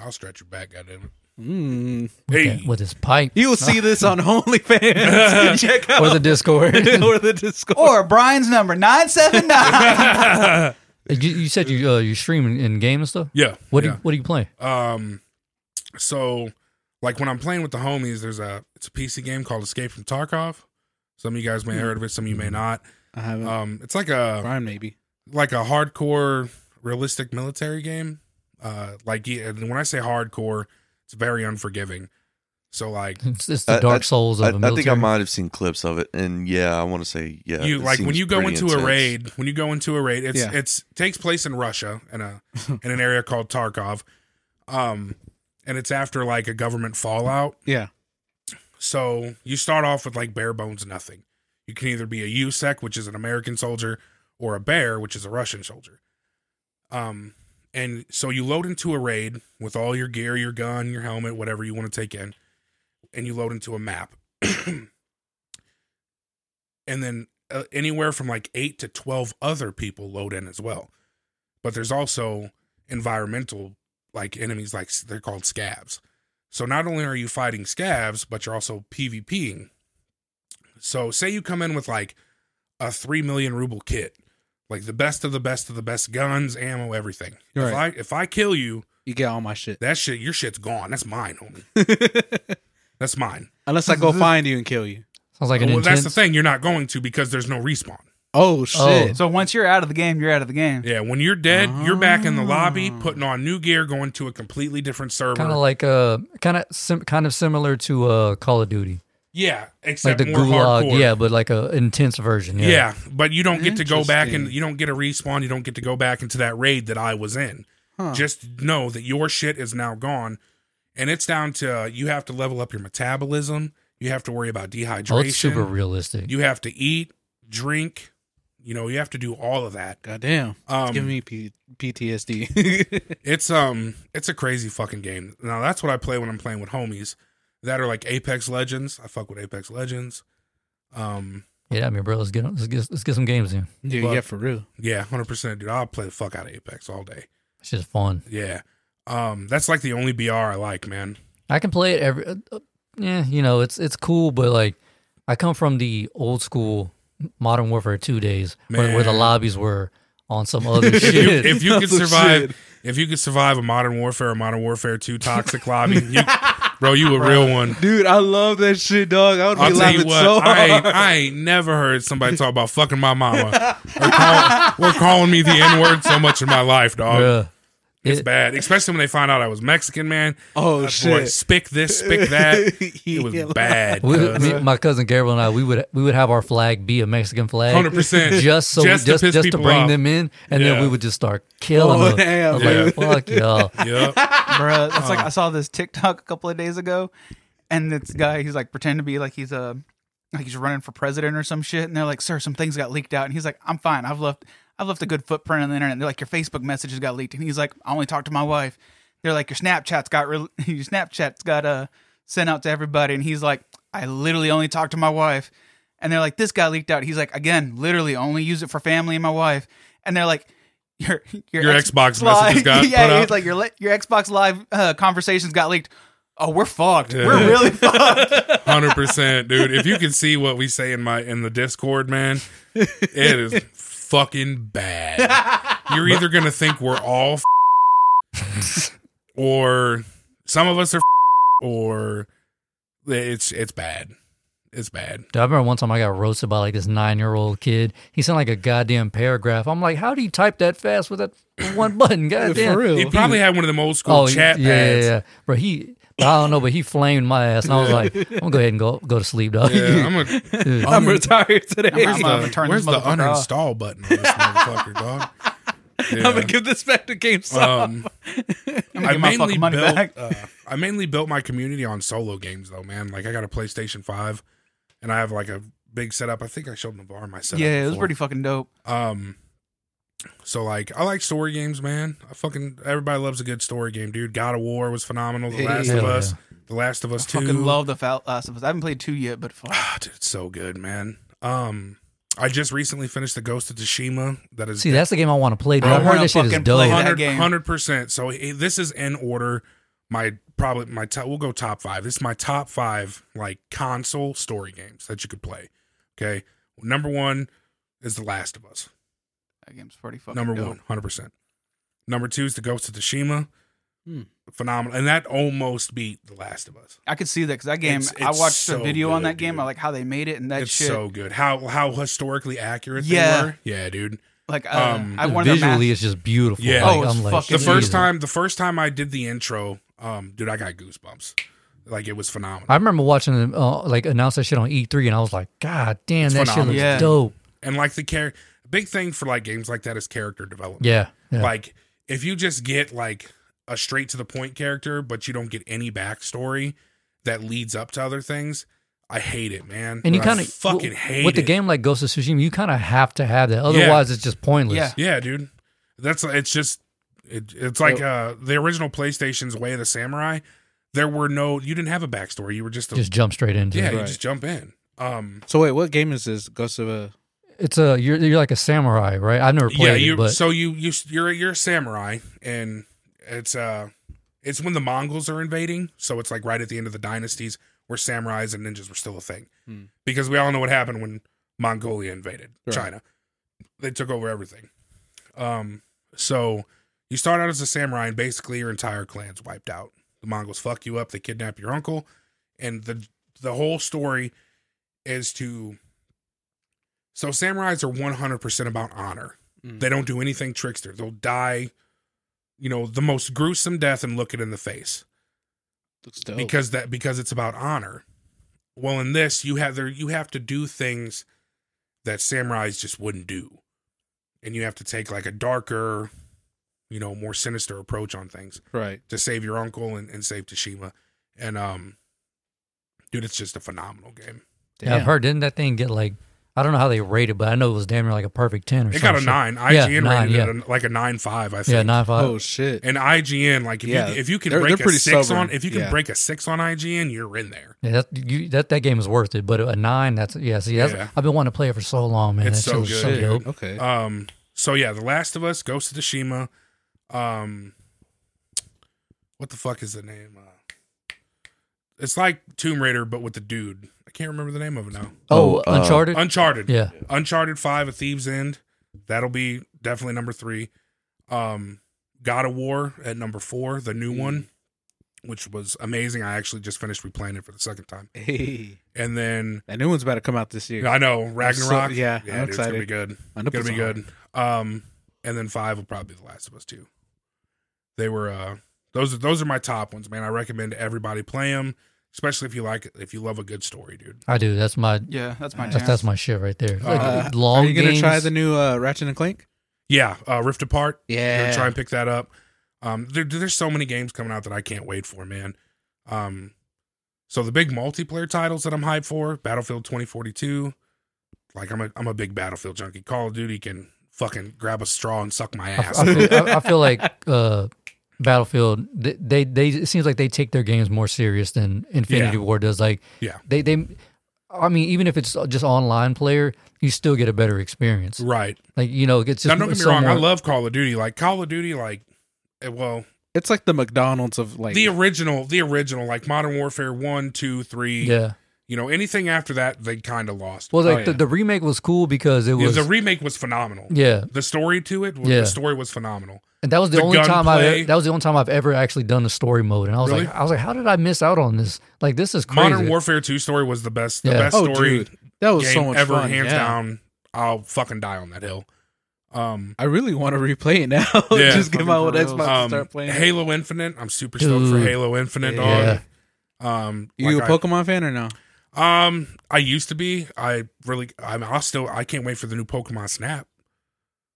I'll stretch your back, goddamn mm. with, Hey. that- with his pipe You'll see this on [laughs] OnlyFans. [laughs] Check out or the Discord. or the Discord. Or Brian's number nine seven nine. you, you said you uh, you stream in, in game and stuff. yeah. What yeah. do you, what do you play? Um, so like when I'm playing with the homies, there's a it's a PC game called Escape from Tarkov. Some of you guys may have heard of it, some of you may not. I haven't. Um, it's like a Brian, maybe. like a hardcore realistic military game. Uh, like yeah, and when I say hardcore, It's very unforgiving. So like [laughs] It's, it's the I- Dark I- Souls of I, the I military. think I might have seen clips of it, and yeah, I want to say yeah. you it like when seems you go pretty into a raid, when you go into a raid, it's Yeah. it's takes place in Russia in a [laughs] in an area called Tarkov. Um and it's after like a government fallout. Yeah. So you start off with like bare bones nothing. You can either be a USEC, which is an American soldier, or a bear, which is a Russian soldier. Um, and so you load into a raid with all your gear, your gun, your helmet, whatever you want to take in, and you load into a map. [clears throat] and then uh, anywhere from like eight to 12 other people load in as well. But there's also environmental like enemies, like they're called scavs. So not only are you fighting scavs, but you're also PvPing. So say you come in with like a 3 million ruble kit, like the best of the best of the best guns, ammo, everything. If I if I kill you, You get all my shit. that shit your shit's gone. That's mine, homie. [laughs] That's mine. Unless I go find you and kill you. Sounds like an well, intense. that's the thing. You're not going to because there's no respawn. Oh shit. So once you're out of the game, you're out of the game. Yeah, when you're dead, you're back in the lobby, Ah. putting on new gear, going to a completely different server. Kind of like uh, kind of sim- kind of similar to uh, Call of Duty, yeah, like except the more Gulag. hardcore. Yeah, but like a intense version. yeah. Yeah. but you don't get to go back and you don't get a respawn. You don't get to go back into that raid that I was in. Huh. Just know that your shit is now gone, and it's down to uh, you have to level up your metabolism. You have to worry about dehydration. Oh, it's super realistic. You have to eat, drink. You know, you have to do all of that. Goddamn. Um, It's giving me P- PTSD. [laughs] It's um it's a crazy fucking game. Now that's what I play when I'm playing with homies that are like Apex Legends. I fuck with Apex Legends. Um yeah, I mean, bro, let's get let's get let's get some games in. yeah, But- yeah, for real. yeah, 100% dude. I'll play the fuck out of Apex all day. It's just fun. Yeah. Um that's like the only BR I like, man. I can play it every. Uh, uh, yeah, you know, it's it's cool, but like, I come from the old school Modern Warfare two days, where, where the lobbies were on some other If [laughs] you, shit. if you [laughs] could survive shit. if you could survive a Modern Warfare or Modern Warfare 2 toxic lobby, you, [laughs] bro, you a real one. Dude, I love that shit, dog. I would I'll tell laughing you what, so hard. I ain't, I ain't never heard somebody talk about fucking my mama or, call, or calling me the N word so much in my life, dog. Bruh. It's It- bad, especially when they found out I was Mexican, man. oh Boy, shit. spick this, spick that. [laughs] It was Yeah. bad. We, me, my cousin Gabriel and I, we would we would have our flag be a Mexican flag, 100%. just so Just just to just, to bring off. them in, and Yeah. then we would just start killing Oh, them. damn, I was like, fuck [laughs] y'all. Yep. Bruh, that's like uh-huh. I saw this TikTok a couple of days ago, and this guy he's like pretending to be like he's a like he's running for president or some shit, and they're like, "Sir, some things got leaked out," and he's like, "I'm fine. I've left I've left a good footprint on the internet." They're like, "Your Facebook messages got leaked," and he's like, "I only talked to my wife." They're like, "Your Snapchat's got re- [laughs] your Snapchat's got uh sent out to everybody," and he's like, "I literally only talked to my wife." And they're like, "This got leaked out." He's like, "Again, literally only use it for family and my wife." And they're like. [laughs] Your, your, Your X- Xbox Live- messages got [laughs] yeah, he's out. like your your Xbox Live uh, conversations got leaked. Oh, we're fucked. Yeah. We're really fucked. Hundred percent, dude. If you can see what we say in my in the Discord, man, it is fucking bad. [laughs] You're either gonna think we're all, f- or some of us are, f- or it's it's bad. It's bad. Dude, I remember one time I got roasted by like this nine year old kid. He sent like a goddamn paragraph. I'm like, how do you type that fast with that one button? [laughs] Goddamn. for real. He probably had one of them old school Oh, chat yeah, yeah, pads. yeah. Bro, he, I don't know, but he flamed my ass, and I was like, I'm gonna go ahead and go go to sleep, dog. Yeah, I'm a, Dude, [laughs] I'm retired today. I'm where's gonna the, turn where's this the motherfucker off. uninstall button on this motherfucker, dog? [laughs] I'm gonna give this back to GameStop. Um, [laughs] I'm I gonna get my mainly money built. back. Uh, I mainly built my community on solo games, though, man. Like I got a PlayStation Five, and I have like a big setup. I think I showed Navarre my setup. Yeah, it was before. pretty fucking dope. Um, so like I like story games, man. I fucking everybody loves a good story game, dude. God of War was phenomenal. The Yeah. Last of Hell Us. The Last of Us I Two. fucking love the Fal- Last of Us. I haven't played two yet, but fuck. Ah, dude, it's so good, man. Um, I just recently finished the Ghost of Tsushima. That is See, that's the game I want to play. Dude. I I've heard wanna shit is fucking dope. play that. Hundred game. hundred percent. So this is in order. My probably my top. We'll go top five. This is my top five like console story games that you could play. Okay, number one is The Last of Us. That game's pretty fucking Number dope. one, hundred percent. Number two is The Ghost of Tsushima. Hmm. Phenomenal, and that almost beat The Last of Us. I could see that because that game. It's- I it's watched a so video on good, that game. dude. I like how they made it and that it's shit. so good. How how historically accurate Yeah. they were. Yeah, dude. like uh, um, I wanted to Visually, mas- it's just beautiful. Yeah. Like, Oh, it's I'm like, fucking the first Jesus. time the first time I did the intro, Um, dude, I got goosebumps. Like it was phenomenal. I remember watching them uh, like announce that shit on E3, and I was like, God damn, It's that shit looks Yeah. dope. and like the char- big thing for like games like that is character development. Yeah, yeah. Like if you just get like a straight to the point character, but you don't get any backstory that leads up to other things, I hate it, man. and you kind of fucking hate with the it. game like Ghost of Tsushima. You kind of have to have that, otherwise it's just pointless. Yeah. Yeah, dude. That's it's just it, it's like uh the original PlayStation's Way of the Samurai. There were no you didn't have a backstory. You were just a Just jump straight into yeah, it. you Right. just jump in. Um So wait, what game is this? Ghost of a It's a you're you're like a samurai, right? I've never played yeah, it, you but so you you you're you're a samurai and it's uh it's when the Mongols are invading, so it's like right at the end of the dynasties where samurais and ninjas were still a thing. Hmm. Because we all know what happened when Mongolia invaded Right. China. They took over everything. Um so you start out as a samurai and basically your entire clan's wiped out. The Mongols fuck you up, they kidnap your uncle, and the the whole story is to so samurais are 100% about honor. Mm. They don't do anything trickster. They'll die, you know, the most gruesome death and look it in the face looks dope. because that because it's about honor. Well, in this, you have there you have to do things that samurais just wouldn't do, and you have to take like a darker, you know, more sinister approach on things right. to save your uncle and, and save Tsushima. And um, dude, it's just a phenomenal game. yeah, I've heard. Didn't that thing get like I don't know how they rated, but I know it was damn near like a perfect ten or It something. got a nine. Yeah, IGN nine, rated yeah. it a- like a nine five. I think. Yeah, nine five. Oh shit. And IGN, like if Yeah, you if you can they're- break they're a six stubborn. on if you can Yeah. break a six on IGN, you're in there. Yeah, that you, that that game is worth it, but a nine, that's yeah. See, that's Yeah. I've been wanting to play it for so long, man. It's that so good, so dope. Okay. Um. So yeah, The Last of Us, Ghost of Tsushima. Um. What the fuck is the name? Uh, it's like Tomb Raider, but with the dude. I can't remember the name of it now. Oh, Oh, uh, Uncharted. Uncharted. yeah, Uncharted Five: A Thieves End. That'll be definitely number three. Um, God of War at number four, the new one, which was amazing. I actually just finished replaying it for the second time, Hey, and then that new one's about to come out this year. I know Ragnarok. yeah, I'm dude, It's gonna be good. I know Gonna be good. Um, and then five will probably be The Last of Us too. They were uh those are those are my top ones, man. I recommend everybody play them, especially if you like if you love a good story, dude. I do. That's my Yeah, that's my that's, that's my shit right there. Like, Uh, long Are you gonna games. try the new uh, Ratchet and Clank? Yeah, uh, Rift Apart. Yeah. Gonna try and pick that up. Um, there, there's so many games coming out that I can't wait for, man. Um, so the big multiplayer titles that I'm hyped for: Battlefield 2042. Like I'm a I'm a big Battlefield junkie. Call of Duty can fucking grab a straw and suck my I, ass. I feel, I, I feel like [laughs] uh, Battlefield. They, they they it seems like they take their games more serious than Infinity Yeah. War does. Like Yeah. they they. I mean, even if it's just online player, you still get a better experience. right. Like you know, it's just Now don't get me so wrong. I love Call of Duty. Like Call of Duty, like eh, well, It's like the McDonald's of like the original, the original, like Modern Warfare one, two, three. Yeah. You know, anything after that, they kind of lost. Well, like Oh, the, yeah. the remake was cool because it Yeah, was the remake was phenomenal. yeah, The story to it, Yeah. the story was phenomenal. and that was the, The only time I that was the only time I've ever actually done the story mode, and I was Really? like, I was like, how did I miss out on this? Like this is crazy. Modern Warfare two story was the best, the Yeah. best Oh, story dude, that was game so much ever, fun. hands yeah. down. I'll fucking die on that hill. Um, I really want to replay it now. [laughs] Yeah. Just give out what Fucking for Xbox reals. to um, start playing. it. Halo Infinite. I'm super stoked for Halo Infinite, Yeah. dog. Um, you like a I- Pokemon fan or no? Um, I used to be. I really. I'm. I still. I can't wait for the new Pokemon Snap.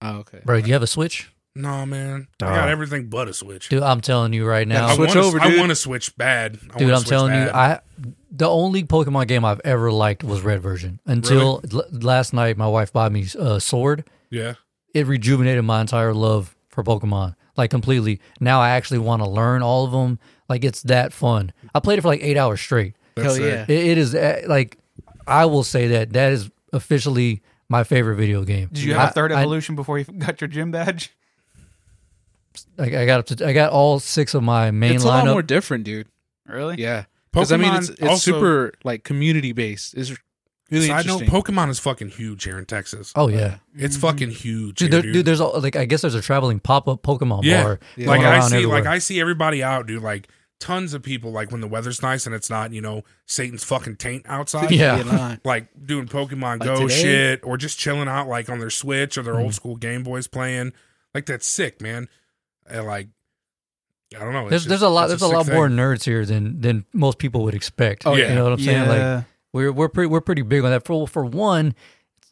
Oh, okay. Bro, do you have a Switch? No, man. I got everything but a Switch. Dude, I'm telling you right now, I Switch wanna, over, I dude. want to switch bad. I dude. wanna I'm switch telling you. I the only Pokemon game I've ever liked was Red version until l- last night. My wife bought me uh, Sword. yeah. It rejuvenated my entire love for Pokemon, like completely. Now I actually want to learn all of them. Like it's that fun. I played it for like eight hours straight. That's Hell it. yeah. It, it is uh, like I will say that that is officially my favorite video game. Did you have I- a third I- evolution before you [laughs] got your gym badge? Like I got up to, I got all six of my main it's a lot more different, dude. Really? Yeah. Because I mean, it's, it's also- super like community based. It's really Side note: interesting. Pokemon is fucking huge here in Texas. oh yeah, It's fucking huge, dude, here, there, dude. There's a, like I guess there's a traveling pop up Pokemon Yeah. bar. Yeah. like going I around see, everywhere. like I see everybody out, dude. Like tons of people. Like when the weather's nice and it's not, you know, Satan's fucking taint outside. Yeah. Get in line. like doing Pokemon Like Go today? shit, or just chilling out, like on their Switch or their Mm-hmm. old school Game Boys playing. Like that's sick, man. And like, I don't know. There's just- there's a lot there's a lot sick more nerds here than than most people would expect. Oh, yeah you know what I'm saying? Like we're we're pretty we're pretty big on that. For for one,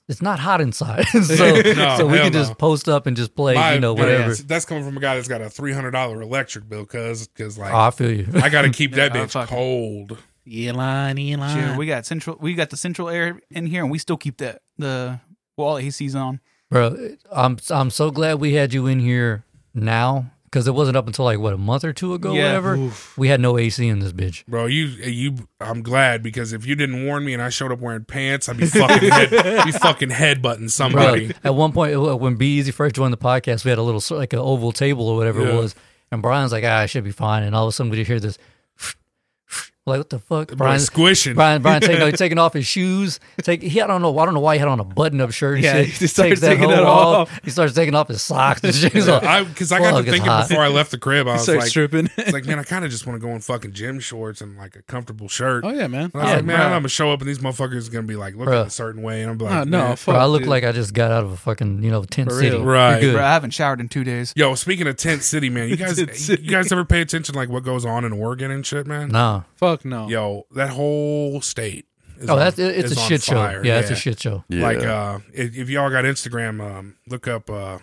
it's not hot inside, [laughs] [laughs] so No, so we hell can just post up and just play, My- you know, whatever. that's- That's coming from a guy that's got a three hundred dollar electric bill, cause cause like Oh, I feel you. I got to keep [laughs] that Yeah, bitch fuck it. cold. Elon, Elon. Shit, we got central. We got the central air in here, and we still keep that the wall ACs on. Bro, I'm I'm so glad we had you in here now because it wasn't up until like what a month or two ago, Yeah. whatever. We had no AC in this bitch. Bro, you you I'm glad because if you didn't warn me and I showed up wearing pants, I'd be fucking head, [laughs] be fucking headbutting Bro, somebody. at one point when Be Easy first joined the podcast, we had a little like an oval table or whatever it was, and Brian's like, "Ah, I should be fine," and all of a sudden we just hear this, like, what the fuck? Brian, squishing. Brian, Brian taking, [laughs] taking off his shoes. Take he, I don't know, I don't know why he had on a button-up shirt. And Yeah, shit. he just starts Takes that taking hoe it off. He starts taking off his socks and shit. He's like, I because I got to it's thinking hot. before I left the crib, [laughs] I He was like, stripping. it's like, man, I kind of just want to go in fucking gym shorts and like a comfortable shirt. oh yeah, man. And I was Yeah, like, man, bruh. I'm gonna show up and these motherfuckers are gonna be like looking Bruh. a certain way, and I'm ah, like, Oh, no, man. fuck, Bro, I look dude. like I just got out of a fucking you know tent For city. real. Right. Good. Bro, I haven't showered in two days. Yo, speaking of Tent City, man, you [laughs] guys, you guys ever pay attention like what goes on in Oregon and shit, man? Nah. Fuck no. Yo, that whole state. Is Oh, on- that's it's is a on shit show. fire. Yeah, it's a shit show. Yeah. Like, uh, if, if y'all got Instagram, um, look up uh,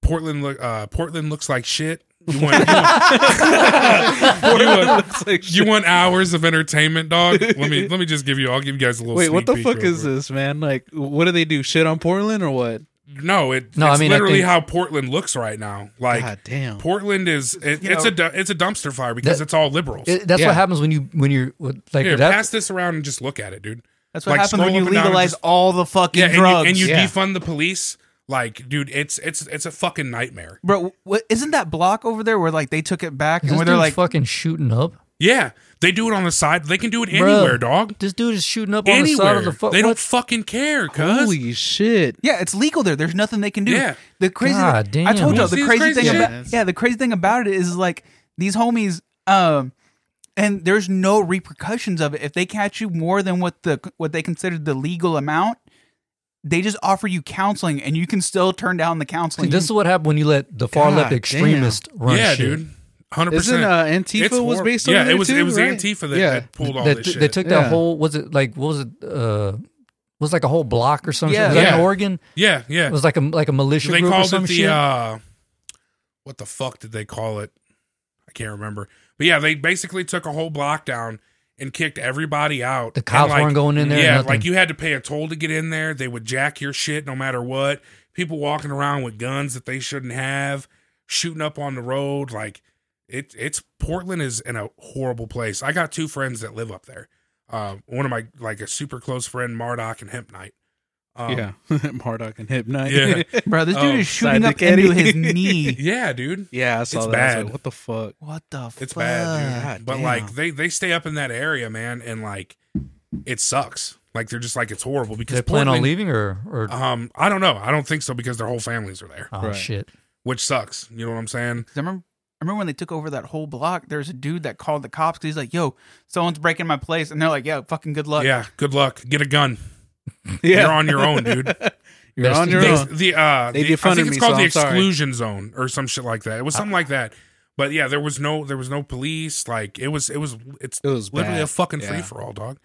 Portland. Look, uh, Portland looks like shit. You want, you want, [laughs] you want- you want hours of entertainment, dog? Let me let me just give you. I'll give you guys a little. Wait, what the peek fuck is quick. this, man? Like, what do they do? Shit on Portland or what? No, it, No, I it's mean, I literally think- how Portland looks right now. Like God damn. Portland is it, it's know- a it's a dumpster fire because That- it's all liberals. It, that's Yeah. what happens when you when you're like Here, that. pass this around and just look at it, dude. That's what Like, happens when you up and down and legalize just- all the fucking Yeah, and you, drugs. and you Yeah. defund the police. Like, dude, it's it's it's a fucking nightmare. Bro, what isn't that block over there where like they took it back Is and where they're like, fucking shooting up. Yeah, they do it on the side. They can do it Bruh. anywhere, dog. This dude is shooting up on Anywhere. the side of the fuck. they don't fucking care, cuz. Holy shit. yeah, it's legal there. There's nothing they can do. Yeah. The crazy, God I told you See, the it's crazy, crazy thing shit. about yeah, the crazy thing about it is like these homies, um, and there's no repercussions of it if they catch you more than what the what they considered the legal amount. They just offer you counseling, and you can still turn down the See, counseling. this is what happened when you let the far left God extremist run yeah, shit. dude. Hundred Isn't percent. uh, Antifa was based on Yeah, it was too, it was right? Antifa that, yeah. that pulled all They, this Shit. they shit. took Yeah. that whole was it like what was it uh was like a whole block or something? Yeah. Was that in Yeah. Oregon? yeah, yeah. It was like a like a militia they group or called some it the shit. uh what the fuck did they call it i can't remember but yeah they basically took a whole block down and kicked everybody out The cops like, weren't going in there, yeah like you had to pay a toll to get in there they would jack your shit no matter what people walking around with guns that they shouldn't have shooting up on the road like it it's portland is in a horrible place i got two friends that live up there uh, one of my like a super close friend Mardoc and Hemp Knight. Um, yeah. [laughs] Marduk and Hypnite. Yeah. [laughs] Bro, this dude Oh, is shooting up Sidekick into his [laughs] knee. yeah, dude. yeah, I saw It's that. I was bad. like, what the fuck? What the fuck? It's bad, dude. God but damn. like they they stay up in that area, man, and like it sucks. Like they're just like it's horrible because they plan on leaving or or Um, I don't know. I don't think so because their whole families are there, oh Right. shit. which sucks. You know what I'm saying? I remember, I remember when they took over that whole block. There's a dude that called the cops because he's like, "Yo, someone's breaking my place," and they're like, "Yeah, fucking good luck." Yeah. Good luck. Get a gun. [laughs] Yeah. You're on your own, dude. [laughs] You're That's on your They- own. the uh, They the- I think it's me, called so the I'm sorry. exclusion zone or some shit like that. It was something like that. But yeah, there was no there was no police. Like it was it was it's It was literally bad. a fucking Yeah. free for all, dog.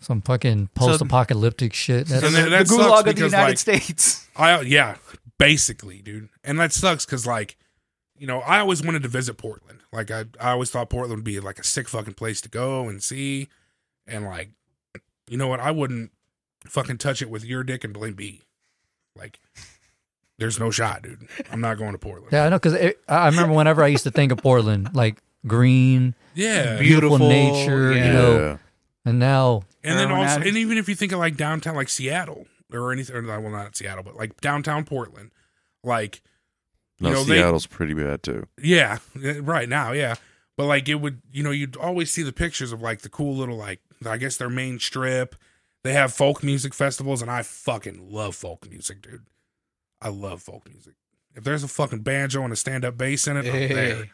Some fucking post apocalyptic shit. That's, And then- the that sucks gulag of the United like, States. I yeah, basically, dude. And that sucks because like, you know, I always wanted to visit Portland. Like I, I always thought Portland would be like a sick fucking place to go and see. And like, you know what? I wouldn't fucking touch it with your dick and blame B. Like, there's no shot, dude. I'm not going to Portland. yeah, I know because I remember whenever I used to think of Portland, like green, Yeah. beautiful, Beautiful, nature, yeah. you know, and now And then also, and even if you think of like downtown, like Seattle or anything, or, well, not Seattle, but like downtown Portland, like, No, You know, they- Seattle's pretty bad too. Yeah, eh, right now, yeah. But like it would, you know, you'd always see the pictures of like the cool little like I guess their main strip. They have folk music festivals, and I fucking love folk music, dude. I love folk music. If there's a fucking banjo and a stand up bass in it, I'm there.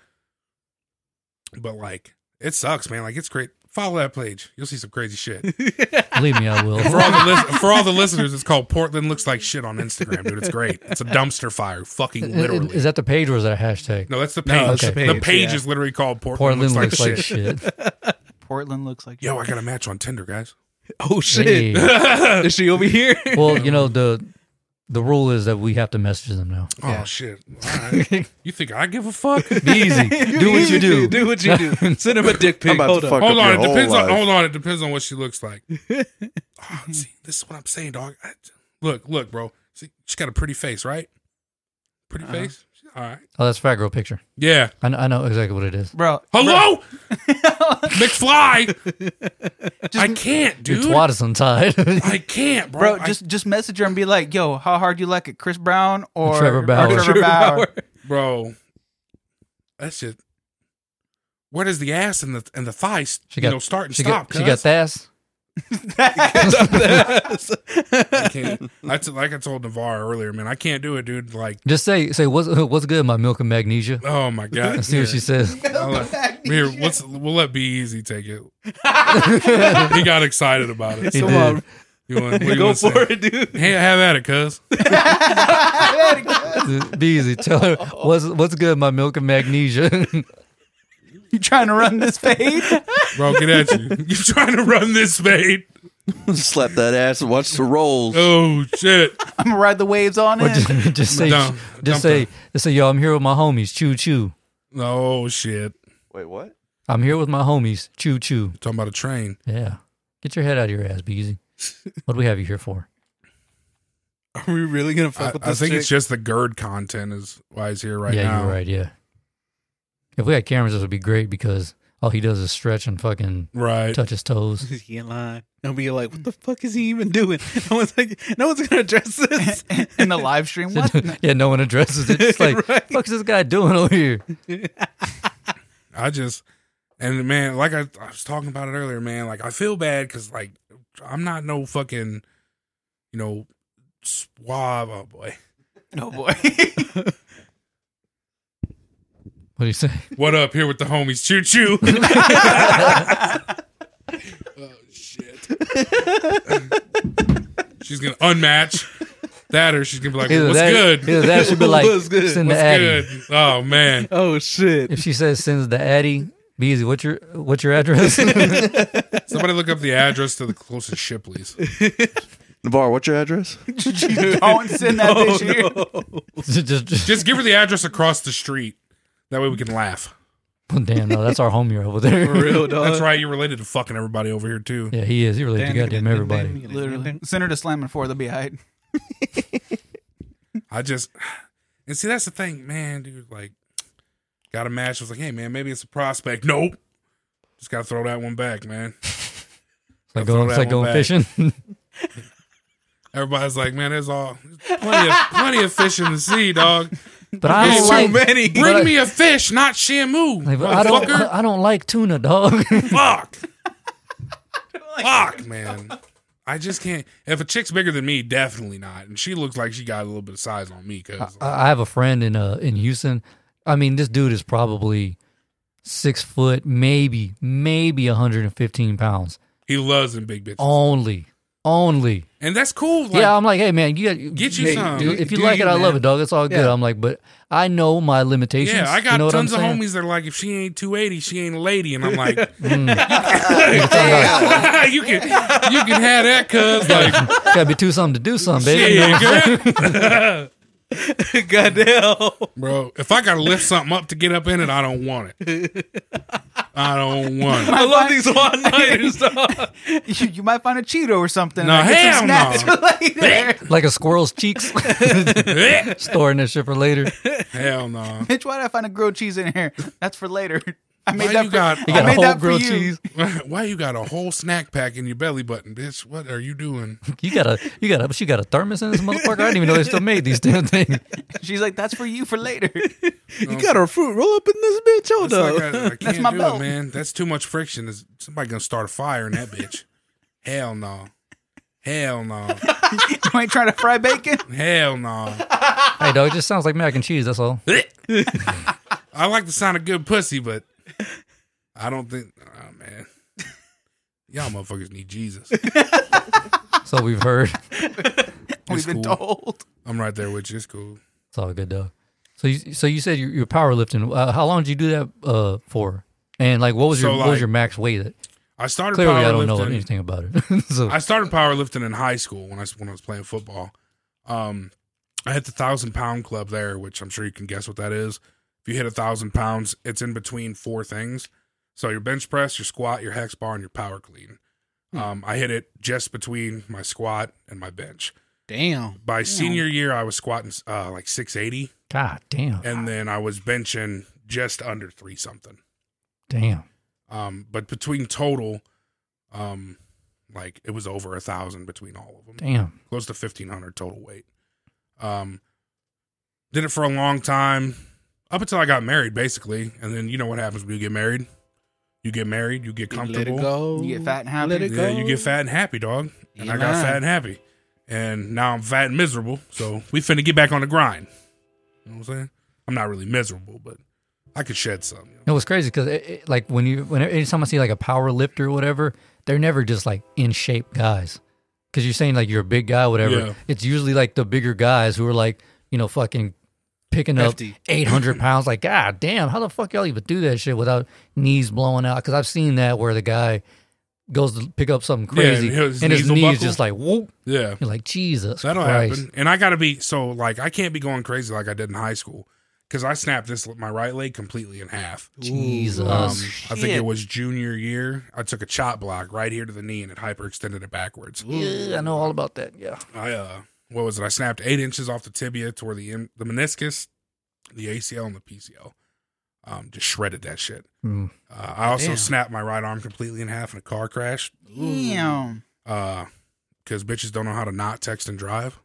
But like, it sucks, man. Like it's great. Follow that page. You'll see some crazy shit. [laughs] Believe me, I will. For all the lis- for all the listeners, it's called Portland looks like shit on Instagram, dude. It's great. It's a dumpster fire, fucking literally. Is that the page or is that a hashtag? no, that's the page. it's the the page, page yeah. is literally called Portland, Portland looks, like, looks shit. like shit. [laughs] Portland looks like Yo, I got a match on Tinder, guys. Oh shit! Hey. [laughs] Is she over here? Well, you know the the rule is that we have to message them now. Oh Yeah. shit! All right. [laughs] You think I give a fuck? Be easy. [laughs] Do what you do. Do what you do. Send him a dick pic. Hold to up. Hold on, it whole depends on. Hold on, it depends on what she looks like. [laughs] Oh, see, this is what I'm saying, dog. I, look, look, bro. See, she's got a pretty face, right? Pretty Uh-huh. face. All right. Oh, that's fat girl picture. Yeah. I know, I know exactly what it is. bro. Hello, [laughs] McFly. I can't, Your dude. twat is untied. [laughs] I can't, bro. Bro, just just message her and be like, "Yo, how hard you like it, Chris Brown or Trevor or Bauer. Trevor Trevor Bauer?" I, bro. That's just. Where does the ass and the and the thighs, She you got- know, start and she stop? got she got cuz? that. I can't. I t- like I told Navarre earlier, man. I can't do it, dude. Like, Just say say what's what's good, my milk and magnesia. oh my god. Let's see what she says. [laughs] I'll let- Here, let's we'll let Be Easy take it. [laughs] he got excited about it. He Come did. on. You want, what [laughs] you Go want to for say? it, dude. Hey, have at it, cuz. Be easy. Tell her what's what's good, my milk and magnesia. You trying to run this fade? [laughs] Bro, get at you. You trying to run this fade? Slap that ass and watch the rolls. Oh shit. I'm gonna ride the waves on or it. just, [laughs] just say Dump- just dump say just say yo, I'm here with my homies. Choo choo. Oh shit. Wait, what? I'm here with my homies. Choo choo. Talking about a train. Yeah. Get your head out of your ass, Be easy. [laughs] What do we have you here for? Are we really gonna fuck I, with I this? think chick? it's just the GERD content is why he's here right now. yeah, now. you're right. Yeah. If we had cameras, this would be great because all he does is stretch and fucking Right. touch his toes. [laughs] he in line. They'll be like, "What the fuck is he even doing?" [laughs] No one's like, "No one's gonna address this." [laughs] in the live stream. What? yeah, no one addresses it. It's like, Right. what's this guy doing over here? I just and man, like I, I was talking about it earlier, man. Like I feel bad because like I'm not no fucking, you know, swab. Oh boy, No boy. What do you say? what up here with the homies? Choo choo. [laughs] [laughs] oh shit. she's gonna unmatch that, or she's gonna be like, Either "What's that, good? Either that should be like, What's good? send the What's Addy. good?" Oh man, oh shit! If she says sends the Addy, be easy. What's your what's your address? [laughs] somebody look up the address to the closest Shipley's. Navarre, what's your address? Don't send that oh, bitch here. just, just, just, Just give her the address across the street. That way we can laugh. damn, no, that's our homie over there. For real, dog. That's right. You're related to fucking everybody over here too. Yeah, he is. He related to goddamn everybody. Literally. Send her to slamming four. They'll be alright. [laughs] I just and see that's the thing, man, dude. Like, got a match. I was like, hey, man, maybe it's a prospect. Nope. Just gotta throw that one back, man. [laughs] It's like going, it's like going back. fishing. [laughs] Everybody's like, man, there's all there's plenty of plenty of fish in the sea, dog. But I There's don't so like. many. Bring But- me a fish, not Shamu. like, but I don't. motherfucker. I don't like tuna, dog. [laughs] Fuck. Fuck, man. I just can't. If a chick's bigger than me, definitely not. And she looks like she got a little bit of size on me because I I have a friend in uh in Houston. I mean, this dude is probably six foot, maybe maybe 115 pounds. he loves them big bitches. Only, only. And that's cool. Like, yeah, I'm like, hey man, you got Get you hey, some. dude, if you Do like you, it, I love it, dog. It's all good. Yeah. I'm like, but I know my limitations. Yeah, I got you know what tons I'm of saying? homies that are like, if she ain't 280, she ain't a lady. And I'm like, [laughs] Mm. [laughs] you can you can have that, cuz. Like, [laughs] Gotta be two something to do something, baby. You know shit, what I'm saying? good. Goddamn. Bro, if I got to lift something up to get up in it, I don't want it. I don't want it. I love these one nighters, [laughs] dog. You, you might find a Cheeto or something. No, and some hell snacks [laughs] later. [laughs] like a squirrel's cheeks, storing this shit for later. Hell no. Bitch, why did I find a grilled cheese in here? That's for later. I made Why that you for, got- You I got a made whole that for grilled you. cheese. [laughs] Why you got a whole snack pack in your belly button, bitch? What are you doing? [laughs] You got a, you got a, she got a thermos in this motherfucker. I didn't even know they still made these damn things. [laughs] She's like, that's for you for later. You um, got our fruit roll up in this bitch. Hold That's up. like I, I can't my do belt. it, man. That's too much friction. Is somebody gonna start a fire in that bitch? Hell no. Hell no. you ain't trying to fry bacon? Hell no. Hey, dog, it just sounds like mac and cheese. That's all. I like the sound of good pussy, but I don't think. Oh man. Y'all motherfuckers need Jesus. So we've heard. [laughs] We've been cool. told. I'm right there with you. It's cool. It's all good though. So you so you said you're, you're powerlifting. Uh, how long did you do that uh, for? And like, what was your So, what was your max weight? I started Clearly, I don't know anything about it. [laughs] so I started powerlifting in high school when I when I was playing football. Um, I hit the thousand pound club there, which I'm sure you can guess what that is. If you hit a thousand pounds, it's in between four things. So your bench press, your squat, your hex bar, and your power clean. Um, I hit it just between my squat and my bench. Damn. By senior year, I was squatting uh, like 680, God damn, and then I was benching just under three something. damn. Um, but between total, um, like it was over a thousand between all of them. Damn. close to 1500 total weight. Um, did it for a long time, up until I got married, basically. And then you know what happens when you get married? You get married, you get Let it comfortable. go. You get fat and happy. Let it Yeah, go. you get fat and happy, dog. And I got fat and happy. And now I'm fat and miserable. So we finna get back on the grind. You know what I'm saying? I'm not really miserable, but I could shed some. You know? It was crazy because like when you when anytime I see like a power lifter or whatever, they're never just like in shape guys. Because you're saying like you're a big guy, whatever. Yeah. It's usually like the bigger guys who are like you know fucking picking up 800 [clears throat] pounds. Like god damn, how the fuck y'all even do that shit without knees blowing out? Because I've seen that where the guy goes to pick up something Yeah, crazy and his and his knees will knee is buckle. just like whoop. Yeah. You're like Jesus That'll Christ. happen. And I got to be so like I can't be going crazy like I did in high school because I snapped this my right leg completely in half. Jesus. Um, I think it was junior year. I took a chop block right here to the knee and it hyperextended it backwards. yeah, I know all about that. Yeah. I uh, what was it? I snapped eight inches off the tibia toward the in, the meniscus, the ACL, and the PCL. Um, just shredded that shit. Mm. Uh, I also Damn. snapped my right arm completely in half in a car crash. Damn. Uh, because bitches don't know how to not text and drive.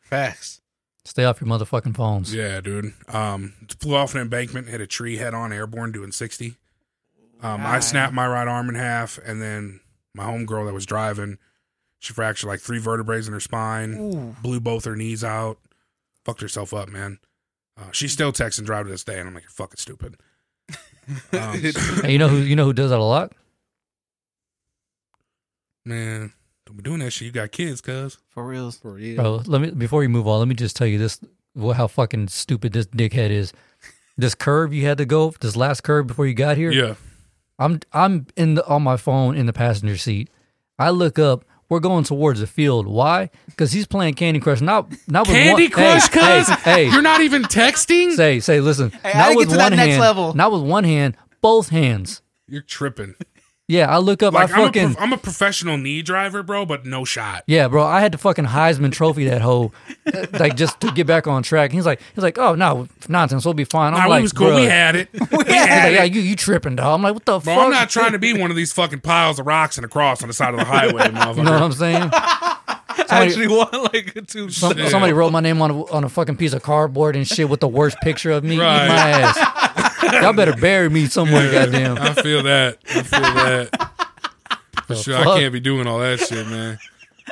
Facts. Stay off your motherfucking phones. Yeah, dude. Um, flew off an embankment, hit a tree head on, airborne, doing sixty. Um, I snapped my right arm in half, and then my homegirl that was driving, she fractured like three vertebrae in her spine, Ooh. blew both her knees out, fucked herself up, man. Uh, she still texts and drive to this day, and I'm like, you're fucking stupid. [laughs] Um, Hey, you know who you know who does that a lot? man, don't be doing that shit. You got kids, cuz. For reals. For real. Bro, let me before you move on, let me just tell you this wh- how fucking stupid this dickhead is. This curve you had to go, this last curve before you got here. Yeah. I'm I'm in the on my phone in the passenger seat. I look up, we're going towards the field. Why? Because he's playing Candy Crush. Not not with Candy one, Crush, hey, cuz? hey, hey, You're not even texting? say say listen. Hey, I not gotta with get to that next hand, level. not with one hand, both hands. You're tripping. Yeah, I look up. Like, I I'm, a I'm a professional knee driver, bro, but no shot. Yeah, bro, I had to fucking Heisman Trophy that hoe, [laughs] like just to get back on track. He's like, he's like, oh no, nonsense, we'll be fine. I'm Nah, like, we was cool. We had it. [laughs] We He's like, had yeah, you you tripping, dog. I'm like, what the Bro, fuck? I'm not trying to be one of these fucking piles of rocks and a cross on the side of the highway, motherfucker. [laughs] You know what I'm saying? I [laughs] Somebody, actually want like a two. some, somebody wrote my name on a, on a fucking piece of cardboard and shit with the worst picture of me. Eat Right. my ass. Y'all better bury me somewhere, goddamn. I feel that. I feel that. [laughs] For The sure, I can't be doing all that shit, man.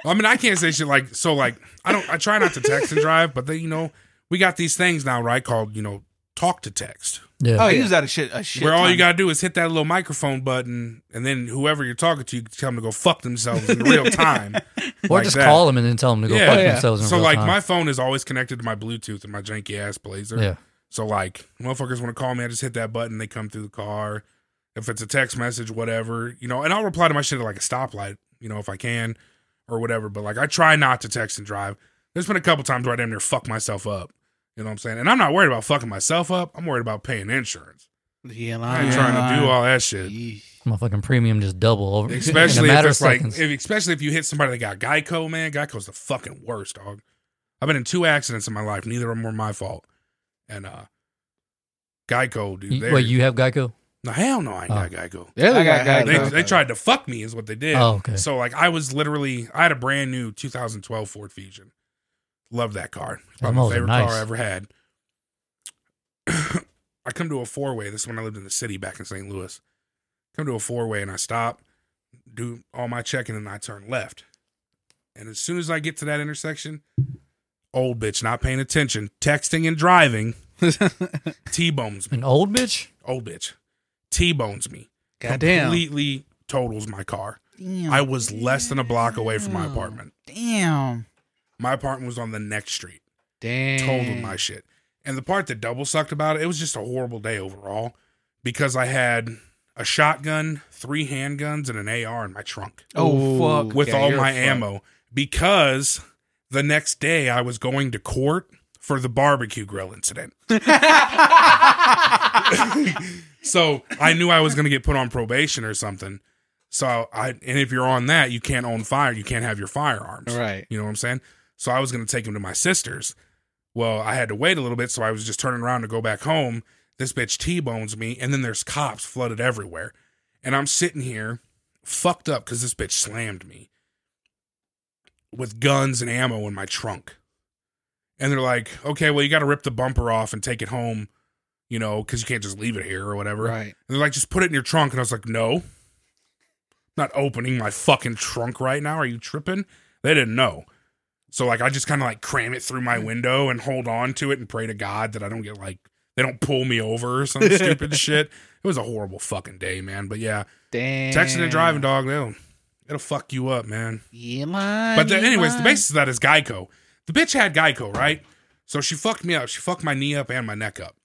I mean, I can't say shit like so. Like, I don't. I try not to text and drive, but then you know, we got these things now, right? Called you know, talk to text, Yeah. Oh, I yeah. use that a shit. A shit where all you gotta do is hit that little microphone button, and then whoever you're talking to, you can tell them to go fuck themselves in real [laughs] time, or like just that. call them and then tell them to go Yeah. fuck Yeah. themselves in So real like, time. my phone is always connected to my Bluetooth and my janky ass blazer. yeah. So like, motherfuckers want to call me, I just hit that button. They come through the car. If it's a text message, whatever, you know, and I'll reply to my shit at like a stoplight, you know, if I can, or whatever. But like, I try not to text and drive. There's been a couple times where I damn near fuck myself up. You know what I'm saying? And I'm not worried about fucking myself up. I'm worried about paying insurance. Yeah, I ain't trying to do all that shit. My fucking premium just double over Especially [laughs] in a if it's of like, seconds. if, especially if you hit somebody that got Geico, man. Geico's the fucking worst, dog. I've been in two accidents in my life. Neither of them were my fault. And uh Geico, dude. You- wait, you have Geico? No, hell no, I ain't Oh. got Geico. Yeah, I got got They, Geico. they tried to fuck me, is what they did. Oh, okay. So like, I was literally, I had a brand new 2012 Ford Fusion. Love that car. Probably my hoes favorite nice. car I ever had. [coughs] I come to a four way. This is when I lived in the city back in St. Louis. Come to a four way and I stop, do all my checking, and I turn left. And as soon as I get to that intersection, old bitch not paying attention, texting and driving, [laughs] T bones me. An old bitch? Old bitch. T bones me. Goddamn. Completely totals my car. Damn. I was less than a block away from my apartment. Damn. My apartment was on the next street. Damn. Totaled my shit. And the part that double sucked about it, it was just a horrible day overall because I had a shotgun, three handguns, and an AR in my trunk Oh Ooh. fuck. with Yeah, all my ammo because the next day I was going to court for the barbecue grill incident. [laughs] [laughs] so I knew I was going to get put on probation or something. So I, and if you're on that, you can't own fire. You can't have your firearms. Right. You know what I'm saying? So I was going to take him to my sister's. Well, I had to wait a little bit, so I was just turning around to go back home. This bitch T-bones me, and then there's cops flooded everywhere. And I'm sitting here fucked up because this bitch slammed me with guns and ammo in my trunk. And they're like, okay, well, you got to rip the bumper off and take it home, you know, because you can't just leave it here or whatever. Right. And they're like, just put it in your trunk. And I was like, no, I'm not opening my fucking trunk right now. Are you tripping? They didn't know. So like I just kind of like cram it through my window and hold on to it and pray to God that I don't get like they don't pull me over or some [laughs] stupid shit. It was a horrible fucking day, man. But yeah, Damn. texting and driving, dog, it'll it'll fuck you up, man. Yeah, man. But yeah, anyways, the basis of that is Geico. The bitch had Geico, right? So she fucked me up. She fucked my knee up and my neck up,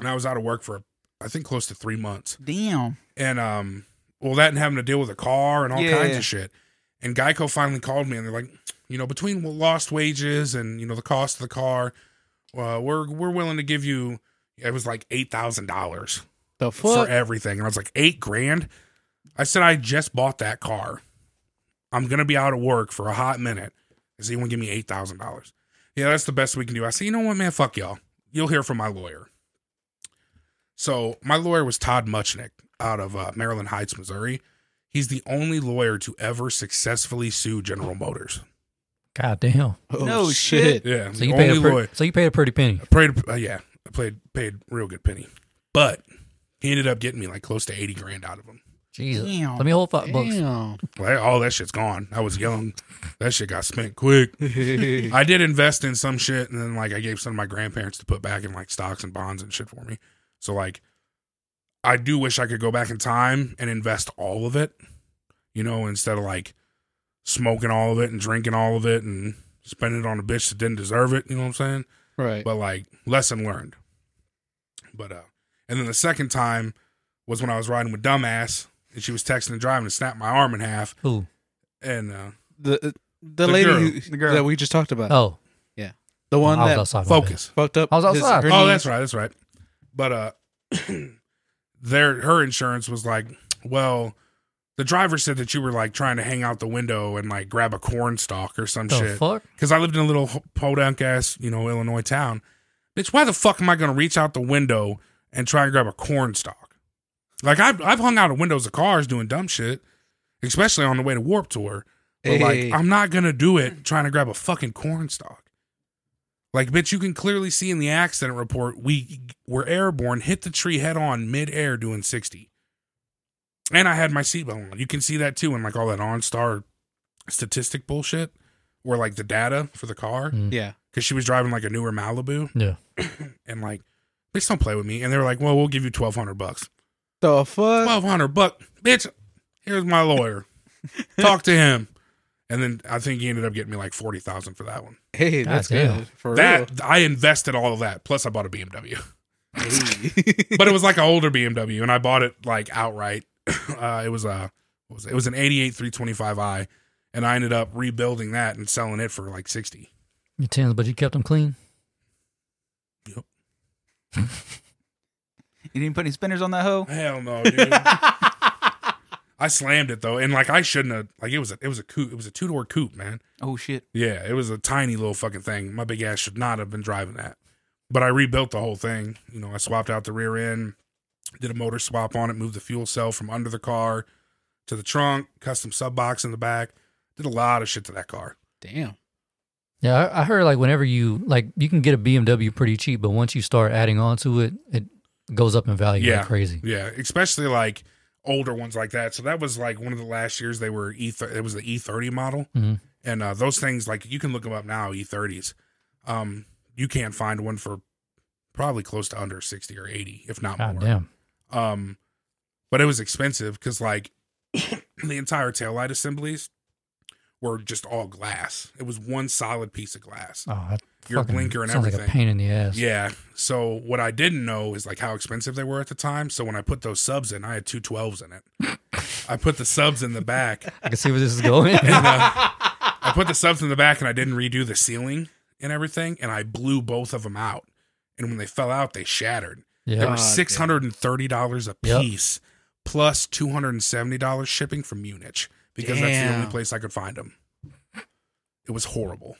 and I was out of work for I think close to three months. Damn. And um, well, that and having to deal with a car and all Yeah. kinds of shit. And Geico finally called me, and they're like, you know, between lost wages and you know the cost of the car, uh, we're we're willing to give you. It was like eight thousand dollars the for everything, and I was like, eight grand. I said, I just bought that car. I'm gonna be out of work for a hot minute. Is anyone give me eight thousand dollars? Yeah, that's the best we can do. I said, you know what, man, fuck y'all. You'll hear from my lawyer. So my lawyer was Todd Muchnick out of uh, Maryland Heights, Missouri. He's the only lawyer to ever successfully sue General Motors. God damn. Oh, No shit. Yeah, So you paid a pretty, lawyer. so you paid a pretty penny. I paid, uh, yeah, I played paid real good penny, but he ended up getting me like close to eighty grand out of him. Jesus. Damn. Let me hold five bucks. Damn. Like, all that shit's gone. I was young. That shit got spent quick. [laughs] I did invest in some shit, and then like I gave some of my grandparents to put back in like stocks and bonds and shit for me. So like, I do wish I could go back in time and invest all of it, you know, instead of like smoking all of it and drinking all of it and spending it on a bitch that didn't deserve it. You know what I'm saying? right. But like, lesson learned. But uh, and then the second time was when I was riding with dumbass, and she was texting and driving and snapped my arm in half, Who? and uh, the the, The lady girl. who- The girl. that we just talked about. Oh, yeah, the one I was that outside. focus. fucked up. I was his- outside. her Oh, knee. that's right. That's right. But uh, [clears throat] their her insurance was like, well, the driver said that you were like trying to hang out the window and like grab a corn stalk or some The shit. fuck? Because I lived in a little podunk ass, you know, Illinois town. Bitch, why the fuck am I gonna reach out the window and try and grab a corn stalk? Like I've I've hung out of windows of cars doing dumb shit, especially on the way to Warped Tour. But Hey. like, I'm not gonna do it trying to grab a fucking corn stalk. Like, bitch, you can clearly see in the accident report we were airborne, hit the tree head on mid air doing 60. And I had my seatbelt on. You can see that too in like all that OnStar statistic bullshit, or like the data for the car, Mm. Yeah. because she was driving like a newer Malibu, Yeah. [clears throat] and like, bitch, don't play with me. And they were like, well, we'll give you 1200 bucks. The fuck. 1200 buck, bitch. Here's my lawyer. [laughs] Talk to him. And then I think he ended up getting me like 40,000 for that one. hey, that's Goddamn. good. For That I invested all of that. Plus, I bought a BMW. Hey. [laughs] but it was like an older BMW, and I bought it like outright. [coughs] Uh, it was a what was it? it was an '88 325i, and I ended up rebuilding that and selling it for like 60. Your tins, but you kept them clean. Yep. [laughs] you didn't put any spinners on that hoe? Hell no, dude. [laughs] I slammed it though, and like I shouldn't have. Like it was a it was a coupe. It was a two door coupe, man. Oh shit. Yeah, it was a tiny little fucking thing. My big ass should not have been driving that. But I rebuilt the whole thing. You know, I swapped out the rear end, did a motor swap on it, moved the fuel cell from under the car to the trunk, custom sub box in the back. Did a lot of shit to that car. Damn. Yeah, I, I heard like whenever you like you can get a BMW pretty cheap, but once you start adding on to it, it goes up in value Yeah. like crazy. Yeah, especially like older ones like that. So that was like one of the last years they were E. It was the E30 model, Mhm. and uh, those things like you can look them up now. E30s, um, you can't find one for probably close to under 60 or 80, if not God more. damn. Um, but it was expensive because like [clears throat] the entire taillight assemblies were just all glass. It was one solid piece of glass. Oh, that Your blinker and sounds like a everything. pain in the ass. Yeah. So what I didn't know is like how expensive they were at the time. So when I put those subs in, I had two 12s in it. [laughs] I put the subs in the back. I can see where this is going. [laughs] And, uh, [laughs] I put the subs in the back and I didn't redo the ceiling and everything. And I blew both of them out. And when they fell out, they shattered. They were six hundred and thirty dollars a Yep. piece, plus two hundred and seventy dollars shipping from Munich because that's the only place I could find them. It was horrible,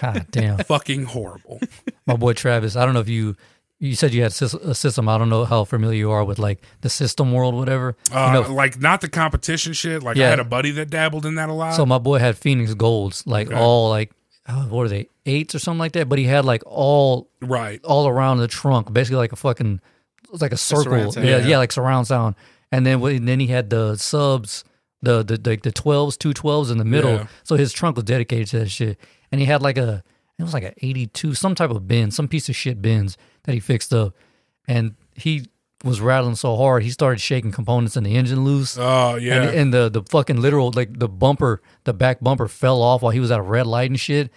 God damn. [laughs] fucking horrible. My boy Travis, I don't know if you you said you had a system. I don't know how familiar you are with like the system world, whatever. Uh, you know, like not the competition shit. Like I had a buddy that dabbled in that a lot. so my boy had Phoenix Golds, like Okay. all like oh, what are they eights or something like that? But he had like all right. all around the trunk, basically like a fucking it was like a circle. sound. Yeah, Yeah. yeah, like surround sound. And then when- then he had the subs, the the the, the 12s, two twelves in the middle. Yeah. So his trunk was dedicated to that shit. And he had like a it was like an 82, some type of bin, some piece of shit bins that he fixed up. And he was rattling so hard, he started shaking components in the engine loose. Oh yeah. And, and the the fucking literal like the bumper, the back bumper fell off while he was at a red light and shit.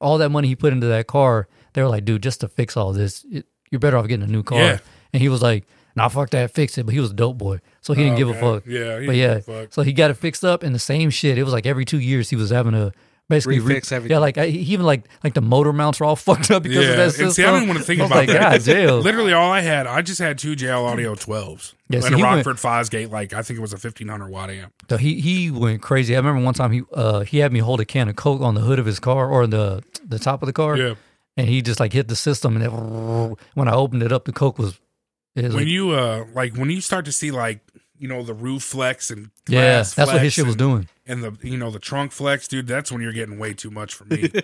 All that money he put into that car, they were like, dude, just to fix all this, it, you're better off getting a new car. Yeah. And he was like, nah, fuck that, fix it. But he was a dope boy, so he didn't oh, give a fuck. Yeah. he But didn't yeah, a so he got it fixed up and the same shit. It was like every two years he was having to basically re- everything. Yeah, like I, even like like the motor mounts are all [laughs] fucked up because yeah. of that And system. see, I didn't want to think I was about like, that. God damn. [laughs] Literally, all I had, I just had two JL Audio 12s. Yeah, see, and a he went- Rockford Fosgate, like I think it was a 1500 watt amp. So he he went crazy. I remember one time he uh he had me hold a can of Coke on the hood of his car or the the top of the car, Yeah. and he just like hit the system, and it, when I opened it up, the Coke was. It was When like, you uh like when you start to see like you know the roof flex and yeah, glass that's what his flex shit was doing. And the you know the trunk flex, dude, that's when you're getting way too much for me. [laughs] you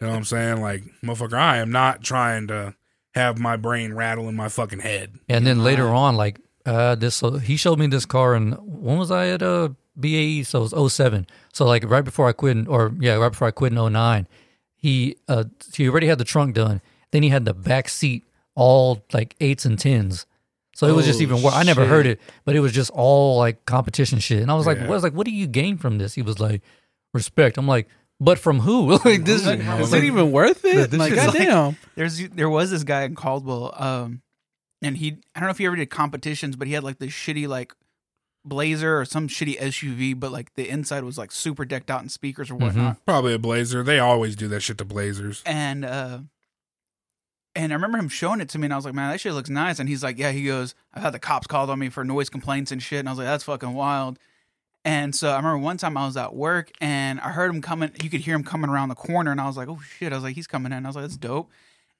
know what I'm saying? Like, motherfucker, I am not trying to have my brain rattle in my fucking head. And then later on, like uh this, so he showed me this car, and when was I at uh BAE? So it was 07. So like right before I quit, in- or yeah, right before I quit in 09, he uh he already had the trunk done. Then he had the back seat all like eights and tens. So it was just Oh, even worse. I never heard it, but it was just all like competition shit. And I was like, Yeah. what? I was like, what do you gain from this? He was like, respect. I'm like, but from who? [laughs] like this Like, is is it even worth it? this Like, shit is [laughs] like- goddamn. There's there was this guy in Caldwell, um, and he I don't know if he ever did competitions, but he had like this shitty like Blazer or some shitty SUV, but like the inside was like super decked out in speakers or whatnot. Probably a Blazer. They always do that shit to Blazers. And uh, and I remember him showing it to me, and I was like, man, that shit looks nice. And he's like, yeah, he goes, I've had the cops called on me for noise complaints and shit, and I was like, that's fucking wild. And so I remember one time I was at work and I heard him coming. You could hear him coming around the corner, and I was like, "Oh shit!" I was like, "He's coming in." I was like, "That's dope."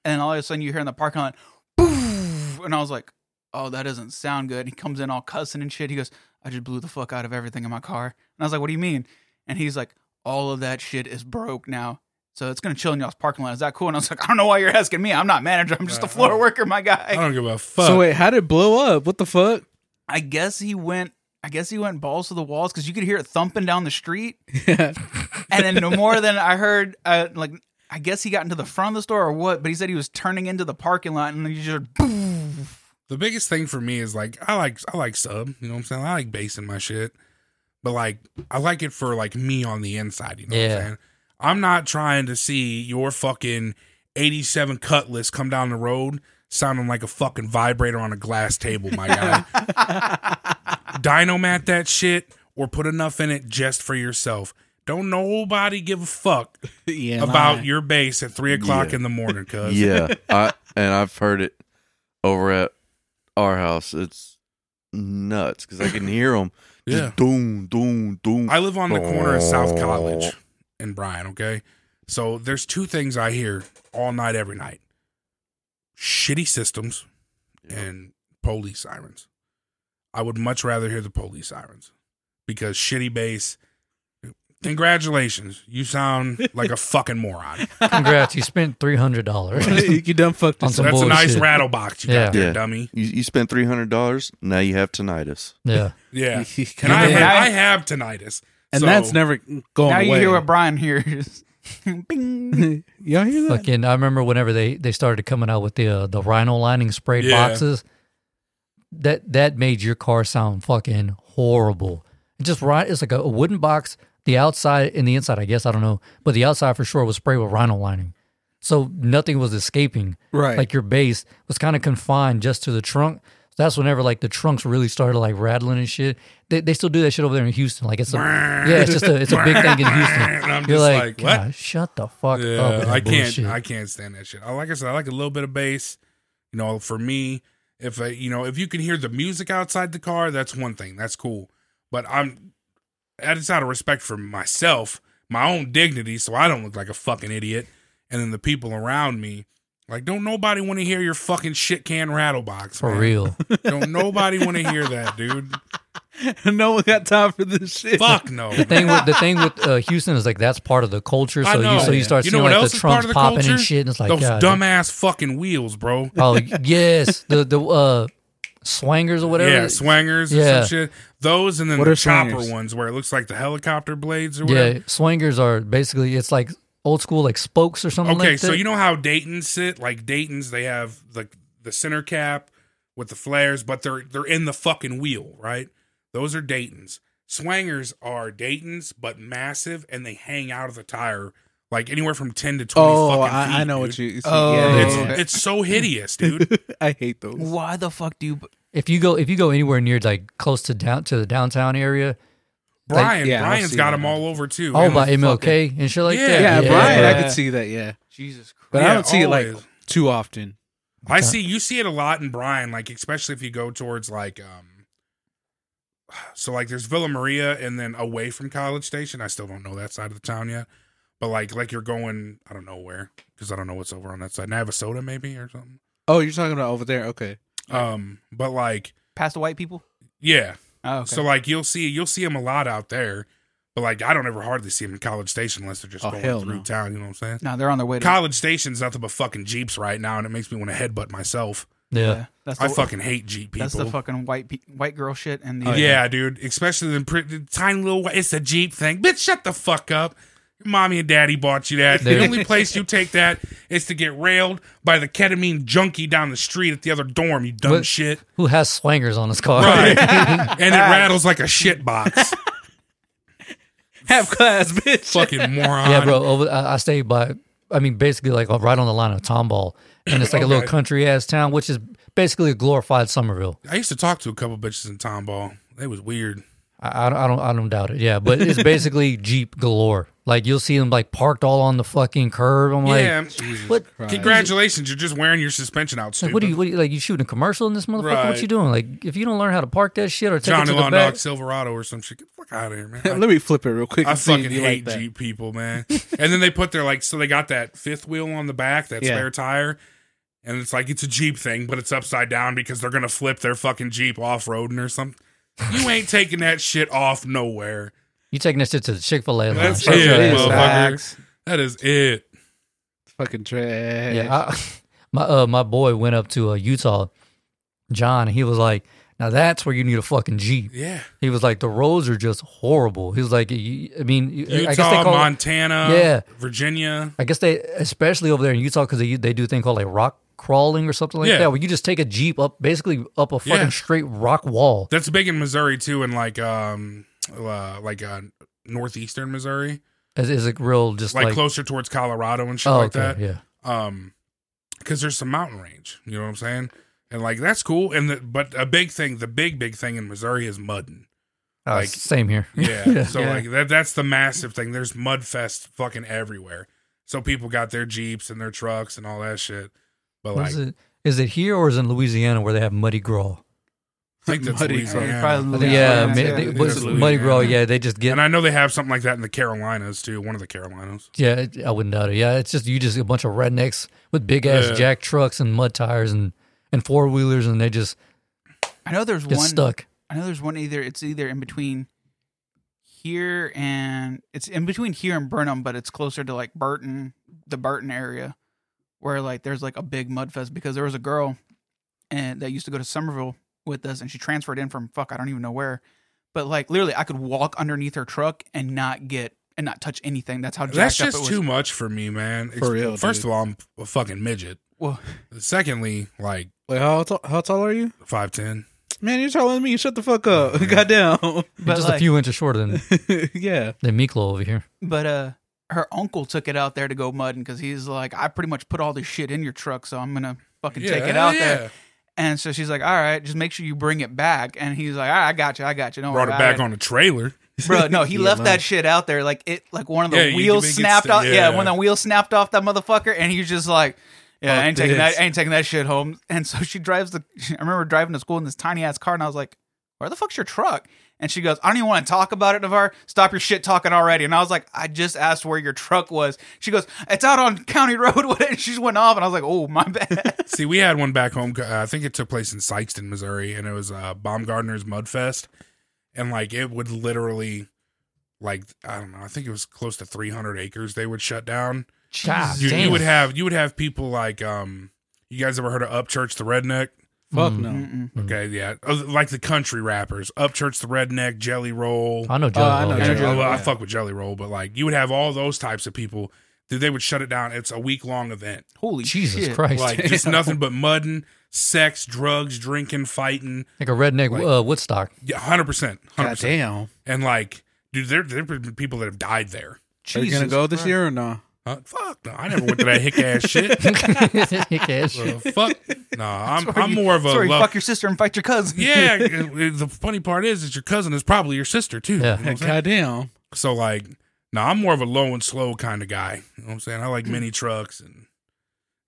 And then all of a sudden, you hear in the parking lot, "Boof," and I was like, "Oh, that doesn't sound good." He comes in all cussing and shit. He goes, "I just blew the fuck out of everything in my car." And I was like, "What do you mean?" And he's like, "All of that shit is broke now." So it's gonna chill in y'all's parking lot. Is that cool? And I was like, I don't know why you're asking me. I'm not manager. I'm just a floor worker, my guy. I guy. don't give a fuck. So wait, how did it blow up? What the fuck? I guess he went. I guess he went balls to the walls because you could hear it thumping down the street. [laughs] Yeah. and then no more than I heard, uh, like I guess he got into the front of the store or what, but he said he was turning into the parking lot and then you just boom. [laughs] the biggest thing for me is like I like I like sub, you know what I'm saying? I like bass in my shit. But like I like it for like me on the inside, you know what Yeah. I'm saying? I'm not trying to see your fucking 87 cutlass come down the road sounding like a fucking vibrator on a glass table, my guy. [laughs] Dynamat that shit or put enough in it just for yourself. Don't nobody give a fuck [laughs] yeah. about nah. your bass at three o'clock Yeah. in the morning, cuz. Yeah, [laughs] I and I've heard it over at our house. It's nuts because I can hear them. Yeah. Just doom, doom, doom. I live on the corner of South College in Bryan, okay? So there's two things I hear all night, every night shitty systems and police sirens. I would much rather hear the police sirens because shitty bass. Congratulations. You sound like a [laughs] fucking moron. Congrats, you spent three hundred dollars. [laughs] you done fucked On some up. That's a nice bullshit. rattle box you Yeah. got there, Yeah. dummy. You, you spent three hundred dollars. Now you have tinnitus. yeah, Yeah. [laughs] and And I, have, I have tinnitus. And So- that's never going now away. you hear what Brian hears. [laughs] Bing. [laughs] Y'all hear that? fucking. I remember whenever they they started coming out with the uh, the rhino lining sprayed Yeah. boxes. That that made your car sound fucking horrible. It just right. It's like a, a wooden box. The outside and the inside, I guess I don't know, but the outside for sure was sprayed with rhino lining, so nothing was escaping. Right. Like your bass was kind of confined just to the trunk. That's whenever like the trunks really started like rattling and shit. They, they still do that shit over there in Houston. Like it's a yeah, it's just a it's a big thing in Houston. [laughs] And I'm You're just like, like, what? Shut the fuck up. Yeah, that I can't. bullshit." I can't stand that shit. I like I said, I like a little bit of bass. You know, for me, if I, you know, if you can hear the music outside the car, that's one thing. That's cool. But I'm, that's out of respect for myself, my own dignity, so I don't look like a fucking idiot, and then the people around me. Like, don't nobody want to hear your fucking shit can rattle box. For man. real. [laughs] Don't nobody want to hear that, dude. [laughs] no one got time for this shit. Fuck no. The thing with the thing with uh, Houston is like that's part of the culture. I So know. you so you start You know seeing what like else the is part trunks of the popping culture? and shit, and it's like Those God, dumbass fucking wheels, bro. Oh [laughs] yes, the the uh, swangers or whatever. Yeah, swangers or Yeah. some shit. Those and then What the are chopper swangers? ones where it looks like the helicopter blades or whatever. Yeah, swangers are basically it's like old school like spokes or something Okay, like that. so you know how Dayton's sit? Like Dayton's they have the the center cap with the flares, but they're they're in the fucking wheel, right? Those are Dayton's. Swangers are Dayton's, but massive and they hang out of the tire like anywhere from ten to twenty Oh, fucking feet. I, I know dude. what you. See, Oh, yeah, It's yeah, it's so [laughs] hideous, dude. I hate those. Why the fuck do you? if you go if you go anywhere near like close to down to the downtown area, Brian, yeah, I've Brian's seen got that. them all over too. oh And by the MLK and shit like Yeah. that. Yeah, Brian, I could see that. Yeah, Jesus Christ. but I don't see it like too often. I see you see it a lot in Bryan, like especially if you go towards like um so like there's Villa Maria and then away from College Station. I still don't know that side of the town yet. But like like you're going I don't know where because I don't know what's over on that side. Navasota maybe or something. Oh, you're talking about over there? Okay. Um but like Past the white people. yeah. Oh, okay. So like you'll see you'll see them a lot out there. But like I don't ever hardly see them in College Station unless they're just Oh, going through no. town, you know what I'm saying? no, they're on their way to. College Station's nothing but fucking Jeeps right now and it makes me want to headbutt myself. Yeah. that's I the, fucking hate Jeep people. That's the fucking white pe- white girl shit and the Oh, yeah, dude. Especially the, pre- the tiny little. It's a Jeep thing. Bitch, shut the fuck up. Your mommy and daddy bought you that. The only place you take that is to get railed by the ketamine junkie down the street at the other dorm. You dumb What- shit. Who has swangers on his car? Right. [laughs] and it rattles like a shit box. [laughs] Half class, bitch. Fucking moron. yeah, bro. Over, I, I stay by. I mean, basically like right on the line of Tomball, and it's like a little Okay. country ass town, which is basically a glorified Somerville. I used to talk to a couple bitches in Tomball. It was weird. I, I don't, I don't, I don't doubt it. Yeah, but it's basically [laughs] Jeep galore. Like you'll see them like parked all on the fucking curb. I'm like, yeah. what? Congratulations. You're just wearing your suspension out, Like, what do you, what do you like? You shooting a commercial in this motherfucker? What Right. you doing? Like, if you don't learn how to park that shit or take Johnny it to the Law back, Dog Silverado or some shit. Get the fuck out of here, man. [laughs] Let me flip it real quick. I and see if fucking hate like. Jeep people, man. and then they put their like, so they got that fifth wheel on the back, that Yeah. spare tire, and it's like it's a Jeep thing, but it's upside down because they're gonna flip their fucking Jeep off roading or something. You ain't taking that shit off nowhere. you taking that shit to the Chick Fil A. That's Shut it, your is, ass up. motherfucker. Facts. That is it. Fucking trash. Yeah, I, [laughs] my uh, my boy went up to uh, Utah, John. And he was like, "Now that's where you need a fucking Jeep." Yeah. He was like, "The roads are just horrible." He was like, "I mean, you- I guess they Utah, call it, Montana, Yeah. Virginia. I guess they, especially over there in Utah, because they they do a thing called like rock crawling or something like Yeah. that, where you just take a jeep up, basically up a fucking Yeah. straight rock wall. That's big in Missouri too, and like um, uh, like uh, northeastern Missouri, Is, is it real? Just like, like, closer towards Colorado and shit oh, like okay, that. yeah. um because there's some mountain range you know what i'm saying and like that's cool and the, but a big thing the big big thing in missouri is mudding Uh, Like- same here. yeah, [laughs] so Yeah. like that that's the massive thing there's mud fest fucking everywhere so people got their jeeps and their trucks and all that shit but like is it? Is it here or is it in Louisiana where they have muddy graw? i think that's Muddy Louisiana. Probably I yeah, Louisiana, ma- yeah. they- think what's that's muddy graw. Yeah, they just get. and i know they have something like that in the carolinas too one of the carolinas yeah, I wouldn't doubt it. Yeah, it's just you just a bunch of rednecks with big ass Yeah. jack trucks and mud tires and and four wheelers, and they just I know there's get one. stuck. I know there's one either. It's either in between here and it's in between here and Burnham, but it's closer to like Burton, the Burton area, where like there's like a big mud fest because there was a girl and that used to go to Somerville with us, and she transferred in from fuck I don't even know where, but like literally I could walk underneath her truck and not get and not touch anything. That's how jacked that's up it just was. too much for me man For real, first dude. of all i'm a fucking midget Well, secondly like Wait, how tall, how tall are you? 510 Man, you're taller than me. Shut the fuck up. [laughs] Goddamn. But just like, a few inches shorter than [laughs] yeah. than Miklo over here. But uh, her uncle took it out there to go mudding because he's like, I pretty much put all this shit in your truck, so I'm gonna fucking take it out yeah. there. And so she's like, all right, just make sure you bring it back. And he's like, all right, I got you, I got you. Don't Brought worry it about back on a trailer. [laughs] Bro, no, he Yeah, left man. that shit out there. Like it, like one of the Yeah, wheels can make it snapped off. Yeah. yeah. when the wheel snapped off that motherfucker, and he's just like, "Yeah, I Fuck ain't taking that. I ain't taking that shit home." And so she drives the. [laughs] I remember driving to school in this tiny ass car, and I was like, "Where the fuck's your truck?" And she goes, "I don't even want to talk about it, Navarre. Stop your shit talking already." And I was like, "I just asked where your truck was." She goes, "It's out on County [laughs] Road." And she just went off, and I was like, "Oh my bad." [laughs] See, we had one back home. Uh, I think it took place in Sikeston, Missouri, and it was uh, Baumgartner's Mudfest, and like it would literally, like I don't know, I think it was close to 300 acres they would shut down. God You, you would have you would have people like um, you guys ever heard of Upchurch the Redneck? Fuck Mm. no. Mm-mm. Okay, yeah, Oh, like the country rappers, Upchurch the Redneck, Jelly Roll. I know Jelly I Roll, know yeah. Jelly Yeah, Roll, well, I fuck with Jelly Roll, but like you would have all those types of people. Dude, they would shut it down. It's a week long event. Holy Jesus shit. Christ. Like [laughs] just nothing but mudding, sex, drugs, drinking, fighting. like a redneck Like- uh, Woodstock. Yeah, hundred percent, hundred God damn. And like, dude, there there have been people that have died there. Are you gonna go this Christ. year or no? Huh? Fuck no, I never went to that hick ass shit. [laughs] Hick ass Uh, fuck no, I'm I'm you- more of a that's where you love. fuck your sister and fight your cousin. yeah, [laughs] the funny part is, is your cousin is probably your sister too. Yeah. You know what I'm saying? Goddamn. So like, no, I'm more of a low and slow kind of guy. You know what I'm saying? I like mini trucks and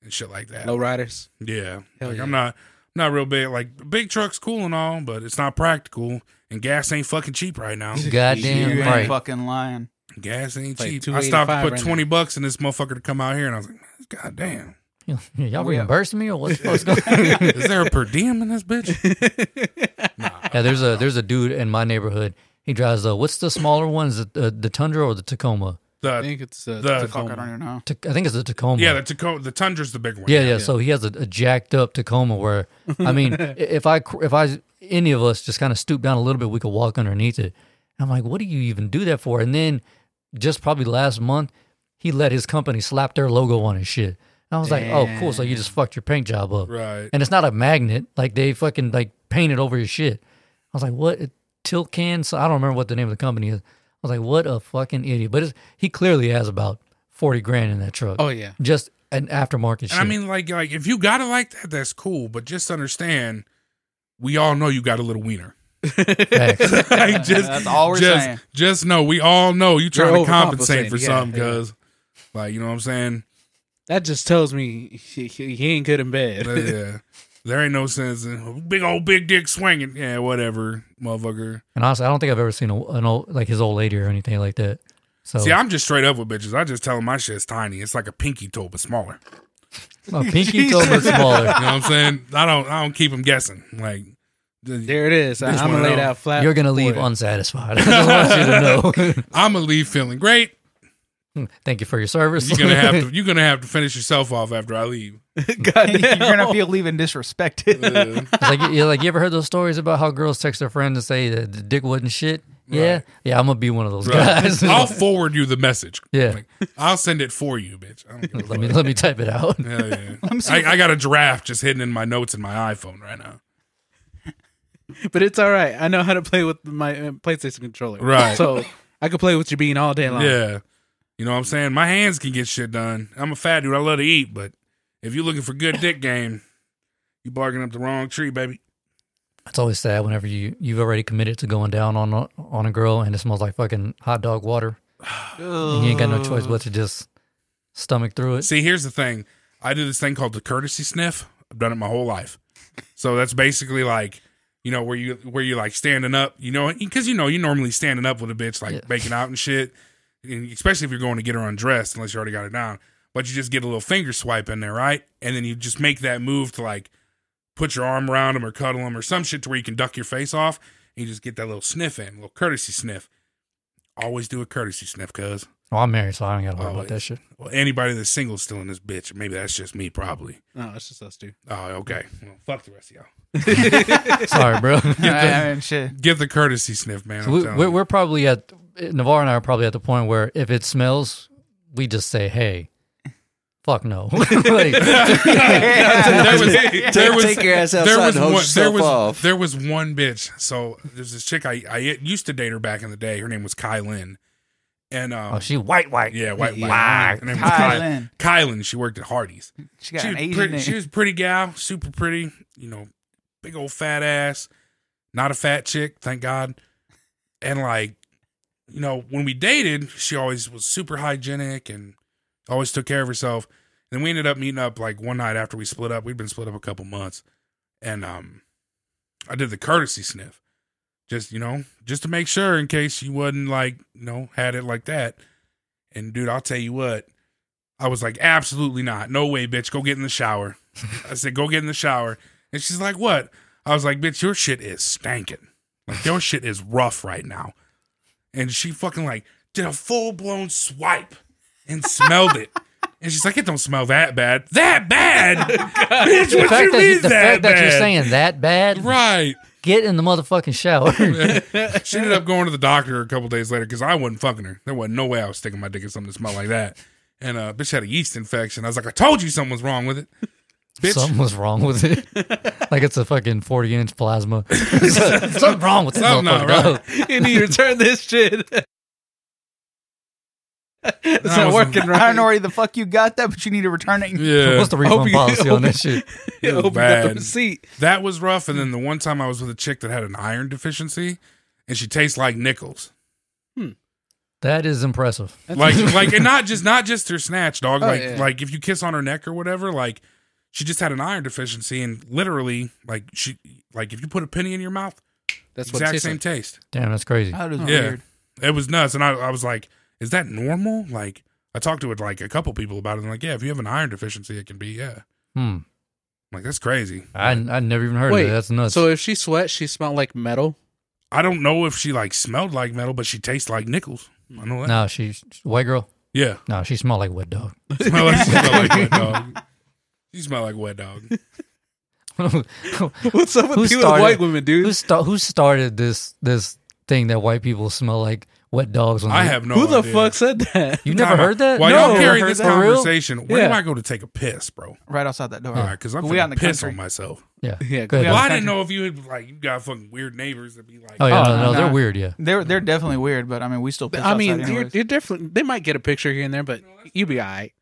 and shit like that. Low riders. Yeah, Hell like yeah. I'm not not real big. Like big trucks, cool and all, but it's not practical. And gas ain't fucking cheap right now. [laughs] Goddamn you ain't fucking lying. Gas ain't Like cheap. I stopped to put right now. twenty bucks in this motherfucker to come out here, and I was like, God damn, [laughs] Y'all Yeah. reimbursing me or what's, [laughs] what's going on? [laughs] is there a per diem in this bitch? Nah. Yeah, there's a there's a dude in my neighborhood. He drives the what's the smaller one? Is it the, the Tundra or the Tacoma? I think it's uh, The- Fuck, I Tacoma. don't even know. Ta- I think it's the Tacoma. yeah, the Tacoma, the Tundra's the big one. yeah, yeah. So he has a, a jacked up Tacoma where, I mean, if I if I any of us just kind of stoop down a little bit, we could walk underneath it. I'm like, what do you even do that for? And then just probably last month, he let his company slap their logo on his shit. I was like, oh, cool. So you just fucked your paint job up. right. and it's not a magnet. Like they fucking like painted over your shit. I was like, what? It- Tilt can? So I don't remember what the name of the company is. I was like, what a fucking idiot. But it's, he clearly has about forty grand in that truck. Oh yeah. just an aftermarket shit. I mean, like, like if you got it like that, that's cool. But just understand, we all know you got a little wiener. Facts. [laughs] like, just, That's all we're just, saying. Just know we all know you trying You're to compensate for Yeah, something yeah. because, like, you know what I'm saying? That just tells me he, he he ain't good in bed. Yeah. There ain't no sense in big old big dick swinging. Yeah, whatever, motherfucker. and honestly, I don't think I've ever seen a, an old like his old lady or anything like that. So See, I'm just straight up with bitches. I just tell them my shit's tiny. It's like a pinky toe, but smaller. my pinky toe but smaller. [laughs] You know what I'm saying? I don't. I don't keep them guessing. Like, the- There it is. I, Just I'm gonna lay that flat. You're gonna leave you. unsatisfied. [laughs] I just want you to know. [laughs] I'm gonna leave feeling great. Thank you for your service. You're gonna have to. [laughs] You're gonna have to finish yourself off after I leave. Goddamn. You're gonna feel leaving disrespected. Uh, It's like you like you ever heard those stories about how girls text their friend and say that the dick wasn't shit? Yeah, Right. yeah, I'm gonna be one of those right. guys. I'll forward you the message. Yeah. Like, I'll send it for you, bitch. I don't let me let me type it out. Hell yeah. me I, I got a draft just hidden in my notes in my iPhone right now. But it's all right. I know how to play with my uh, PlayStation controller. Right. So I could play with your bean all day long. Yeah. You know what I'm saying? My hands can get shit done. I'm a fat dude. I love to eat, but if you're looking for good dick game, you barking up the wrong tree, baby. It's always sad whenever you you've already committed to going down on a, on a girl and it smells like fucking hot dog water. And you ain't got no choice but to just stomach through it. See, here's the thing. I do this thing called the courtesy sniff. I've done it my whole life. So that's basically like, you know, where you where you like standing up, you know, because you know you're normally standing up with a bitch like Yeah. making out and shit, and especially if you're going to get her undressed, unless you already got her down. But you just get a little finger swipe in there, right? And then you just make that move to like put your arm around him or cuddle him or some shit to where you can duck your face off, and you just get that little sniff in, a little courtesy sniff. Always do a courtesy sniff, cuz. Well, I'm married, so I don't gotta worry Oh, about that shit. Well, anybody that's single still in this bitch. Maybe that's just me, probably. No, that's just us two. Oh, okay. Well, fuck the rest of y'all. [laughs] Sorry, bro. [laughs] I mean, shit. Give the courtesy sniff, man. So we, we're we're probably at Navarre and I are probably at the point where if it smells, we just say hey. Fuck no. [laughs] there was, there was, take your ass outside there was and one, there was off. there was one bitch. So there's this chick I I used to date her back in the day. Her name was Kai Lynn, and um, oh, she white white. yeah, white Yeah. white. Her name was Kylan. Kylan. She worked at Hardee's. She got she an was Asian pretty, name. she was pretty gal, super pretty. You know, big old fat ass. Not a fat chick, thank God. And like, you know, when we dated, she always was super hygienic and always took care of herself. Then we ended up meeting up like one night after we split up. We'd been split up a couple months, and um, I did the courtesy sniff, just you know, just to make sure in case you wasn't like you know had it like that. And dude, I'll tell you what, I was like, absolutely not, no way, bitch, go get in the shower. [laughs] I said, go get in the shower, and she's like, what? I was like, bitch, your shit is stanking. Like your [laughs] shit is rough right now. And she fucking like did a full blown swipe and smelled it. [laughs] And she's like, it don't smell that bad. That bad? [laughs] Bitch, The what fact you that, mean you, the that fact that you're saying that bad, Right. get in the motherfucking shower. She ended up going to the doctor a couple days later because I wasn't fucking her. There wasn't no way I was sticking my dick in something that smelled like that. And uh, bitch had a yeast infection. I was like, I told you something was wrong with it. Bitch. Something was wrong with it. [laughs] like it's a fucking 40 inch plasma. [laughs] Something wrong with this Something not motherfucker. right. you need to return this shit. it's That not was- working right. I don't know where the fuck you got that, but you need to return it. Yeah. [laughs] What's the Hope refund you- policy on that shit? It was Opened up the bad. receipt. That was rough. And then the one time I was with a chick that had an iron deficiency and she tastes like nickels. Hmm. That is impressive. like like and not just not just her snatch dog Oh, like yeah. like if you kiss on her neck or whatever like she just had an iron deficiency and literally like she like if you put a penny in your mouth That's what it exact tastes same like. taste Damn, that's crazy. That was Yeah. weird. it was nuts and I, I was like is that normal like i talked to it like a couple people about it and like yeah if you have an iron deficiency it can be yeah Hmm. I'm like that's crazy I I never even heard Wait, of it. That's nuts. So if she sweat, she smelled like metal. i don't know if she like smelled like metal but she tastes like nickels i know that no, she white girl. yeah No, she smelled like wet dog. [laughs] smell like, smell like wet dog [laughs] you smell like wet dog [laughs] What's up with Who you with started- white women, dude? who sta- who started this this thing that white people smell like wet dogs? When i they- have no Who the idea. fuck said that? You never heard that? While No, y'all carry heard this that. For real? conversation, where do Yeah. I go to take a piss, bro? Right outside that door. All right, because I'm We out in finna the piss country. on myself. Yeah. Yeah, Go ahead. Yeah. Well, dog. I didn't know if you had like you got fucking weird neighbors that be like, Oh yeah, Oh, no, no, no, they're no. weird. Yeah. They're they're definitely weird, but I mean we still. Piss I mean, outside you're, you're definitely. They might get a picture here and there, but you'd be alright.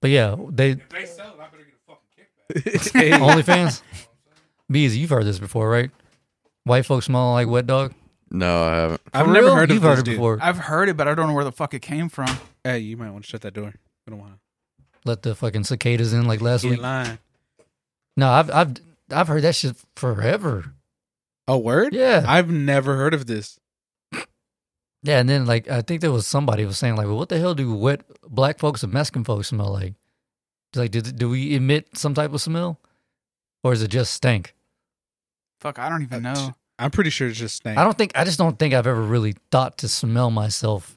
But yeah, they if they sell it, I better get a fucking kickback. Hey, [laughs] OnlyFans. Bees, you've heard this before, right? White folks smell like wet dog. No, I haven't. I've For never real? heard of You've this heard it dude. before. I've heard it, but I don't know where the fuck it came from. Hey, you might want to shut that door. I don't want to Let the fucking cicadas in like last to week. get line. No, I've I've I've heard that shit forever. A word? Yeah, I've never heard of this. yeah. And then like I think there was somebody was saying like, well, what the hell do wet black folks and Mexican folks smell like? It's like, do do we emit some type of smell, or is it just stank? Fuck, I don't even Uh, know. I'm pretty sure it's just stank. I don't think I just don't think I've ever really thought to smell myself.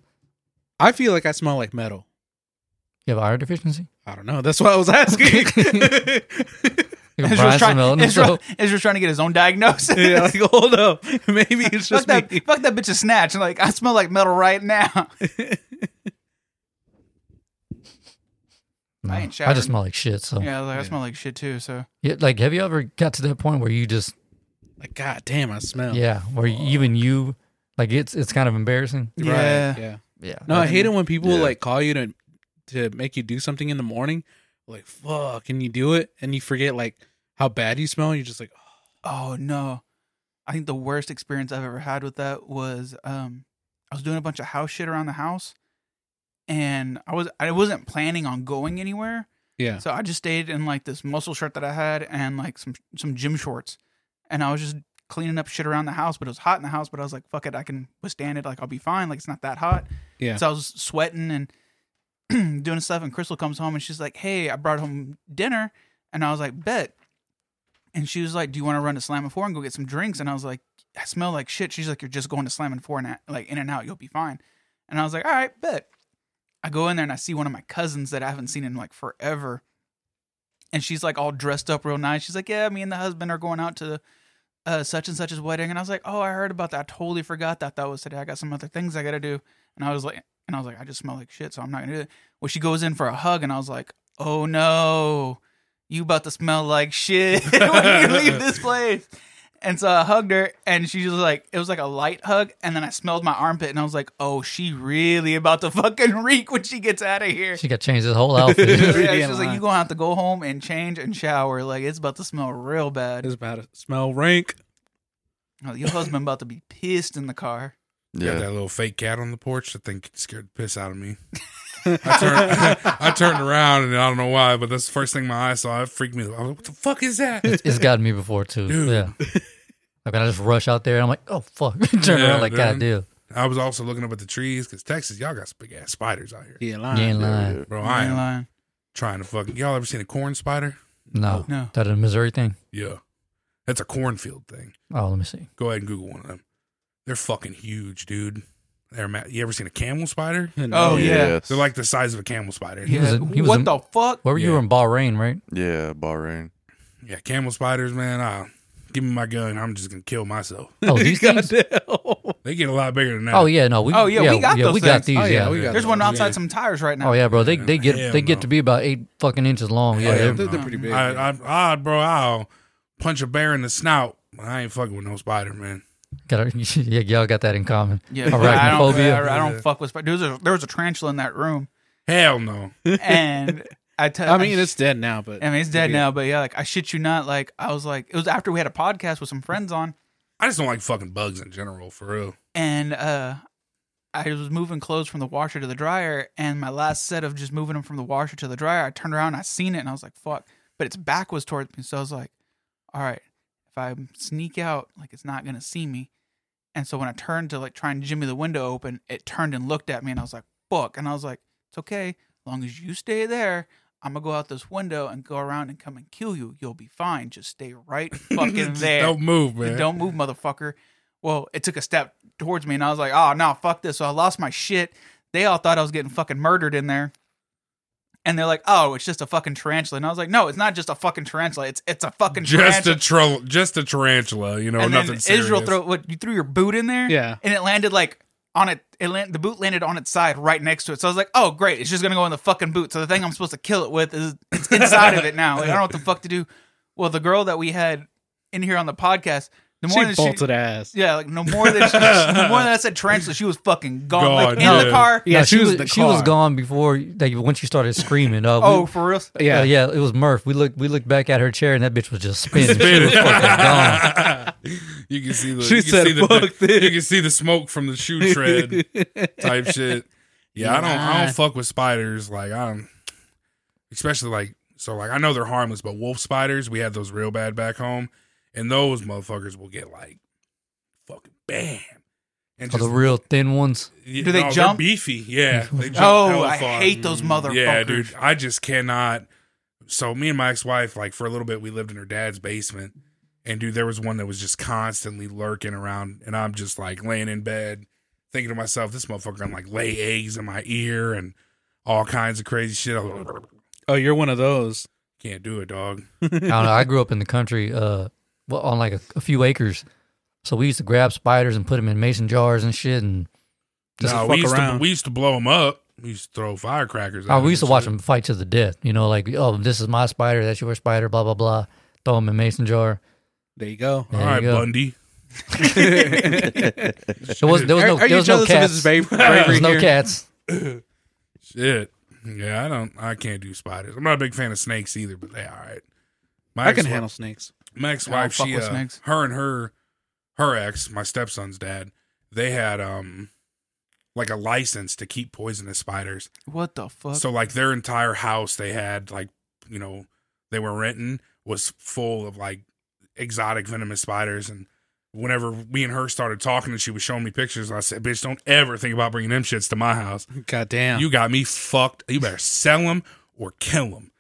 I feel like I smell like metal. You have iron deficiency? I don't know. That's why I was asking. [laughs] [laughs] You have Ezra's trying, smelling Ezra. Ezra's trying to get his own diagnosis. yeah, like [laughs] hold up. Maybe it's fuck just that, me. fuck that bitch a snatch. Like I smell like metal right now. No, I I, ain't showered. just smell like shit. So yeah. yeah, like, I smell like shit too. So like have you ever got to that point where you just Like, god damn, I smell. yeah, where even you like it's it's kind of embarrassing. Right, Yeah. yeah. Yeah. No, I hate it when people Yeah. like call you to to make you do something in the morning. Like, fuck, can you do it? And you forget like how bad you smell. And you're just like, Oh no. I think the worst experience I've ever had with that was um I was doing a bunch of house shit around the house and I was I wasn't planning on going anywhere. yeah, So I just stayed in like this muscle shirt that I had and like some some gym shorts. And I was just cleaning up shit around the house, but it was hot in the house, but I was like, fuck it, I can withstand it. Like I'll be fine. Like it's not that hot. yeah. So I was sweating and [clears throat] doing stuff, and Crystal comes home and she's like, "Hey, I brought home dinner," and I was like, "Bet." And she was like, "Do you want to run to Slam and Four and go get some drinks?" And I was like, "I smell like shit." She's like, "You're just going to Slam and Four and like in and out, you'll be fine." And I was like, "All right, bet." I go in there and I see one of my cousins that I haven't seen in like forever, and she's like all dressed up real nice. She's like, "Yeah, me and the husband are going out to." Uh, such and such's wedding, and I was like, "Oh, I heard about that. I totally forgot that that was today. I got some other things I gotta do." And I was like, and I was like, I just smell like shit, so I'm not gonna do it. Well, she goes in for a hug, and I was like, "Oh no, you about to smell like shit [laughs] when you leave this [laughs] place." And so I hugged her, and she was like, "It was like a light hug." And then I smelled my armpit, and I was like, "Oh, she really about to [laughs] fucking reek when she gets out of here." She got changed his whole outfit. [laughs] yeah, Really she was like, line. "You gonna have to go home and change and shower. Like it's about to smell real bad. It's about to smell rank. Oh, your husband about to be pissed in the car." Got Yeah. that little fake cat on the porch. I think scared the piss out of me. [laughs] I turned, [laughs] I turned around and I don't know why, but that's the first thing my eyes saw. It freaked me. I was like, what the fuck is that? it's gotten me before too. Dude. Yeah. Like when I just rush out there and I'm like, oh fuck, [laughs] turn Yeah, around like man. God damn. I was also looking up at the trees because Texas, y'all got some big ass spiders out here. Yeah, lying. You ain't lying. Bro, You I ain't am lying. trying to fucking. Y'all ever seen a corn spider? No, No. that a Missouri thing. Yeah. That's a cornfield thing. Oh, let me see. Go ahead and Google one of them. They're fucking huge, dude. They're ma- you ever seen a camel spider? [laughs] Oh, yeah. Yes. They're like the size of a camel spider. He was in- he was what in- the fuck? Where were you in Bahrain, right? Yeah, Bahrain. Yeah, camel spiders, man. Uh, give me my gun. I'm just gonna kill myself. Oh, [laughs] these things. Goddamn. They get a lot bigger than that. Oh yeah, no. We, Oh, yeah, we got yeah, those we got things. these. Oh, yeah, yeah, we got There's one outside Yeah. some tires right now. Oh yeah, bro. They they get Hell they get no. to be about eight fucking inches long. Yeah, Hell they're- they're- they're no. pretty big, I. I, I, bro, I'll punch a bear in the snout. I ain't fucking with no spider, man. Got [laughs] yeah, y'all got that in common. Yeah, I don't, I, Arachnophobia. I don't fuck with spiders. There was a, there was a tarantula in that room, Hell no. and I [laughs] tell. I mean, it's dead now, but I mean, it's dead Yeah. now. But yeah, like I shit you not. Like I was like, it was after we had a podcast with some friends on, I just don't like fucking bugs in general, for real. and uh I was moving clothes from the washer to the dryer, and my last set of just moving them from the washer to the dryer, I turned around, and I seen it, and I was like, "Fuck!" But its back was towards me, so I was like, "All right, if I sneak out, like it's not gonna see me." And so when I turned to like try and jimmy the window open, it turned and looked at me, and I was like, "Fuck!" And I was like, "It's okay, as long as you stay there." I'm gonna go out this window and go around and come and kill you. You'll be fine. Just stay right [laughs] fucking there. Don't move, man. Don't move, motherfucker. Well, it took a step towards me, and I was like, ah, oh, no, fuck this. So I lost my shit. They all thought I was getting fucking murdered in there. And they're like, oh, it's just a fucking tarantula. And I was like, no, it's not just a fucking tarantula. It's it's a fucking just tarantula. a troll, just a tarantula. You know, and then nothing serious. Israel throw what you threw your boot in there, Yeah. and it landed like on it. It land, the boot landed on its side right next to it. So I was like, oh great, it's just gonna go in the fucking boot. So the thing I'm supposed to kill it with is it's inside of it now. Like, I don't know what the fuck to do. Well, the girl that we had in here on the podcast, the more She than bolted ass. yeah, like no more than she, no more than I said tarantula, she was fucking gone. like Gone, in the car. Yeah, No, she, was, in the she was gone before like when she started screaming. Uh, Oh, we, for real? Yeah, uh, yeah, it was Murph. We looked we looked back at her chair and that bitch was just spinning. She was fucking gone. [laughs] you can see the. She you can said, see the, "Fuck this." You can see the smoke from the shoe tread type shit. Yeah, I don't. I don't fuck with spiders. Like I don't, especially like so. Like I know they're harmless, but wolf spiders, we had those real bad back home, and those motherfuckers will get like fucking bam. And Oh, the real thin ones. Yeah, Do they they're jump? beefy, yeah. [laughs] They jump Oh, I far. hate those motherfuckers. Yeah, dude. I just cannot. So me and my ex-wife, like for a little bit, we lived in her dad's basement, and dude, there was one that was just constantly lurking around, and I'm just like laying in bed, thinking to myself, this motherfucker gonna like lay eggs in my ear and all kinds of crazy shit. Like, Oh, you're one of those. Can't do it, dog. I don't know. I grew up in the country, uh, well, on like a, a few acres. So we used to grab spiders and put them in mason jars and shit. And Just No, fuck we used to around. we used to blow them up. We used to throw firecrackers. at oh, 'em we used to and watch shit. them fight to the death. You know, like oh, this is my spider, that's your spider, blah blah blah. Throw them in mason jar. There you go. There All you right, go. Bundy. [laughs] There was there was no are you [laughs] there was no cats. there was no cats. Shit. Yeah, I don't. I can't do spiders. I'm not a big fan of snakes either, but they all right. My I can ex- handle snakes. My I ex-wife, she, uh, her and her, her ex, my stepson's dad, they had um, like a license to keep poisonous spiders. What the fuck? So like their entire house, they had like, you know, they were renting was full of like exotic venomous spiders. And whenever me and her started talking, and she was showing me pictures, I said, "Bitch, don't ever think about bringing them shits to my house. God damn. You got me fucked. You better sell them or kill them,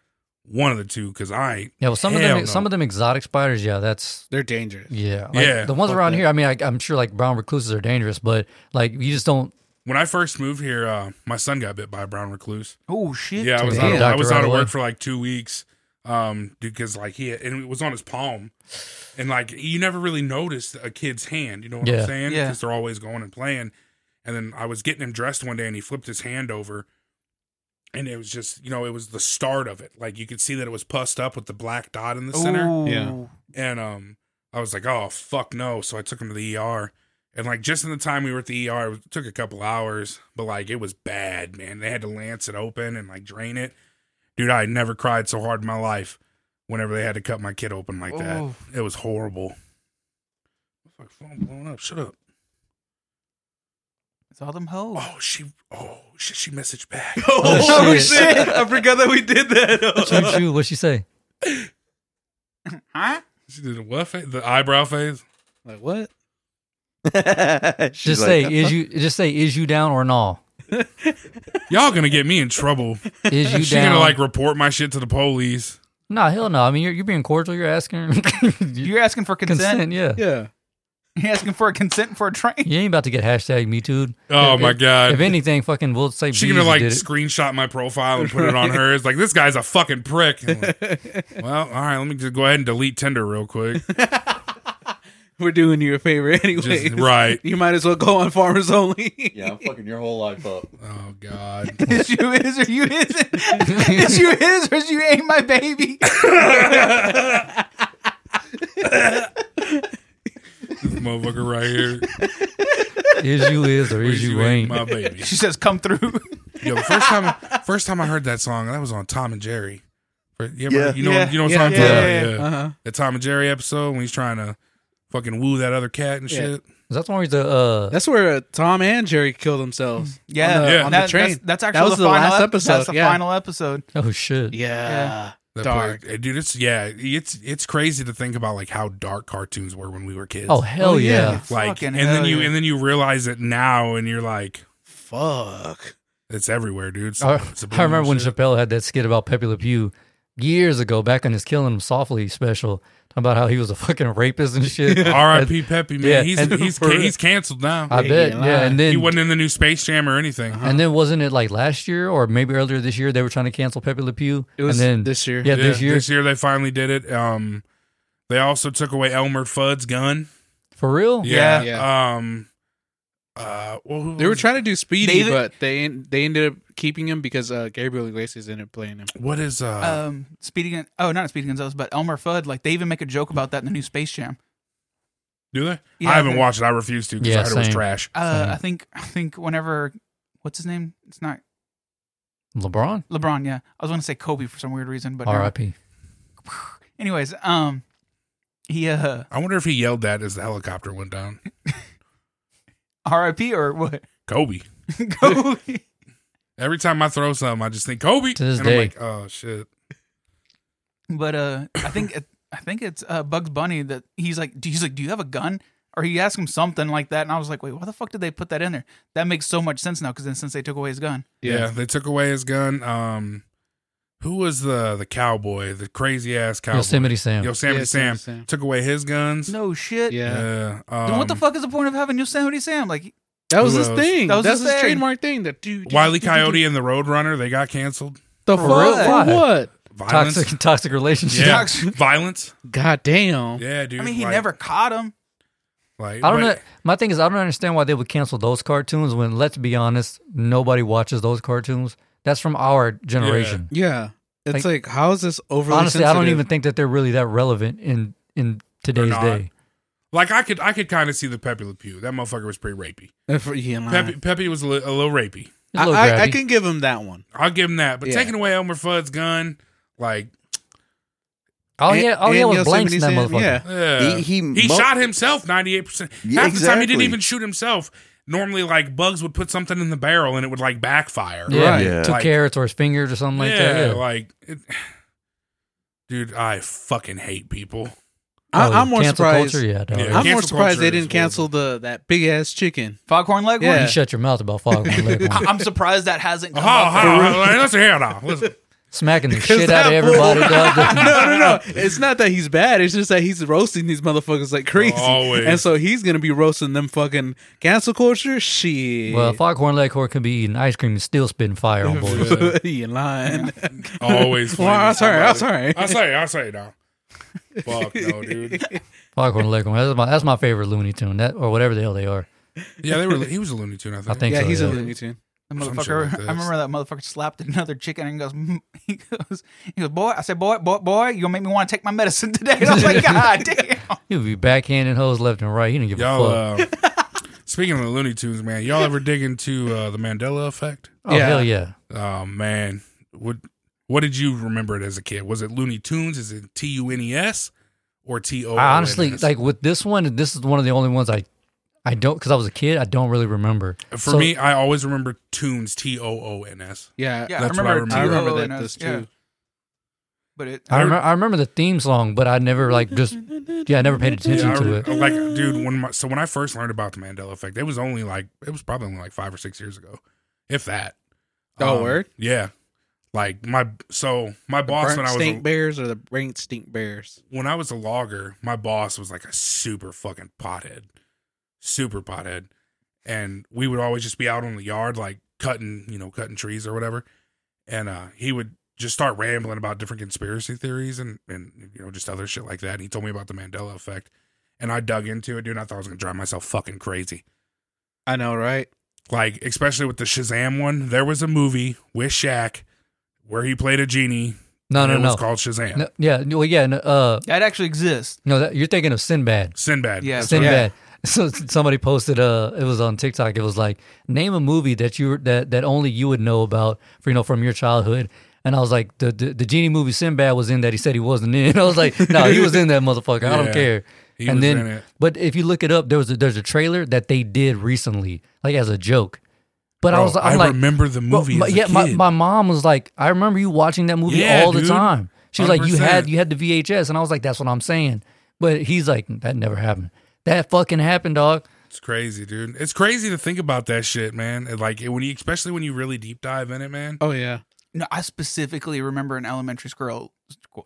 one of the two, because I. Yeah, well, some of them no. some of them exotic spiders. Yeah, that's They're dangerous. yeah, like, Yeah, The ones around that. here, I mean, I, I'm sure like brown recluses are dangerous, but like you just don't. When I first moved here, uh, my son got bit by a brown recluse. oh shit. Yeah, I was Damn. out, I was right out of away. work for like two weeks, um, because like he had, and it was on his palm, and like you never really noticed a kid's hand. You know what Yeah. I'm saying? Yeah. Because they're always going and playing. And then I was getting him dressed one day, and he flipped his hand over, and it was just you know it was the start of it. Like you could see that it was pussed up with the black dot in the center, Ooh. Yeah. and um, I was like, oh fuck no! So I took him to the ER, and like just in the time we were at the ER, it took a couple hours, but like it was bad, man. They had to lance it open and like drain it. Dude, I had never cried so hard in my life. Whenever they had to cut my kid open like that, Oh. it was horrible. Fuck, phone blowing up. Shut up. It's all them hoes. Oh, she. Oh, shit. She messaged back. [laughs] Oh, oh, shit. shit! I forgot that we did that. [laughs] Shoot, shoot. What'd she say? Huh? She did a what face? The eyebrow face. like what? [laughs] Just say is you. Just say is you down or no? Y'all gonna get me in trouble. Is you She down? gonna like report my shit to the police. Nah, hell no. I mean, you're, you're being cordial. You're asking. You're asking for consent. consent. Yeah. Yeah. [laughs] You're asking for a consent for a train. You ain't about to get hashtag me too. Oh If- my god. If anything, fucking, we'll say she Beezy gonna like screenshot my profile and put it on [laughs] hers. Like this guy's a fucking prick. Like, well, all right. Let me just go ahead and delete Tinder real quick. [laughs] We're doing you a favor anyway. Right. You might as well go on farmers only. yeah, I'm fucking your whole life up. Oh god. Is you is or you isn't? is you is or is you ain't my baby? This motherfucker right here. is you is or is you ain't. my baby. She says, "Come through." Yo, the first time, first time I heard that song, that was on Tom and Jerry. You, ever, Yeah. you know, Yeah. you know what Yeah, I'm talking yeah, about? yeah, Yeah, Uh-huh. the Tom and Jerry episode when he's trying to fucking woo that other cat and Yeah. shit. Is that where he's the uh? That's where uh, Tom and Jerry killed themselves. Yeah, on the, Yeah. on That- the train. That's, that's actually That was the, the final last ep- episode, That's the yeah. final episode. oh shit. yeah. That Dark. part- dude. It's yeah, it's it's crazy to think about like how dark cartoons were when we were kids. Oh hell Oh, yeah. yeah. like, fucking and then you yeah. and then you realize it now, and you're like, Fuck. it's everywhere, dude. It's- I, it's I remember when shit. Chappelle had that skit about Pepe Le Pew years ago, back in his "Killin' Them Softly" special, talking about how he was a fucking rapist and shit. [laughs] R.I.P. Pepe, man. Yeah, he's and- he's [laughs] For he's canceled now. I Hey, bet. you yeah, and then he wasn't in the new Space Jam or anything. and then wasn't it like last year or maybe earlier this year they were trying to cancel Pepe Le Pew? It was and then this year. Yeah, this year This year they finally did it. Um, they also took away Elmer Fudd's gun. for real. Yeah. Yeah. Um. Uh. Well, They were trying to do Speedy, They- but they they ended up keeping him because uh, Gabriel Iglesias ended up playing him. What is uh? Um, Speedy, Gon- oh, not Speedy Gonzalez, but Elmer Fudd. Like they even make a joke about that in the new Space Jam. do they? yeah, I haven't they- watched it. I refuse to because Yeah, I heard it was same. trash. Uh, I think I think whenever what's his name? It's not LeBron. LeBron. Yeah, I was going to say Kobe for some weird reason, but never- R.I.P. anyways, um, he uh, I wonder if he yelled that as the helicopter went down. [laughs] R.I.P. or what? Kobe. [laughs] Kobe. [laughs] Every time I throw something, I just think Kobe. To this and I'm day. like, oh shit. but uh, I think it, I think it's uh, Bugs Bunny that he's like, he's like, do you have a gun? Or he asked him something like that, and I was like, wait, why the fuck did they put that in there? That makes so much sense now because then since they took away his gun, Yeah. they took away his gun. Um, who was the the cowboy, the crazy ass cowboy? Yosemite Sam. Yosemite Yeah, Sam. Yosemite Sam. took away his guns. no shit. Yeah. Yeah. Then what the um, fuck is the point of having Yosemite Sam? Like, That was Who his else? thing. That was That's his his thing. trademark thing. That dude. Wiley Coyote and the Roadrunner, they got canceled. The For fuck? real? For what? Violence. Toxic toxic relationship. Yeah. Toxic- Violence. God damn. Yeah, dude. I mean, he like- never caught him. Like, I don't but- know. My thing is, I don't understand why they would cancel those cartoons when, let's be honest, nobody watches those cartoons. That's from our generation. Yeah. It's Like- like, how is this overly Honestly, I don't even think that they're really that relevant in in today's day. Like I could, I could kind of see the Pepe Le Pew. That motherfucker was pretty rapey. If- yeah. Pepe, Pepe was a, li- a little rapey. It's a I, little I, I grabby. can give him that one. I'll give him that. But Yeah. taking away Elmer Fudd's gun, like, Oh And- yeah, oh yeah, and was blanks in that motherfucker. Yeah. yeah. He, he, He mo- shot himself 98%. Yeah, Half the time he didn't even shoot himself. Normally, like, Bugs would put something in the barrel and it would, like, backfire. Yeah, Right. Yeah. two Like- carrots or his fingers or something like yeah, that. Yeah. like, it, [sighs] dude, I fucking hate people. I, Oh, I'm more surprised. culture, yeah, dog. Yeah. I'm more surprised they didn't cancel the that big ass chicken. Foghorn Leghorn. Yeah. You shut your mouth about Foghorn Leghorn. [laughs] I- I'm surprised that hasn't Oh, come up. oh, oh, listen here now. Listen. Smacking the shit out of everybody, [laughs] no, no, [laughs] no. It's not that he's bad. It's just that he's roasting these motherfuckers like crazy. Always. And so he's gonna be roasting them fucking cancel culture. Shit. Well, Foghorn Leghorn could be eating ice cream and still spitting fire on boys. [laughs] you lying. Always. Well, I'm flaming sorry. I'm somebody. sorry. I say, I'm say now. Fuck no, dude. Foghorn Leghorn. That's my that's my favorite Looney Tune. That or whatever the hell they are. Yeah, they were. He was a Looney Tune, I think. I think yeah, so. he's yeah. a Looney Tune. The Some shit motherfucker. like [laughs] I this. remember that motherfucker slapped another chicken and goes, mm, [laughs] he goes, he goes, boy. I said, boy, boy, boy, you gonna make me want to take my medicine today. And [laughs] I was like, God damn. He'll be backhanding hoes left and right. He didn't give Y'all, a fuck. uh, speaking of the Looney Tunes, man, y'all ever dig into uh, the Mandela effect? oh yeah. hell yeah. Oh man, what what did you remember it as a kid? Was it Looney Tunes? Is it T U N E S or T O? I honestly like with this one. This is one of the only ones I, I don't because I was a kid. I don't really remember. For So- me, I always remember Tunes T O O N S. Yeah, Yeah, That's I what I remember. I remember that and this yeah. too. But it, I remember. I remember the theme song, but I never like just. Yeah, I never paid attention Yeah, I to it. Like, dude, when my, so when I first learned about the Mandela effect, it was only like it was probably only like five or six years ago, if that. Um, Oh, word? Yeah, like my so my boss Burnt when I was stink a, bears or the brain stink bears. when I was a logger, my boss was like a super fucking pothead, super pothead, and we would always just be out on the yard like cutting, you know, cutting trees or whatever, and uh, he would just start rambling about different conspiracy theories and and you know just other shit like that. And he told me about the Mandela effect, and I dug into it, dude. And I thought I was gonna drive myself fucking crazy. I know, right? Like especially with the Shazam one, there was a movie with Shaq where he played a genie. No, and no, it no. was called Shazam. No, yeah, well, yeah. no, Uh, that actually exists. no, that, you're thinking of Sinbad. Sinbad. Yeah. Sinbad. right. [laughs] So somebody posted. Uh, it was on TikTok. It was like name a movie that you that that only you would know about for you know from your childhood. And I was like, the, the the genie movie Sinbad was in that. He said he wasn't in. [laughs] I was like, no, he was in that motherfucker. I Yeah. don't care. He and was then, in it. but if you look it up, there was a, there's a trailer that they did recently, like as a joke. But I Bro, was, I'm like, remember the movie. my- as a yeah, my, kid. my mom was like, I remember you watching that movie Yeah, all the dude. time. She was like, you 100%. had you had the VHS, and I was like, that's what I'm saying. But he's like, that never happened. That fucking happened, dog. It's crazy, dude. It's crazy to think about that shit, man. And, Like when you, especially when you really deep dive in it, man. Oh yeah. No, I specifically remember an elementary scroll.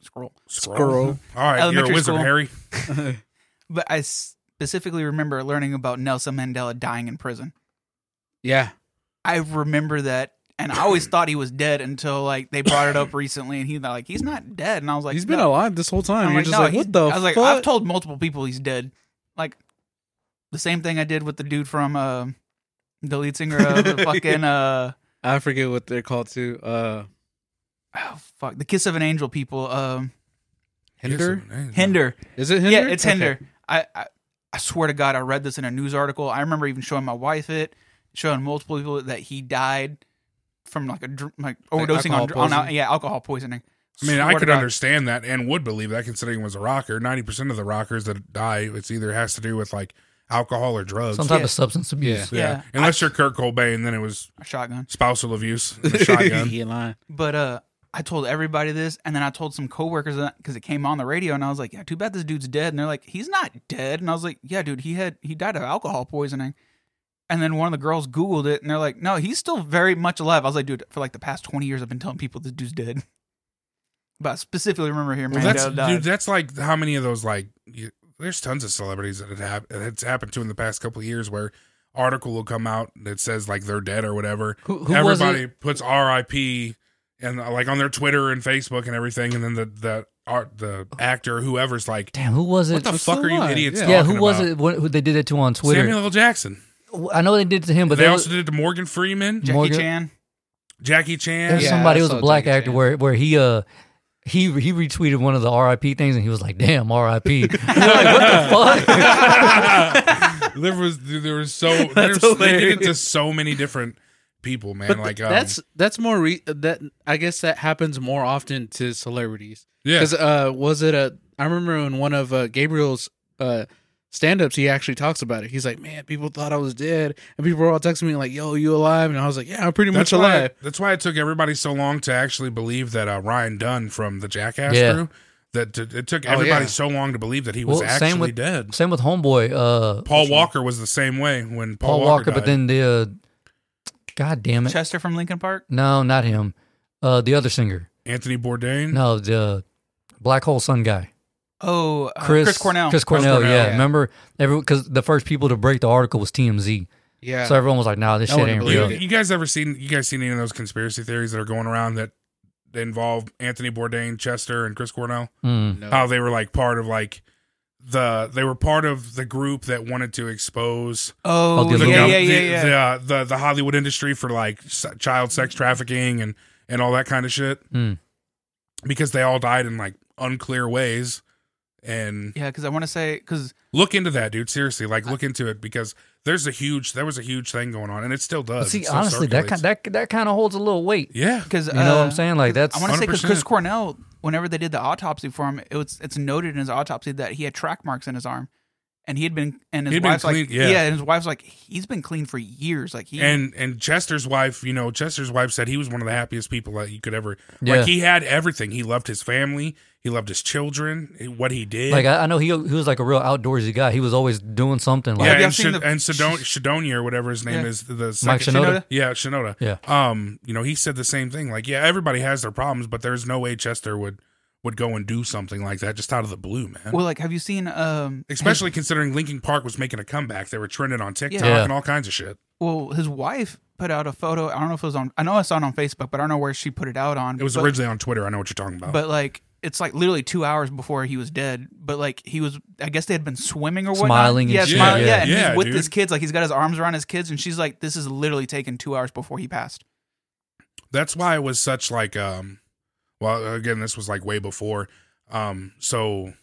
Scroll. Squirrel. [laughs] All right, you're a Elementary wizard, school. Harry. [laughs] But I specifically remember learning about Nelson Mandela dying in prison. Yeah. I remember that, and I always thought he was dead until like they brought it up [coughs] recently, and he's like, "He's not dead," and I was like, He's been no. alive this whole time. I'm You're like, just no, like, he's- what the I was like, fuck? I've told multiple people he's dead. Like the same thing I did with the dude from uh, the lead singer of the [laughs] fucking uh, I forget what they're called too. Uh, oh fuck, the Kiss of an Angel people. Um, Hinder. Hinder. Is it Hinder? Yeah, it's Okay. Hinder. I, I I swear to God, I read this in a news article. I remember even showing my wife it, showing multiple people that he died from like a dr- like overdosing alcohol on, on yeah alcohol poisoning. I mean, I could God. understand that and would believe that considering he was a rocker. Ninety percent of the rockers that die, it's either has to do with like alcohol or drugs. Some type Yeah. of substance abuse. yeah. Yeah. Unless you're Kurt Cobain, then it was a shotgun. spousal abuse, [laughs] and a shotgun. He ain't lying. But uh, I told everybody this, and then I told some coworkers because it came on the radio, and I was like, "Yeah, too bad this dude's dead." And they're like, "He's not dead," and I was like, "Yeah, dude, he had he died of alcohol poisoning." And then one of the girls Googled it, and they're like, "No, he's still very much alive." I was like, "Dude, for like the past twenty years, I've been telling people this dude's dead." [laughs] But I specifically remember hearing Well, Mandela that's died. dude. That's like how many of those like. You, there's tons of celebrities that it hap- it's happened to in the past couple of years where article will come out that says like they're dead or whatever. Who, who was Everybody it? puts R.I.P. and uh, like on their Twitter and Facebook and everything, and then the the art the actor whoever's like, Damn, who was it? what the What's fuck the are you line? idiots? Yeah. yeah, who was about? it? What, who they did it to on Twitter? Samuel L. Jackson. I know they did it to him, but they there also was, did it to Morgan Freeman, Jackie Morgan- Chan. Jackie Chan. there's Yeah, somebody I who was a black Jackie actor Chan. where where he uh he he retweeted one of the RIP things and he was like, "Damn, RIP." You're [laughs] like, what the fuck? [laughs] there was there was so there's, they did it to so many different people, man. But like th- um, that's that's more re- that I guess that happens more often to celebrities. yeah. Because uh, was it a? I remember in one of uh, Gabriel's uh, stand-ups, he actually talks about it. He's like, "Man, people thought I was dead, and people were all texting me like, "Yo, you alive?" And I was like, "Yeah, I'm pretty That's much why. alive." That's why it took everybody so long to actually believe that uh, Ryan Dunn from the Jackass Yeah. crew. That t- it took Oh, everybody yeah. so long to believe that he was Well, actually same with- dead. Same with Homeboy, uh, Paul Walker was the same way when Paul, Paul, Walker, but died. then the uh, God damn it, Chester from Linkin Park. no, not him. Uh, the other singer, Anthony Bourdain. no, the Black Hole Sun guy. Oh, uh, Chris, Chris, Cornell. Chris Cornell, Cornell, yeah. yeah. Remember, every because the first people to break the article was TMZ, Yeah. so everyone was like, "Nah, this I shit ain't real." You, you guys ever seen? You guys seen any of those conspiracy theories that are going around that involve Anthony Bourdain, Chester, and Chris Cornell? Mm. No. How they were like part of like the they were part of the group that wanted to expose Oh, the the, yeah, yeah, yeah, the, yeah. The, uh, the the Hollywood industry for like s- child sex trafficking and and all that kind of shit Mm. because they all died in like unclear ways and Yeah, because I want to say because look into that dude seriously like look into it because there's a huge there was a huge thing going on and it still does see, still honestly, that kind that that kind of holds a little weight. yeah. Because You know what I'm saying? Like uh, that's I want to say because Chris Cornell, whenever they did the autopsy for him, it was it's noted in his autopsy that he had track marks in his arm, and he had been and his He'd been wife's like clean- yeah. and his wife's like he's been clean for years, like he and and Chester's wife, you know, Chester's wife said he was one of the happiest people that you could ever. Yeah. Like he had everything. He loved his family. He loved his children. What he did. like I, I know he he was like a real outdoorsy guy. He was always doing something. Like yeah, and, seen Shad- the- and Shadon- Shadonia or whatever his name Yeah. is, the Mike second, Shinoda? Yeah, Shinoda. Yeah. Um, you know, he said the same thing. Like, yeah, everybody has their problems, but there's no way Chester would would go and do something like that just out of the blue, man. well, like have you seen um Especially considering Linkin Park was making a comeback. They were trending on TikTok Yeah. and all kinds of shit. well his wife put out a photo. I don't know if it was on. I know I saw it on Facebook, but I don't know where she put it out on. It was but, originally on Twitter. I know what you're talking about. but like. It's like literally two hours before he was dead, but like he was, I guess they had been swimming or whatnot. Smiling and yeah, shit, smiling, yeah. yeah, and Yeah, he's with dude. his kids, like he's got his arms around his kids, and she's like, "This is literally taken two hours before he passed." that's why it was such like um well again this was like way before um so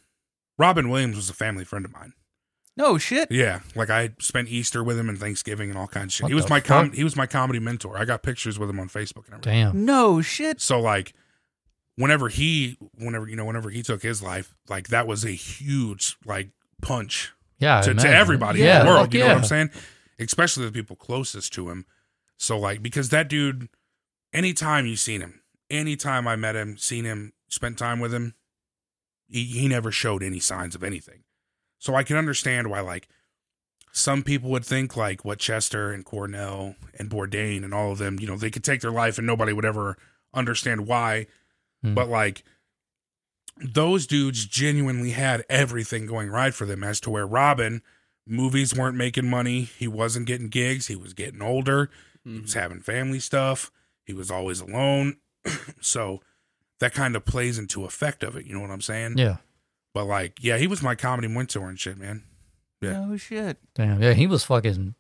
robin williams was a family friend of mine No shit. yeah like i spent easter with him and thanksgiving and all kinds of shit What he was my com- he was my comedy mentor i got pictures with him on facebook and everything damn. No shit. so like whenever he whenever you know whenever he took his life like that was a huge like punch Yeah, to, to everybody yeah, in the world. You know yeah. what I'm saying? Especially the people closest to him. So like because that dude, anytime you seen him, anytime I met him, seen him, spent time with him, he, he never showed any signs of anything. So I can understand why like some people would think like what Chester and Cornell and Bourdain and all of them, you know, they could take their life and nobody would ever understand why. Hmm. But like those dudes genuinely had everything going right for them as to where Robin movies weren't making money, he wasn't getting gigs, he was getting older, he was having family stuff, he was always alone. [clears throat] so that kind of plays into effect of it, you know what I'm saying? Yeah, But like, yeah, he was my comedy mentor and shit, man. Yeah. No shit. damn. Yeah, he was fucking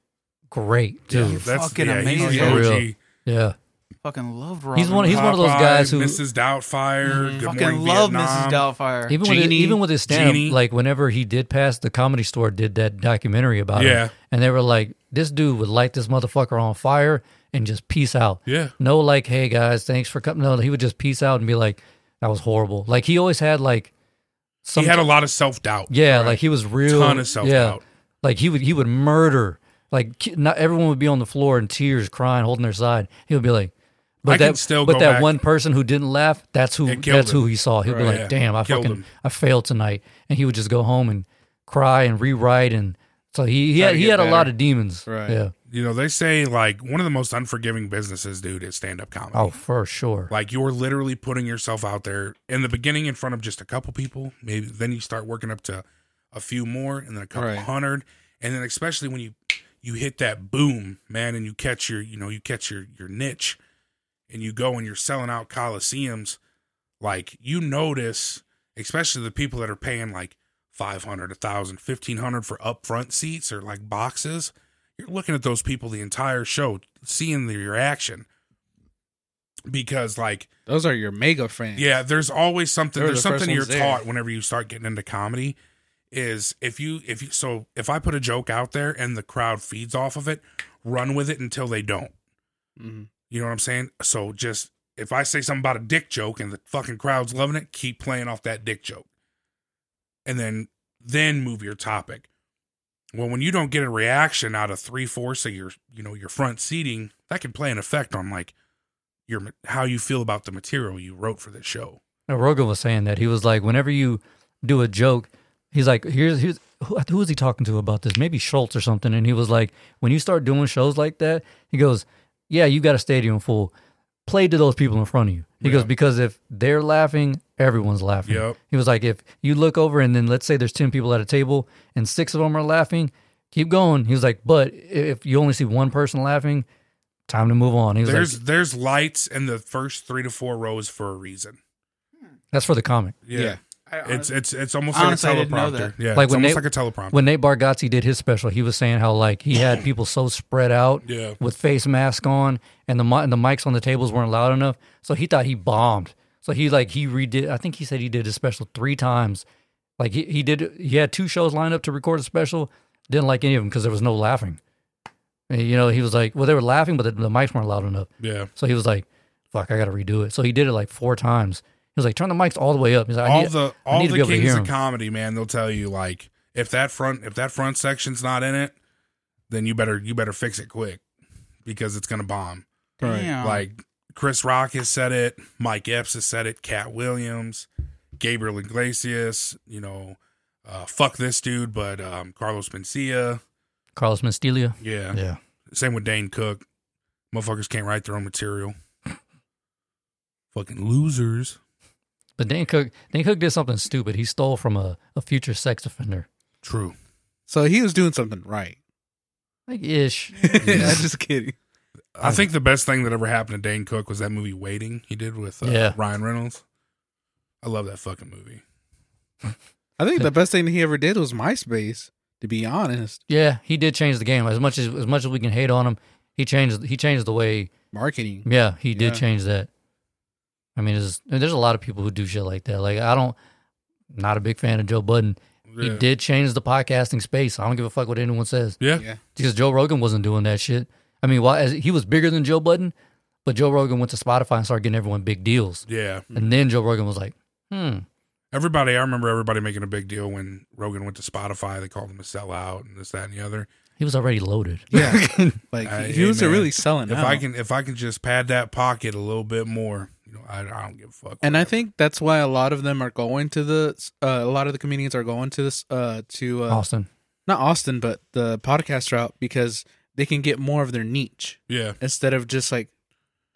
great too. Yeah. That's fucking yeah, amazing. For OG. real. Yeah, Fucking loved Robin. He's one- he's one of those guys who- Mrs. Doubtfire, Mhm. Good fucking Morning love Vietnam. Mrs. Doubtfire. even with Genie. even with his stand Genie. like whenever he did pass, the comedy store did that documentary about Yeah. him, and they were like, "This dude would light this motherfucker on fire and just peace out." Yeah. No, like, hey guys, thanks for coming. No, he would just peace out and be like, "That was horrible." Like he always had like some he had a lot of self doubt. yeah, like he was real ton of self doubt. Yeah, like he would he would murder. Like not everyone would be on the floor in tears, crying, holding their side. He would be like, but I that still but that back- one person who didn't laugh, that's who that's who he saw. He'd be like, yeah. damn, I Killed fucking him. I failed tonight, and he would just go home and cry and rewrite, and so he he Try had, he had a lot of demons. Right. Yeah. You know, they say like one of the most unforgiving businesses, dude, is stand up comedy. Oh, for sure. Like you're literally putting yourself out there in the beginning in front of just a couple people. Maybe then you start working up to a few more and then a couple Right. hundred. And then especially when you you hit that boom, man, and you catch your, you know, you catch your your niche and you go and you're selling out coliseums, like you notice, especially the people that are paying like 500, 1000, 1500 for upfront seats or like boxes. You're looking at those people the entire show, seeing the reaction. Because like Those are your mega fans. yeah, there's always something. They're There's the something you're there. taught whenever you start getting into comedy. Is if you if you so if I put a joke out there and the crowd feeds off of it, run with it until they don't. Mhm. You know what I'm saying? So just if I say something about a dick joke and the fucking crowd's loving it, keep playing off that dick joke, and then then move your topic. Well, when you don't get a reaction out of three fourths of your you know your front seating, that can play an effect on like your how you feel about the material you wrote for this show. Now, Rogan was saying that he was like, whenever you do a joke, he's like, here's here's who, who is he talking to about this? Maybe Schulz or something. And he was like, when you start doing shows like that, he goes, yeah, you got a stadium full. Play to those people in front of you. He Yeah. goes because if they're laughing, everyone's laughing. Yep. He was like, if you look over and then let's say there's ten people at a table and six of them are laughing, keep going. He was like, but if you only see one person laughing, time to move on. He was There's like, there's lights in the first three to four rows for a reason. that's for the comic. Yeah. Yeah. I It's it's it's almost Honestly, like a teleprompter. Yeah, Like it's when almost they- like a teleprompter. When Nate Bargatze did his special, he was saying how like he had [clears throat] people so spread out yeah, with face mask on, and the and the mics on the tables weren't loud enough. So he thought he bombed. So he like he redid. I think he said he did his special three times. Like he, he did. He had two shows lined up to record a special. Didn't like any of them because there was no laughing. And, you know, he was like, well, they were laughing, but the, the mics weren't loud enough. yeah. So he was like, "Fuck, I got to redo it." So he did it like four times. He was like, "Turn the mics all the way up." He's like, I all need, the I all need to the be able to kings hear of comedy, man, they'll tell you like if that front if that front section's not in it, then you better you better fix it quick because it's gonna bomb. Damn. Like Chris Rock has said it, Mike Epps has said it, Katt Williams, Gabriel Iglesias, you know, uh, fuck this dude, but um, Carlos Mencia, Carlos Menstelia. yeah. Yeah. Same with Dane Cook. Motherfuckers can't write their own material. Fucking losers. But Dane Cook, Dan Cook did something stupid. He stole from a, a future sex offender. True. So he was doing something right. Like ish. [laughs] I'm [laughs] just kidding. I think the best thing that ever happened to Dane Cook was that movie Waiting he did with uh, Yeah. Ryan Reynolds. I love that fucking movie. I think the best thing he ever did was MySpace. To be honest, Yeah, he did change the game. As much as as much as we can hate on him, he changed he changed the way. marketing. Yeah, he did Yeah. change that. I mean, there's there's a lot of people who do shit like that. Like I don't, not a big fan of Joe Budden. He did change the podcasting space. I don't give a fuck what anyone says Yeah. Yeah. because Joe Rogan wasn't doing that shit. I mean, why? As, he was bigger than Joe Budden, but Joe Rogan went to Spotify and started getting everyone big deals. Yeah. And then Joe Rogan was like, hmm, Everybody, I remember everybody making a big deal when Rogan went to Spotify. They called him a sellout and this, that, and the other. he was already loaded. Yeah. [laughs] [laughs] Like Uh, he hey, was man, really selling If out. I can, if I can just pad that pocket a little bit more, you know, I, I don't give a fuck. and I whatever. think that's why a lot of them are going to the. Uh, a lot of the comedians are going to this. Uh, to uh, Austin. not Austin, but the podcast route because they can get more of their niche yeah, instead of just like,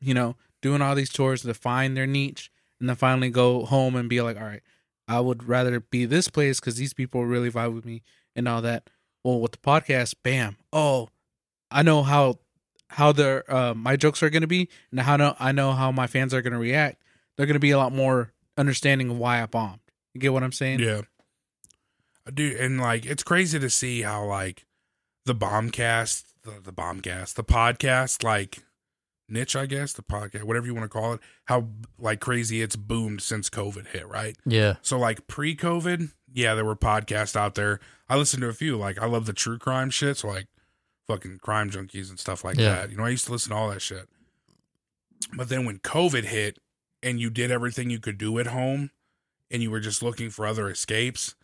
you know, doing all these tours to find their niche and then finally go home and be like, all right, I would rather be this place because these people really vibe with me and all that. Well, with the podcast, bam, oh, I know how how their uh, my jokes are going to be, and how know I know how my fans are going to react. They're going to be a lot more understanding of why I bombed. You get what I'm saying? yeah. I do, and like it's crazy to see how like the bombcast, the, the bombcast, the podcast, like niche, I guess, the podcast, whatever you want to call it, how like crazy it's boomed since COVID hit, right? Yeah. So like pre-COVID, yeah, there were podcasts out there. I listened to a few. Like I love the true crime shit, so like fucking crime junkies and stuff like Yeah. that. You know, I used to listen to all that shit. But then when COVID hit and you did everything you could do at home and you were just looking for other escapes,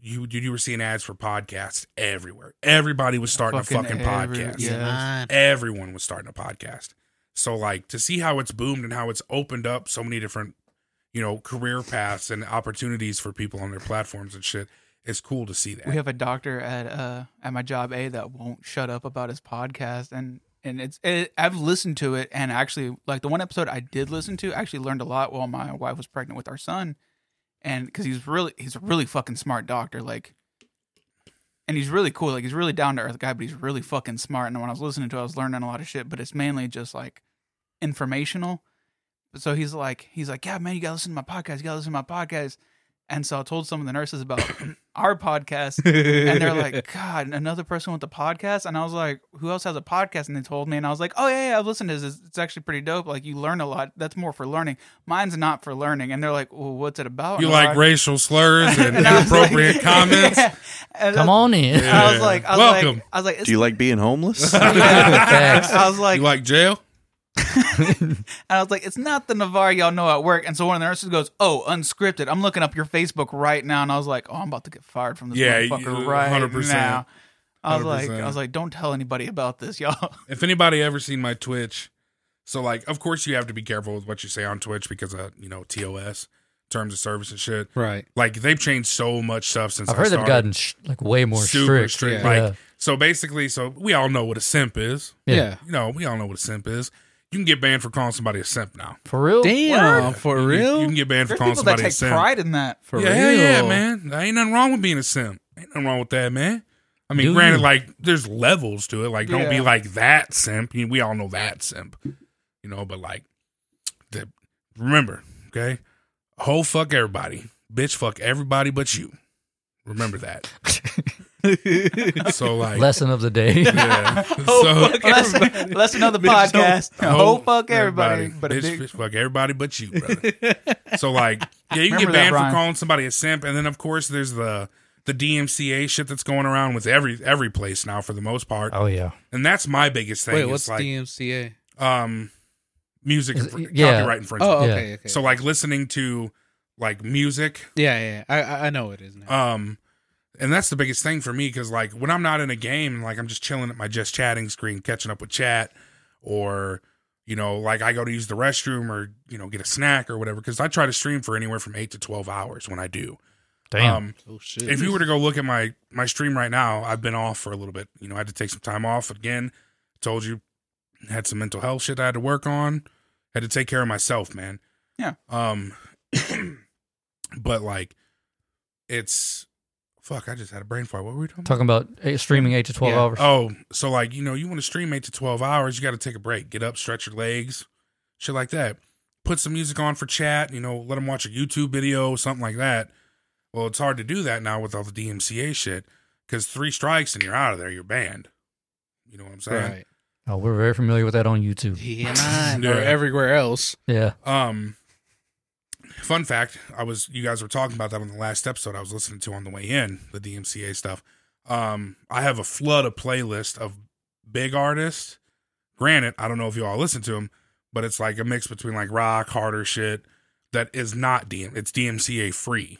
you you were seeing ads for podcasts everywhere. Everybody was starting Fucking a fucking every- podcast. yeah. Everyone was starting a podcast. So like to see how it's boomed and how it's opened up so many different, you know, career paths and opportunities for people on their platforms and shit. It's cool to see that. We have a doctor at uh at my job A that won't shut up about his podcast and and it's it, I've listened to it and actually like the one episode I did listen to I actually learned a lot while my wife was pregnant with our son and because he's really he's a really fucking smart doctor like and he's really cool like he's really down to earth guy but he's really fucking smart and when I was listening to it I was learning a lot of shit but it's mainly just like informational. So he's like he's like yeah man you gotta listen to my podcast you gotta listen to my podcast and so I told some of the nurses about [coughs] our podcast and they're like, [laughs] God, another person with a podcast? And I was like, Who else has a podcast? And they told me, and I was like, Oh, yeah, yeah, I've listened to this. It's actually pretty dope. Like, you learn a lot. That's more for learning. Mine's not for learning. And they're like, Well, what's it about? you And I'm like racial slurs [laughs] and, and I was like- inappropriate [laughs] comments. Yeah. And Come on in. I, I was like, I was Welcome. like, I was like, Do you like being homeless? I was like, you like jail? [laughs] and I was like, it's not the Navarre y'all know at work. And so one of the nurses goes, Oh, unscripted. I'm looking up your Facebook right now. And I was like, Oh, I'm about to get fired from this Yeah, motherfucker right 100%. now. I was like, 100%. I was like, don't tell anybody about this, y'all. [laughs] If anybody ever seen my Twitch, so like, of course you have to be careful with what you say on Twitch because of you know TOS terms of service and shit. right. Like they've changed so much stuff since I've I heard they've gotten sh- like way more super strict. strict. Yeah. Like Yeah. so, basically, so we all know what a simp is. Yeah. Yeah. You know, we all know what a simp is. You can get banned for calling somebody a simp now. For real? Damn, for You- real? You, can get banned for There's calling people that somebody a take simp. pride in that. for yeah, real? hell yeah, man. There ain't nothing wrong with being a simp. Ain't nothing wrong with that, man. I mean, Do granted, like there's levels to it. Like, don't be like that simp. You- We all know that simp, you know. But like, the, remember, okay, whole fuck everybody. bitch, fuck everybody but you. Remember that. [laughs] so like, Lesson of the day. yeah. [laughs] Oh, so fuck Lesson, lesson of the Bitch, podcast. Oh, fuck everybody. But bitch, bitch, fuck everybody but you, brother. [laughs] so like, yeah, you can Remember get that, banned for calling somebody a simp, and then of course there's the the DMCA shit that's going around with every every place now for the most part, oh yeah. and that's my biggest thing. Wait, what's like DMCA? um music Is- infr- yeah. copyright infringement. Oh, Yeah. okay, okay. So like listening to like music yeah, yeah, I I- I know what it is now. Um, and that's the biggest thing for me because like when I'm not in a game and like I'm just chilling at my just chatting screen, catching up with chat, or you know, like I go to use the restroom or you know get a snack or whatever. Because I try to stream for anywhere from eight to twelve hours when I do. Damn. Um, oh shit! if you were to go look at my my stream right now, I've been off for a little bit. You know, I had to take some time off again. Told you, had some mental health shit I had to work on. Had to take care of myself, man. Yeah. Um, [coughs] but like, it's fuck. I just had a brain fart. What were we talking? about? Talking about streaming eight to twelve Yeah. hours. Oh, so like you know, you want to stream eight to twelve hours, you got to take a break, get up, stretch your legs, shit like that. Put some music on for chat. You know, let them watch a YouTube video, something like that. Well, it's hard to do that now with all the DMCA shit because three strikes and you're out of there. You're banned. You know what I'm saying? right, Oh, we're very familiar with that on YouTube. [laughs] Yeah. or everywhere else. Yeah. Um, fun fact: I was you guys were talking about that on the last episode. I was listening to on the way in the DMCA stuff. Um, I have a flood of playlist of big artists. Granted, I don't know if you all listen to them, but it's like a mix between like rock, harder shit that is not DM. It's DMCA free,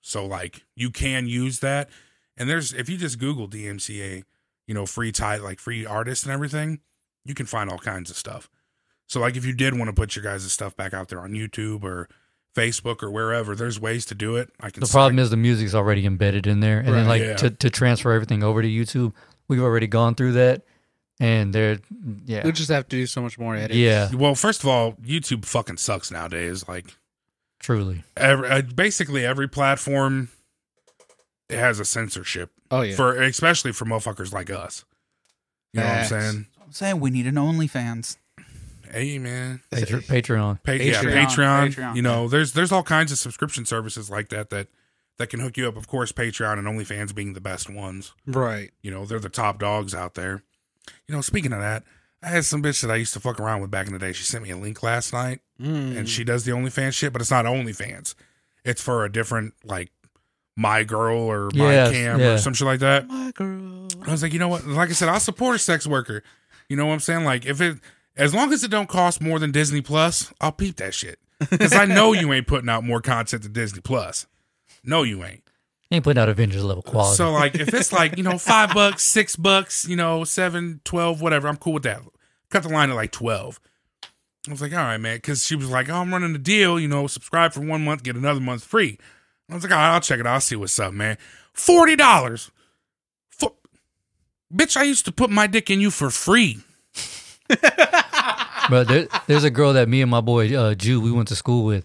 so like you can use that. And there's if you just Google DMCA, you know, free title like free artists and everything, you can find all kinds of stuff. So like if you did want to put your guys' stuff back out there on YouTube or Facebook or wherever, there's ways to do it. I can The problem is the music's already embedded in there, and then like Yeah. to, to transfer everything over to YouTube, we've already gone through that, and they're yeah We'll just have to do so much more editing. yeah well, first of all, YouTube fucking sucks nowadays. Like truly every, uh, basically every platform it has a censorship Oh yeah. for especially for motherfuckers like us. You know Facts. what I'm saying? I'm saying we need an OnlyFans. Hey man, Patre- Patreon. Pa- yeah, Patreon. Patreon. Patreon. You know, there's there's all kinds of subscription services like that that that can hook you up. Of course, Patreon and OnlyFans being the best ones. right. You know, they're the top dogs out there. You know, speaking of that, I had some bitch that I used to fuck around with back in the day. She sent me a link last night, Mm. and she does the OnlyFans shit, but it's not OnlyFans. It's for a different like my girl or my Yes, cam yeah. or some shit like that. my girl. I was like, you know what? Like I said, I'll support a sex worker. You know what I'm saying? Like if it, as long as it don't cost more than Disney Plus, I'll peep that shit because I know you ain't putting out more content than Disney Plus. No, you ain't. Ain't putting out Avengers level quality. So like if it's like, you know, five bucks, six bucks, you know, seven, twelve, whatever, I'm cool with that. Cut the line at like twelve. I was like, all right, man, because she was like, oh, I'm running a deal, you know, subscribe for one month, get another month free. I was like, all right, I'll check it out. I'll see what's up, man. Forty dollars. For- Bitch, I used to put my dick in you for free. [laughs] But there, there's a girl that me and my boy uh, Jew we went to school with,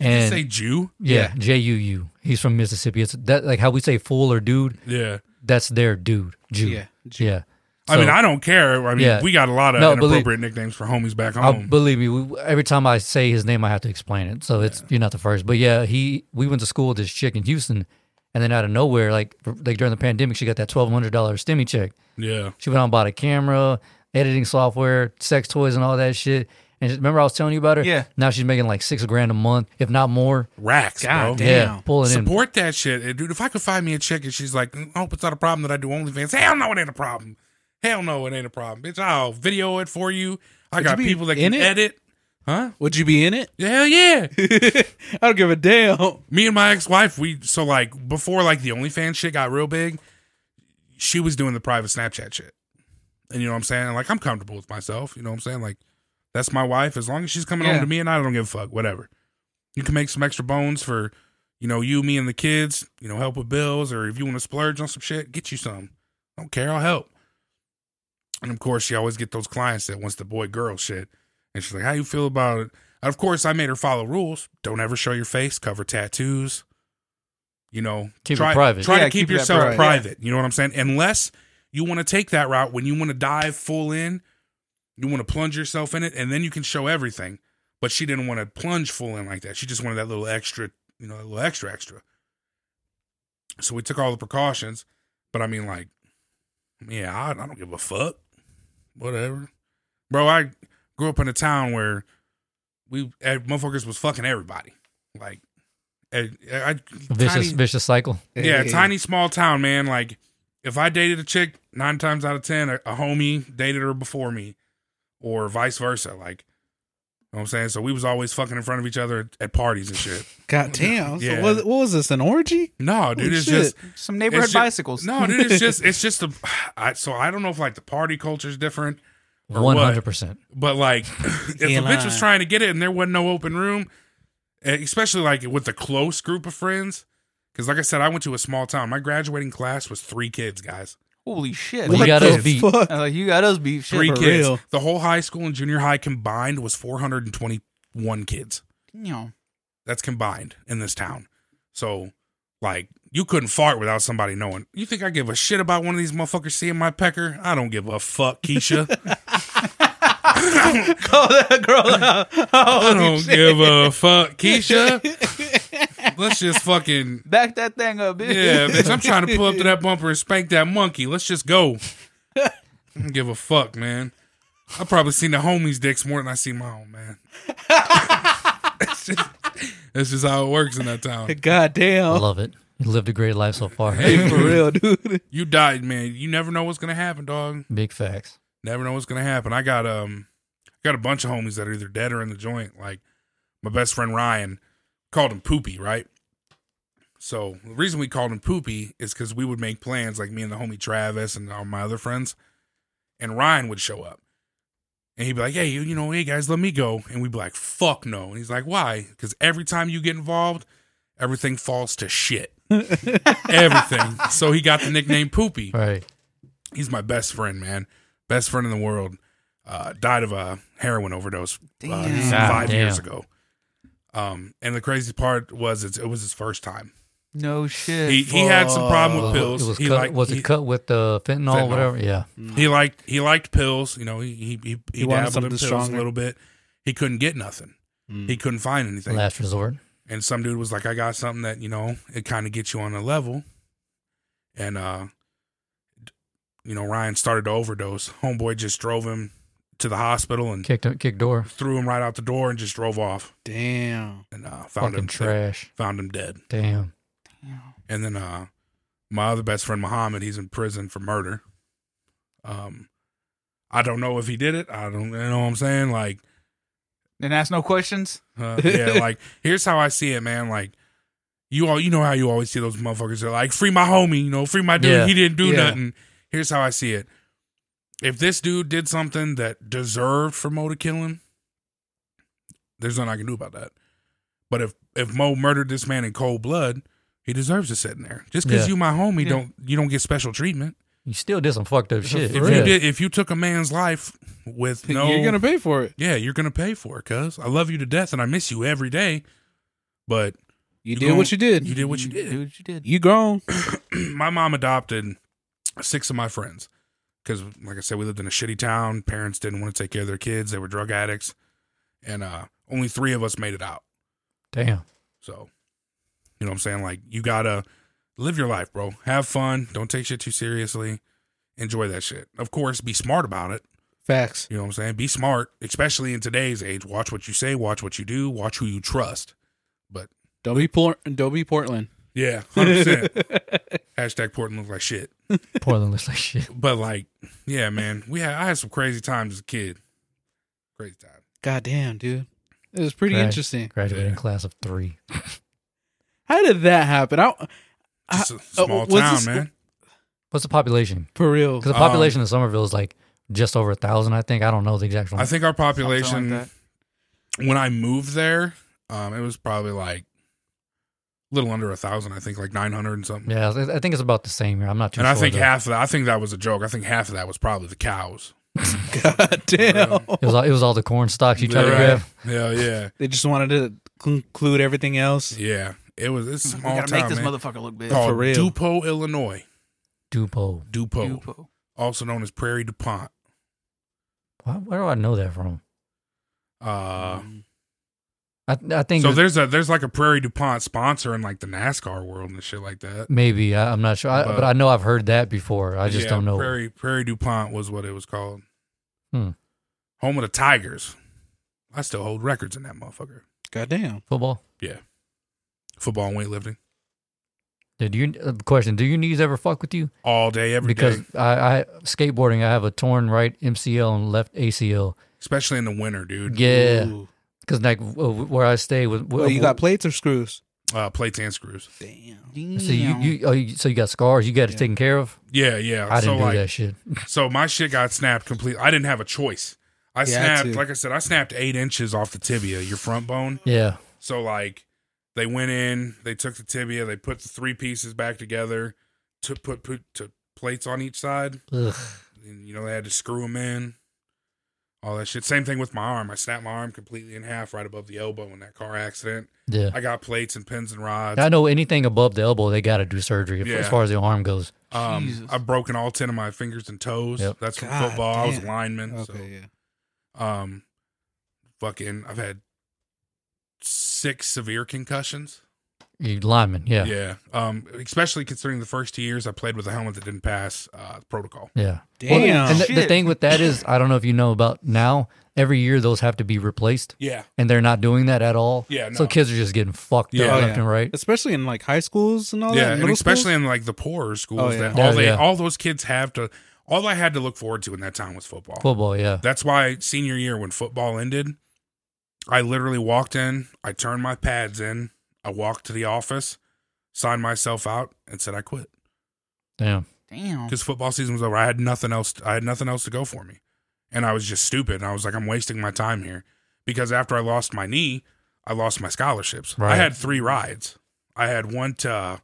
You and say Jew? yeah, J U U. He's from Mississippi. It's that like how we say fool or dude. Yeah. That's their dude. Jew. Yeah. Yeah. I mean, I don't care. I mean, Yeah. we got a lot of No, believe- inappropriate nicknames for homies back home. I'll, home. believe me, we, every time I say his name, I have to explain it. So it's you're not the first, but yeah, he we went to school with this chick in Houston, and then out of nowhere, like like during the pandemic, she got that twelve hundred dollars stimmy check. yeah. She went out and bought a camera, editing software, sex toys, and all that shit. And remember, I was telling you about her. Yeah. Now she's making like six grand a month, if not more. Racks, God bro. damn. Yeah, pulling in. Support that shit, Uh, dude. If I could find me a chick and she's like, "Mm, I hope it's not a problem that I do OnlyFans. Hell no, it ain't a problem. Hell no, it ain't a problem, bitch. I'll video it for you. I Would got you people that can it? edit. Huh? Would you be in it? Hell yeah. [laughs] I don't give a damn. me and my ex-wife, we so like before like the OnlyFans shit got real big, she was doing the private Snapchat shit. And you know what I'm saying? Like I'm comfortable with myself. You know what I'm saying? Like that's my wife. As long as she's coming Yeah. home to me and I don't give a fuck. Whatever. You can make some extra bones for, you know, you, me, and the kids. You know, help with bills, or if you want to splurge on some shit, get you some. I don't care. I'll help. And of course, she always get those clients that wants the boy girl shit. And she's like, "How you feel about it?" And of course, I made her follow rules. Don't ever show your face. Cover tattoos. You know, Keep it private. Try Yeah, to keep, keep yourself private. private. You know what I'm saying? Unless you want to take that route when you want to dive full in, you want to plunge yourself in it, and then you can show everything. But she didn't want to plunge full in like that. She just wanted that little extra you know, a little extra extra. So we took all the precautions, but I mean, like, yeah, I, I don't give a fuck. Whatever, bro. I grew up in a town where we motherfuckers was fucking everybody. Like, I, I Vicious, tiny- vicious cycle. yeah, Hey. tiny small town, man. Like, if I dated a chick, nine times out of ten, a, a homie dated her before me, or vice versa. Like, you know what I'm saying? So we was always fucking in front of each other at, at parties and shit. [laughs] God damn. Yeah. So what, what was this? An orgy? No, dude, Holy it's shit. just Some neighborhood It's ju- bicycles. no, dude. It's just [laughs] it's just a. [sighs] I, so I don't know if like the party culture is different, Or One what? hundred percent. but like [laughs] if He a bitch was trying to get it and there wasn't no open room, eh, especially like with a close group of friends. Because like I said, I went to a small town. My graduating class was three kids, guys. Holy shit. Well, you got the us beat. fuck? Uh, you got us beef. Shit. Three for kids. real. The whole high school and junior high combined was 421 kids. You know, That's combined in this town. So, like, you couldn't fart without somebody knowing. You think I give a shit about one of these motherfuckers seeing my pecker? I don't give a fuck, Keisha. [laughs] [laughs] Call that girl out. I don't give a fuck, Keisha. [laughs] Let's just fucking [laughs] back that thing up, bitch. yeah, bitch. I'm trying to pull up to that [laughs] bumper and spank that monkey. Let's just go. I don't give a fuck, man. I've probably seen the homies' dicks more than I see my own, man. That's [laughs] just, that's just how it works in that town. God I damn. love it. You lived a great life so far. Hey, For real, dude. You died, man. You never know what's gonna happen, dog. Big facts. Never know what's gonna happen. I got um, I got a bunch of homies that are either dead or in the joint. Like my best friend Ryan called him Poopy, right? So the reason we called him Poopy is because we would make plans, like me and the homie Travis and all my other friends, and Ryan would show up, and he'd be like, "Hey, you, you know, hey guys, let me go," and we'd be like, "Fuck no," and he's like, "Why?" Because every time you get involved, everything falls to shit. [laughs] everything. So he got the nickname Poopy Right. he's my best friend, man. Best friend in the world. Uh, died of a heroin overdose uh, five God years ago. Um, and the crazy part was it's, it was his first time. No shit. He he had some problem with pills. It was, he cut, liked was he, it cut with the fentanyl, Fentanyl. or whatever? Yeah. he liked he liked pills. You know, he he he, he, He dabbled in pills stronger. a little bit. He couldn't get nothing. Mm. He couldn't find anything. Last resort. and some dude was like, "I got something that you know it kind of gets you on a level," and uh, you know Ryan started to overdose. [laughs] Homeboy just drove him to the hospital and Kicked kicked door. threw him right out the door and just drove off Damn. and uh, found Fucking him trash. found him dead. Damn. And then uh, my other best friend Muhammad, he's in prison for murder. Um, I don't know if he did it. I don't you know what I'm saying. Like, Didn't ask no questions. uh, yeah, [laughs] like here's how I see it, man. Like. You all, you know how you always see those motherfuckers. They're like, "Free my homie," you know, "Free my dude." Yeah. He didn't do Yeah. nothing. Here's how I see it: if this dude did something that deserved for Mo to kill him, there's nothing I can do about that. But if if Mo murdered this man in cold blood, he deserves to sit in there. Just because Yeah. you my homie, Yeah. don't you don't get special treatment. You still did some fucked up shit. If yeah. you did, if you took a man's life with [laughs] no, You're gonna pay for it. yeah, you're gonna pay for it. Cause I love you to death and I miss you every day. But You, You did gon- what you did. you did what you did. Do what you did. You grown. [clears throat] my mom adopted six of my friends because, like I said, we lived in a shitty town. Parents didn't want to take care of their kids; they were drug addicts, and uh, only three of us made it out. Damn. So, you know what I'm saying? Like, you gotta live your life, bro. Have fun. Don't take shit too seriously. Enjoy that shit. Of course, be smart about it. Facts. You know what I'm saying? Be smart, especially in today's age. Watch what you say. Watch what you do. Watch who you trust. But Don't be Port. Don't be Portland. Yeah, hundred percent. [laughs] Hashtag Portland looks like shit. Portland looks like shit. But like, yeah, man, we had I had some crazy times as a kid. Crazy time. God damn, dude. It was pretty Right. interesting. Graduating Yeah. class of three. [laughs] How did that happen? I, Just a uh, small was town, this- man. What's the population? for real. Because the Um, population of Somerville is like just over a thousand, I think. I don't know the exact one. I think our Something population like that. when I moved there, um, it was probably like a little under a thousand. I think like nine hundred and something. yeah, I I think it's about the same here. I'm not too and sure. I think though. half of that. I think that was a joke. I think half of that was probably the cows. [laughs] God damn. it was all, it was all the corn stalks you tried to grab. Yeah, yeah, [laughs] They just wanted to conclude everything else. yeah. It was it's a We small gotta town, make this man. motherfucker look big. Called For real. Dupo, Illinois. Dupo. Dupo, Dupo. also known as Prairie Dupont. Why, where do I know that from? Uh, I, I think So there's a there's like a Prairie Dupont sponsor in like the NASCAR world and shit like that. maybe I, I'm not sure, I, But- but I know I've heard that before. I just Yeah, don't know. Prairie Prairie Dupont was what it was called. Hmm. Home of the Tigers. I still hold records in that motherfucker. Goddamn. Football. Yeah, football and weightlifting Did you uh, question? Do your knees ever fuck with you? all day, every day, because I, I skateboarding, I have a torn right MCL and left ACL. especially in the winter, dude. Yeah, Ooh. Because like where I stay with. Well, you got plates or screws? Uh, plates and screws. Damn. So you, you, oh, you so you got scars. You got it Yeah. taken care of. Yeah, yeah. I so didn't do like, that shit. [laughs] so my shit got snapped completely. I didn't have a choice. I You had snapped, to. like I said, I snapped eight inches off the tibia, your front bone. Yeah, So like they went in, they took the tibia, they put the three pieces back together, to put put to plates on each side. Ugh. And, you know they had to screw them in, all that shit. Same thing with my arm. I snapped my arm completely in half right above the elbow in that car accident. yeah. I got plates and pins and rods. I know anything above the elbow, they got to do surgery Yeah. as far as the arm goes. Um, Jesus. I've broken all ten of my fingers and toes. Yep. That's from God football. I was a damn. lineman. Okay, yeah. Um, fucking, I've had six severe concussions. You lineman, yeah, yeah. Yeah. Um, especially considering the first two years I played with a helmet that didn't pass uh, protocol. Yeah, Damn. and the, the thing with that is, I don't know if you know about now. Every year, those have to be replaced, Yeah. and they're not doing that at all. Yeah, So kids are just getting fucked Yeah. up Oh, left yeah. and right. Especially in like high schools and all yeah, that. and middle especially schools? in like the poorer schools Oh, yeah. that Yeah, all they yeah. all those kids have to all I had to look forward to in that time was football. Football, yeah. That's why senior year when football ended, I literally walked in, I turned my pads in, I walked to the office, signed myself out, and said I quit Damn. Damn. because football season was over. I had nothing else. I had nothing else to go for me, and I was just stupid. And I was like, I'm wasting my time here because after I lost my knee, I lost my scholarships. I had three rides. I had one to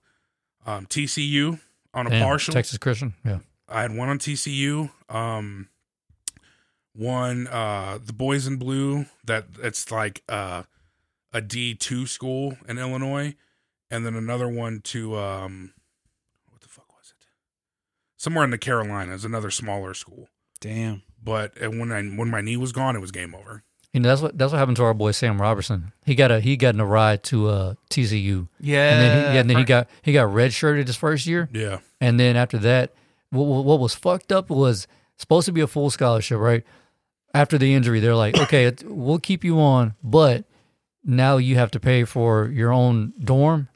um, TCU on a Damn. partial. Texas Christian, yeah. I had one on TCU. Um, one uh, the Boys in Blue that it's like uh, a D two school in Illinois, and then another one to um, what the fuck was it? Somewhere in the Carolinas, another smaller school. Damn. But uh, when I when my knee was gone, it was game over. You know that's what that's what happened to our boy Sam Robertson. He got a he got in a ride to uh TCU, Yeah. and then he, yeah, and then he got he got redshirted his first year, Yeah, and then after that, what, what what was fucked up was supposed to be a full scholarship, right? After the injury, they're like, okay, we'll keep you on, but now you have to pay for your own dorm,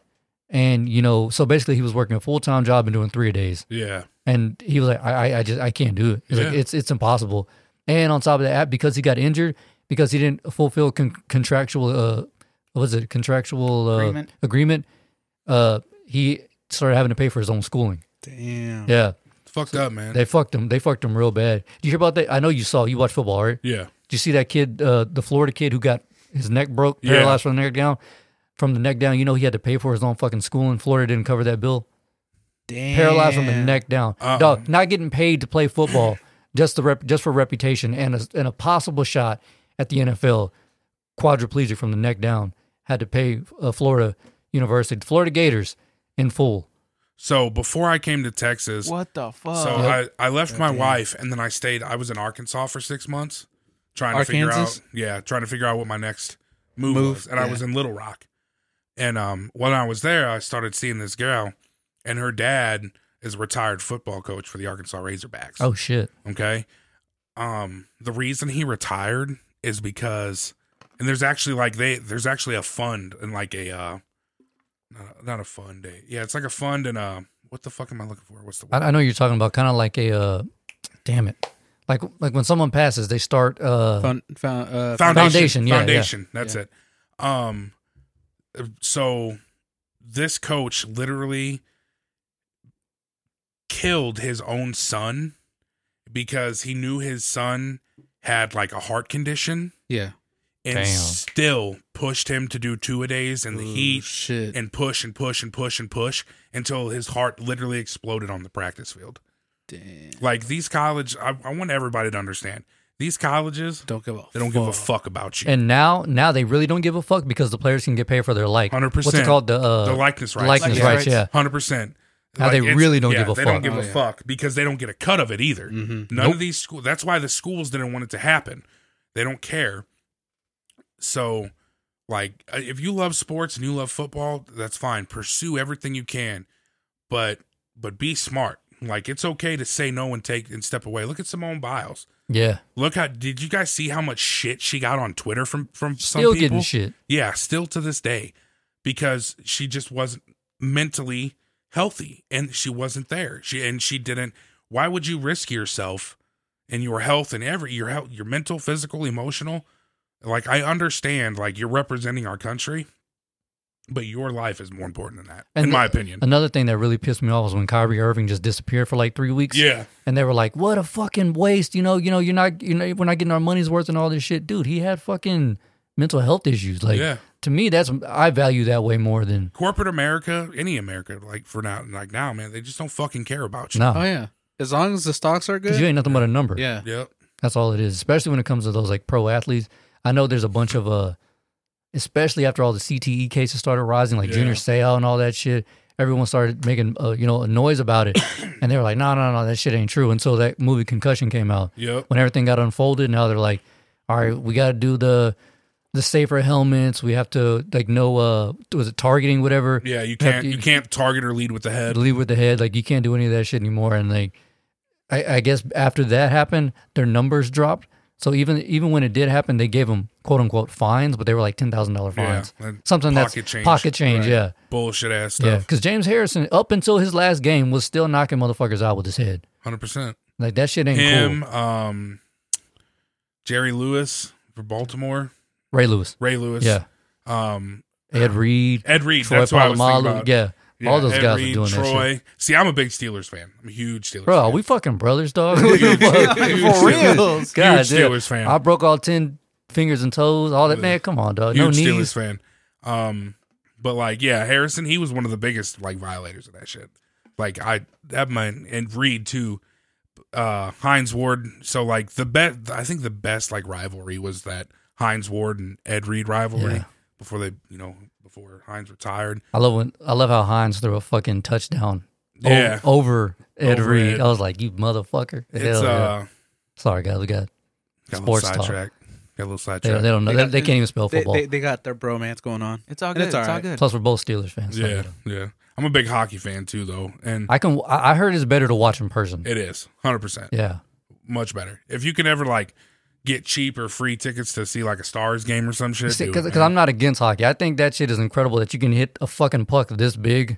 and you know, so basically he was working a full time job and doing three days. yeah, and he was like, I, I, I just, I can't do it. He's like, it's, it's impossible. And on top of that, because he got injured, because he didn't fulfill con- contractual, uh, what was it, contractual uh, Agreement. agreement, uh, he started having to pay for his own schooling. Damn. Yeah, it's fucked up, man. they fucked him. They fucked him real bad. Did you hear about that? I know you saw. You watch football, right? yeah, Did you see that kid, uh, the Florida kid who got his neck broke, Yeah. paralyzed from the neck down? From the neck down, you know he had to pay for his own fucking schooling. Florida didn't cover that bill. Damn. paralyzed from the neck down. Uh-uh. Dog, not getting paid to play football, [sighs] just the rep, just for reputation and a, and a possible shot at the NFL. Quadriplegic from the neck down had to pay uh, Florida University, Florida Gators, in full. So before I came to Texas, What the fuck? so Yep. I, I left my Goddamn. wife and then I stayed. I was in Arkansas for six months, trying to figure Arkansas? out. Yeah, trying to figure out what my next move, Move, was, and I was in Little Rock. And um, when I was there, I started seeing this girl, and her dad is a retired football coach for the Arkansas Razorbacks. Oh shit! Okay. Um, the reason he retired is because, and there's actually like they there's actually a fund and like a uh, not, not a fund, a, yeah, it's like a fund and uh, what the fuck am I looking for? What's the word? I, I know you're talking about kind of like a, uh, damn it, like like when someone passes, they start. Uh, Fun, found, uh, foundation? Foundation, yeah, yeah. foundation. That's Yeah. it. Um, so this coach literally killed his own son because he knew his son had like a heart condition yeah. and Damn. still pushed him to do two a days in the Ooh, heat Shit. and push and push and push and push until his heart literally exploded on the practice field. Damn. Like these college, I, I want everybody to understand these colleges. Don't give a They don't give a fuck about you. and now now they really don't give a fuck because the players can get paid for their like 100%. what's it called the uh, the likeness rights. likeness Likeness rights, rights. yeah. Hundred percent. Now they really don't give a they fuck. They don't give Oh, a yeah. fuck because they don't get a cut of it either. Mhm. None Nope. of these schools. That's why the schools didn't want it to happen. They don't care. So, Like uh, if you love sports and you love football, that's fine. Pursue everything you can, but but be smart. Like it's okay to say no and take and step away. Look at Simone Biles. Yeah. Look how did you guys see how much shit she got on Twitter from from some Still people? getting shit. Yeah, still to this day, because she just wasn't mentally healthy and she wasn't there. She and she didn't. Why would you risk yourself and your health and every your health, your mental, physical, emotional? Like I understand, like you're representing our country, but your life is more important than that, And in the- my opinion. Another thing that really pissed me off was when Kyrie Irving just disappeared for like three weeks. Yeah, And they were like, "What a fucking waste!" You know, you know, you're not, you know, we're not getting our money's worth and all this shit, dude. He had fucking mental health issues. Like, yeah. to me, that's I value that way more than Corporate America, any America, like for now, like now, man, they just don't fucking care about you. no, Oh yeah. As long as the stocks are good. you ain't nothing but a number. yeah. Yep. That's all it is. Especially when it comes to those like pro athletes. I know there's a bunch of uh, especially after all the CTE cases started rising, like Yeah. Junior Seau and all that shit. Everyone started making uh, you know a noise about it, [coughs] and they were like, "No, no, no, that shit ain't true." Until so that movie Concussion came out, Yep. when everything got unfolded, now they're like, "All right, we got to do the the safer helmets. We have to like no uh was it targeting whatever Yeah, you can't to- you can't target or lead with the head. lead with the head. Like you can't do any of that shit anymore. And like, I, I guess after that happened, their numbers dropped. So even even when it did happen, they gave them quote unquote fines, but they were like ten thousand dollar fines. and Something that's pocket change. pocket change. Right. Yeah, Bullshit ass stuff. yeah. Because James Harrison, up until his last game, was still knocking motherfuckers out with his head. Hundred percent. Like that shit ain't Him, cool. um, Jerry Lewis for Baltimore, Ray Lewis, Ray Lewis. yeah, Um, Ed Reed, Ed Reed. Troy that's what I was thinking Polamalu, about. Yeah. all those Ed guys are doing that Troy. See, I'm a big Steelers fan. I'm a huge Steelers Bro, fan. we fucking brothers, dog. Huge- [laughs] What the fuck? [laughs] huge For Steelers- reals. God huge damn. Steelers fan. I broke all ten fingers and toes. All that, man. Come on, dog. No huge Steelers fan. Um, but like, yeah, Harrison, he was one of the biggest like violators of that shit. Like I that man and Reed too. Uh, Hines Ward. So like the best, I think the best like rivalry was that Hines Ward and Ed Reed rivalry Yeah. before they, you know, before Hines retired. I love when I love how Hines threw a fucking touchdown o- Yeah, over Ed Over Reed. Ed. I was like, you motherfucker. it's Hell yeah. uh, Sorry, guys. We got got Sports talk. sidetrack. Got a little they, sidetrack. they don't know. They They, got- they can't even spell They, football. they, they got their bromance going on. It's all good. it's It's, all all right. good. Plus, we're both Steelers fans. so, yeah, you yeah. I'm a big hockey fan too, though, and I can. I I heard it's better to watch in person. it is hundred percent. yeah, much better. If you can ever like get cheap or free tickets to see like a Stars game or some shit, because. I'm not against hockey. I think that shit is incredible that you can hit a fucking puck this big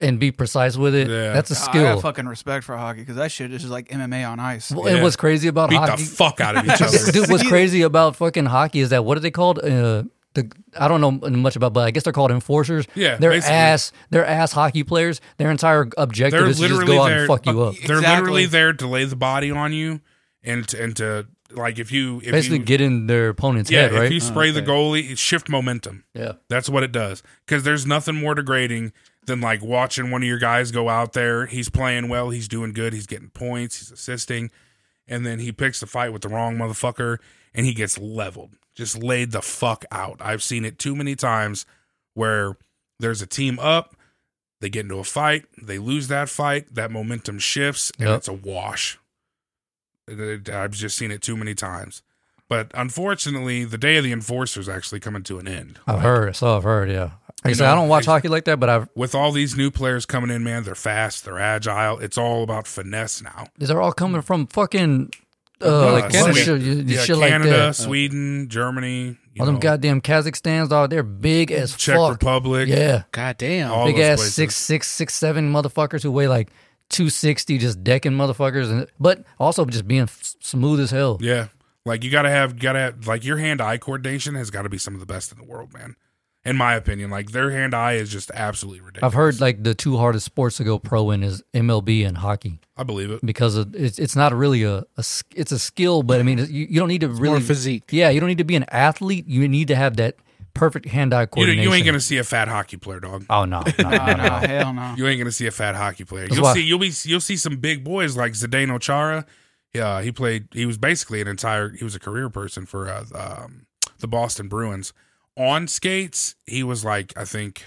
and be precise with it. Yeah. That's a I got skill. fucking respect for hockey because that shit is just like MMA on ice. Well, Yeah. And what's crazy about beat hockey? the fuck out of [laughs] each other. Dude, what's crazy about fucking hockey is that what are they called? Uh, the I don't know much about, but I guess they're called enforcers. Yeah, they're basically. ass. They're ass hockey players. Their entire objective They're is to just literally go out there- and fuck you up. They're Exactly. literally there to lay the body on you and to, and to like if you if Basically, you, get in their opponent's yeah head, right? if you spray the okay. goalie, shift momentum. yeah, That's what it does. Because there's nothing more degrading than like watching one of your guys go out there. He's playing well. He's doing good. He's getting points. He's assisting. And then he picks the fight with the wrong motherfucker and he gets leveled. Just laid the fuck out. I've seen it too many times where there's a team up. They get into a fight. They lose that fight. That momentum shifts and Yep. it's a wash. It- I've just seen it too many times. But unfortunately, the day of the enforcer is actually coming to an end. I've Like, heard. So I've heard. Yeah. Like I You said, know, I don't watch ex- hockey like that, but I've with all these new players coming in, man, they're fast, they're agile. It's all about finesse now. they're all coming from fucking uh, Uh, like Canada. shit, Yeah, shit like that. Sweden, Germany, you All them goddamn Kazakhstans, dog. They're big as Czech fuck. Republic. Yeah, Goddamn. All big ass places. six six six seven motherfuckers who weigh like two sixty, just decking motherfuckers, and but also just being f- smooth as hell. Yeah. Like you gotta have gotta have like your hand eye coordination has gotta be some of the best in the world, man. In my opinion. Like their hand eye is just absolutely ridiculous. I've heard like the two hardest sports to go pro in is MLB and hockey I believe it. because of, it's it's not really a, a s- it's a skill, but I mean you, you don't need to More really physique. yeah you don't need to be an athlete. You need to have that perfect hand eye You, coordination. you ain't gonna see a fat hockey player, dog. Oh no, no, No, no, [laughs] no, no. hell no. You ain't gonna see a fat hockey player. You'll why- see you'll be you'll see some big boys like Zdeno Chara. Yeah, he played. He was basically an entire. He was a career person for uh, um, the Boston Bruins. On skates, he was like I think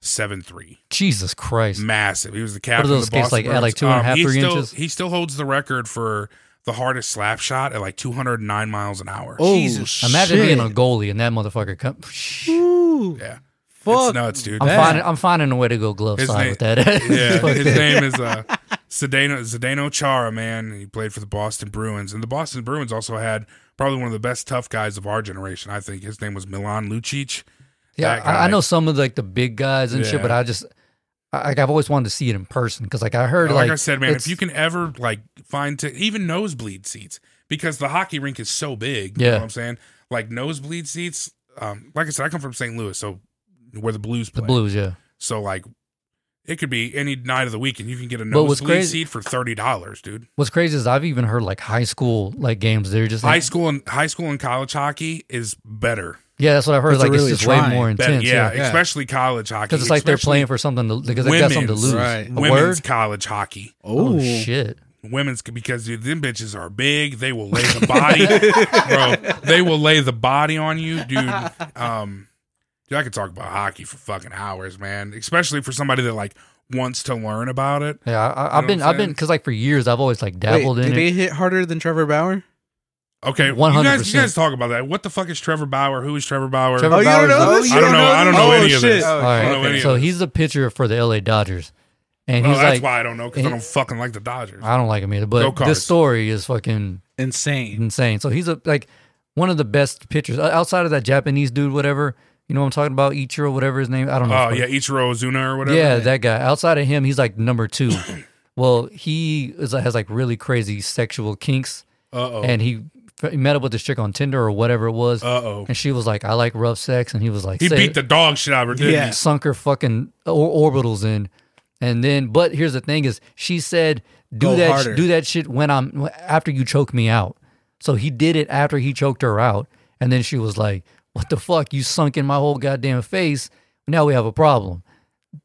seven three, Jesus Christ. massive. He was the captain. those of the skates Boston like, at, like Bruins. two and a half, he three still, inches? He still holds the record for the hardest slap shot at like 209 miles an hour. Oh, Jesus. Imagine shit. being a goalie and that motherfucker come. Ooh, Yeah, fuck. it's nuts, dude. I'm finding I'm finding a way to go glove His side name- with that. [laughs] yeah, [laughs] Fuck his that. name is uh, Zdeno Zdeno Chara. Man, he played for the Boston Bruins, and the Boston Bruins also had probably one of the best tough guys of our generation. I think his name was Milan Lucic. Yeah, I, I know some of like the big guys and Yeah. shit, but I just I, like I've always wanted to see it in person because like I heard like, like, I said, man, if you can ever like find to even nosebleed seats because the hockey rink is so big. You Yeah. know what I'm saying? Like nosebleed seats. Um, like I said, I come from St. Louis, so where the Blues the. Blues, yeah. So like, it could be any night of the week, and you can get a nosebleed seat for thirty dollars, dude. What's crazy is I've even heard like high school like games. They're just like, high school and high school and college hockey is better. Yeah, that's what I've heard. Like they're it's really just way more Better, intense. yeah, Yeah, especially college hockey. because it's like they're playing for something to, because they got something to lose. Right. Women's word? college hockey. Oh, Oh shit! Women's because dude, them bitches are big. They will lay the body, [laughs] bro. They will lay the body on you, dude. Um, dude, I could talk about hockey for fucking hours, man. Especially for somebody that like wants to learn about it. Yeah, I, I, know I've been I'm I've been because like for years I've always like Wait, dabbled did in they hit harder than Trevor Bauer? Okay, 100%. guys, you guys talk about that. What the fuck is Trevor Bauer? Who is Trevor Bauer? Trevor Oh, you don't know a- this? I don't know. I don't know Oh, any of this. Oh, All I don't know right, any so of this. he's the pitcher for the LA Dodgers, and Oh, he's that's like, why I don't know because I don't fucking like the Dodgers. I don't like him either. Go But Cards. this story is fucking Insane. insane. So he's a like one of the best pitchers outside of that Japanese dude, whatever. You know what I'm talking about? Ichiro, whatever his name. I don't know. Oh yeah, Ichiro Ozuna or whatever. Yeah, that guy. Outside of him, he's like number two. [coughs] well, he is, has like really crazy sexual kinks, Uh oh. and he, he met up with this chick on Tinder or whatever it was, Uh oh. and she was like, "I like rough sex," and he was like, He beat it." the dog shit out of her, didn't Yeah. he? sunk her fucking or- orbitals in, and then. But here's the thing: is she said, "Do Go that, harder. do that shit when I'm after you choke me out." So he did it after he choked her out, and then she was like, "What the fuck? You sunk in my whole goddamn face. Now we have a problem."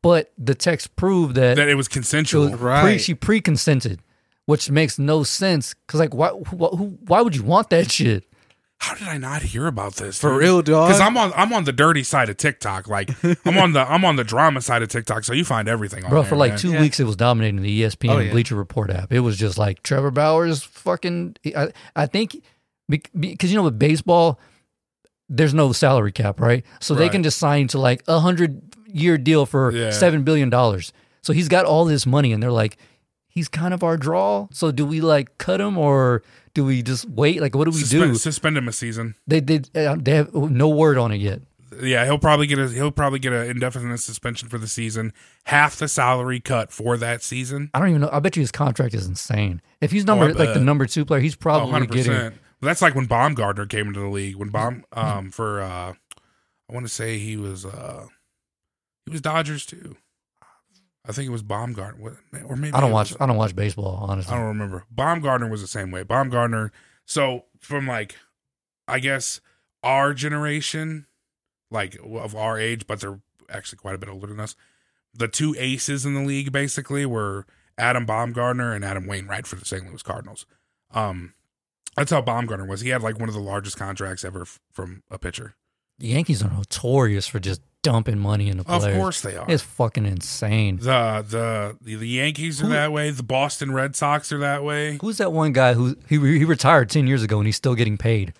But the text proved that, That it was it consensual. was pre, Right. she pre-consented, which makes no sense. Cause like, why, wh- who, why would you want that shit? How did I not hear about this? For real, dog. Because I'm on I'm on the dirty side of TikTok. Like [laughs] I'm on the I'm on the drama side of TikTok. So you find everything on Bro, there, for like man. two Yeah. weeks, it was dominating the ESPN Oh, and yeah. Bleacher Report app. It was just like Trevor Bauer's fucking. I, I think because you know with baseball, there's no salary cap, right? So they Right. can just sign to like a hundred year deal for Yeah. seven billion dollars. So he's got all this money, and they're like, he's kind of our draw. So do we like cut him or do we just wait? Like, what do we suspend, do? suspend him a season. They did. Uh, they have no word on it yet. Yeah, he'll probably get a he'll probably get an indefinite suspension for the season. Half the salary cut for that season. I don't even know. I bet you his contract is insane. If he's number I like the number two player, he's Oh, probably 100 getting. percent. That's like when Baumgartner came into the league. When Baum um for uh I want to say he was uh he was Dodgers too. I think it was Baumgartner or maybe I don't watch. was- I don't watch baseball. Honestly, I don't remember. Baumgartner was the same way. Baumgartner. So from like, I guess our generation, like of our age, but they're actually quite a bit older than us. The two aces in the league basically were Adam Baumgartner and Adam Wainwright for the St. Louis Cardinals. Um, that's how Baumgartner was. He had like one of the largest contracts ever f- from a pitcher. the Yankees are notorious for just dumping money into players. Of course they are. it's fucking insane. The the the, the Yankees are Who- that way. The Boston Red Sox are that way. Who's that one guy who he he retired ten years ago and he's still getting paid?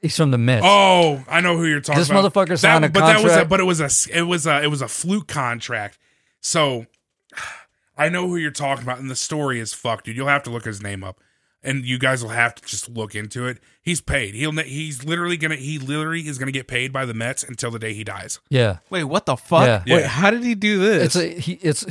He's from the Mets. Oh, I know who you're talking about. This about. motherfucker signed a but that was a, contract. but it was a it was a it was a fluke contract. So [sighs] I know who you're talking about, and the story is fucked, dude. You'll have to look his name up, and you guys will have to just look into it. He's paid. He'll he's literally gonna he literally is gonna get paid by the Mets until the day he dies. yeah, Wait, what the fuck? yeah. Yeah. Wait, how did he do this? It's a he. It's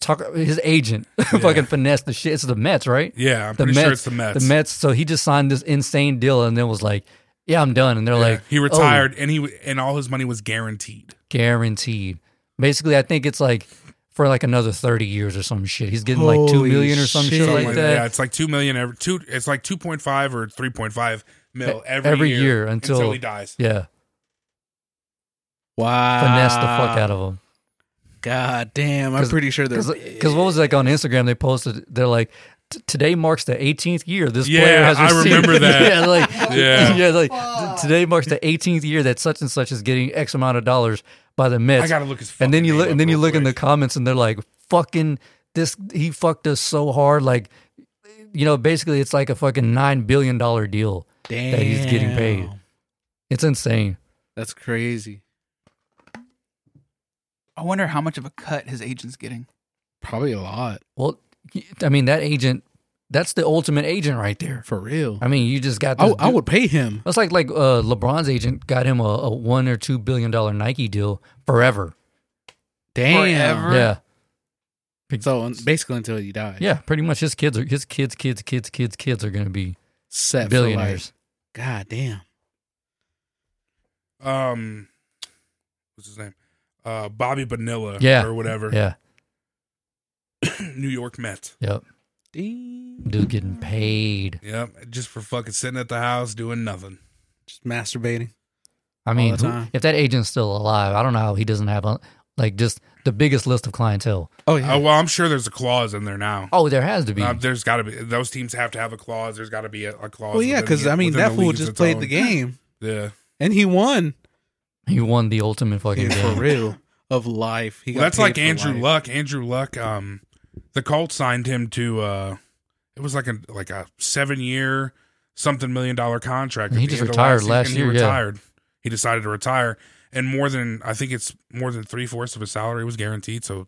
talk. His agent [laughs] fucking finesse the shit. It's the Mets, right? Yeah, I'm the pretty Mets. sure it's the Mets. The Mets. So he just signed this insane deal and then was like, "Yeah, I'm done." And they're Yeah. like, he "Oh, retired, and he and all his money was guaranteed. guaranteed." Basically, I think it's like for like another thirty years or some shit. He's getting like 2 million or some shit, shit. Something like like that. Yeah, it's like two million every two. It's like two point five or three point five mil every, Every year, year until- he dies. Yeah, wow. finesse the fuck out of him. God damn, I'm pretty sure there's Because what was like on Instagram? They posted. They're like, "T- today marks the 18th year this Yeah, player has received. I remember [laughs] that. [laughs] yeah, like Yeah. yeah, like t- today marks the 18th year that such and such is getting X amount of dollars by the Mets. I gotta look his. and then you look, and then you real look in the comments, and they're like, "Fucking this, he fucked us so hard." Like you know, basically, it's like a fucking nine billion dollar deal. Damn. that he's getting paid. It's insane. That's crazy. I wonder how much of a cut his agent's getting. Probably a lot. Well, I mean, that agent, that's the ultimate agent right there. For real. I mean, you just got. I, This I would pay him. That's like like uh, LeBron's agent got him a, a one or two billion dollar Nike deal forever. Damn. Forever. Yeah, So basically until he die. yeah. Pretty much, his kids are his kids, kids, kids, kids, kids are gonna be Set billionaires. God damn. Um, what's his name? Uh, Bobby Bonilla, Yeah. or whatever. Yeah, [coughs] New York Mets. yep. Damn. Dude getting paid. Yep, just for fucking sitting at the house doing nothing. Just masturbating. I mean, who- if that agent's still alive, I don't know how he doesn't have a, like just the biggest list of clientele. Oh yeah. Oh well, I'm sure there's a clause in there now. Oh, there has to be. Uh, there's got to be. Those teams have to have a clause. There's got to be a, a clause. well, yeah, because I mean within that the fool just its played own. the game Yeah. and he won. he won the ultimate fucking Yeah, game. for real of life. He Well, got that's like Andrew life. Luck. Andrew Luck. Um, the Colts signed him to. uh It was like a like a seven year something million dollar contract. And he just retired season, last and year, He yeah. retired. He decided to retire, and more than I think it's more than three fourths of his salary was guaranteed. So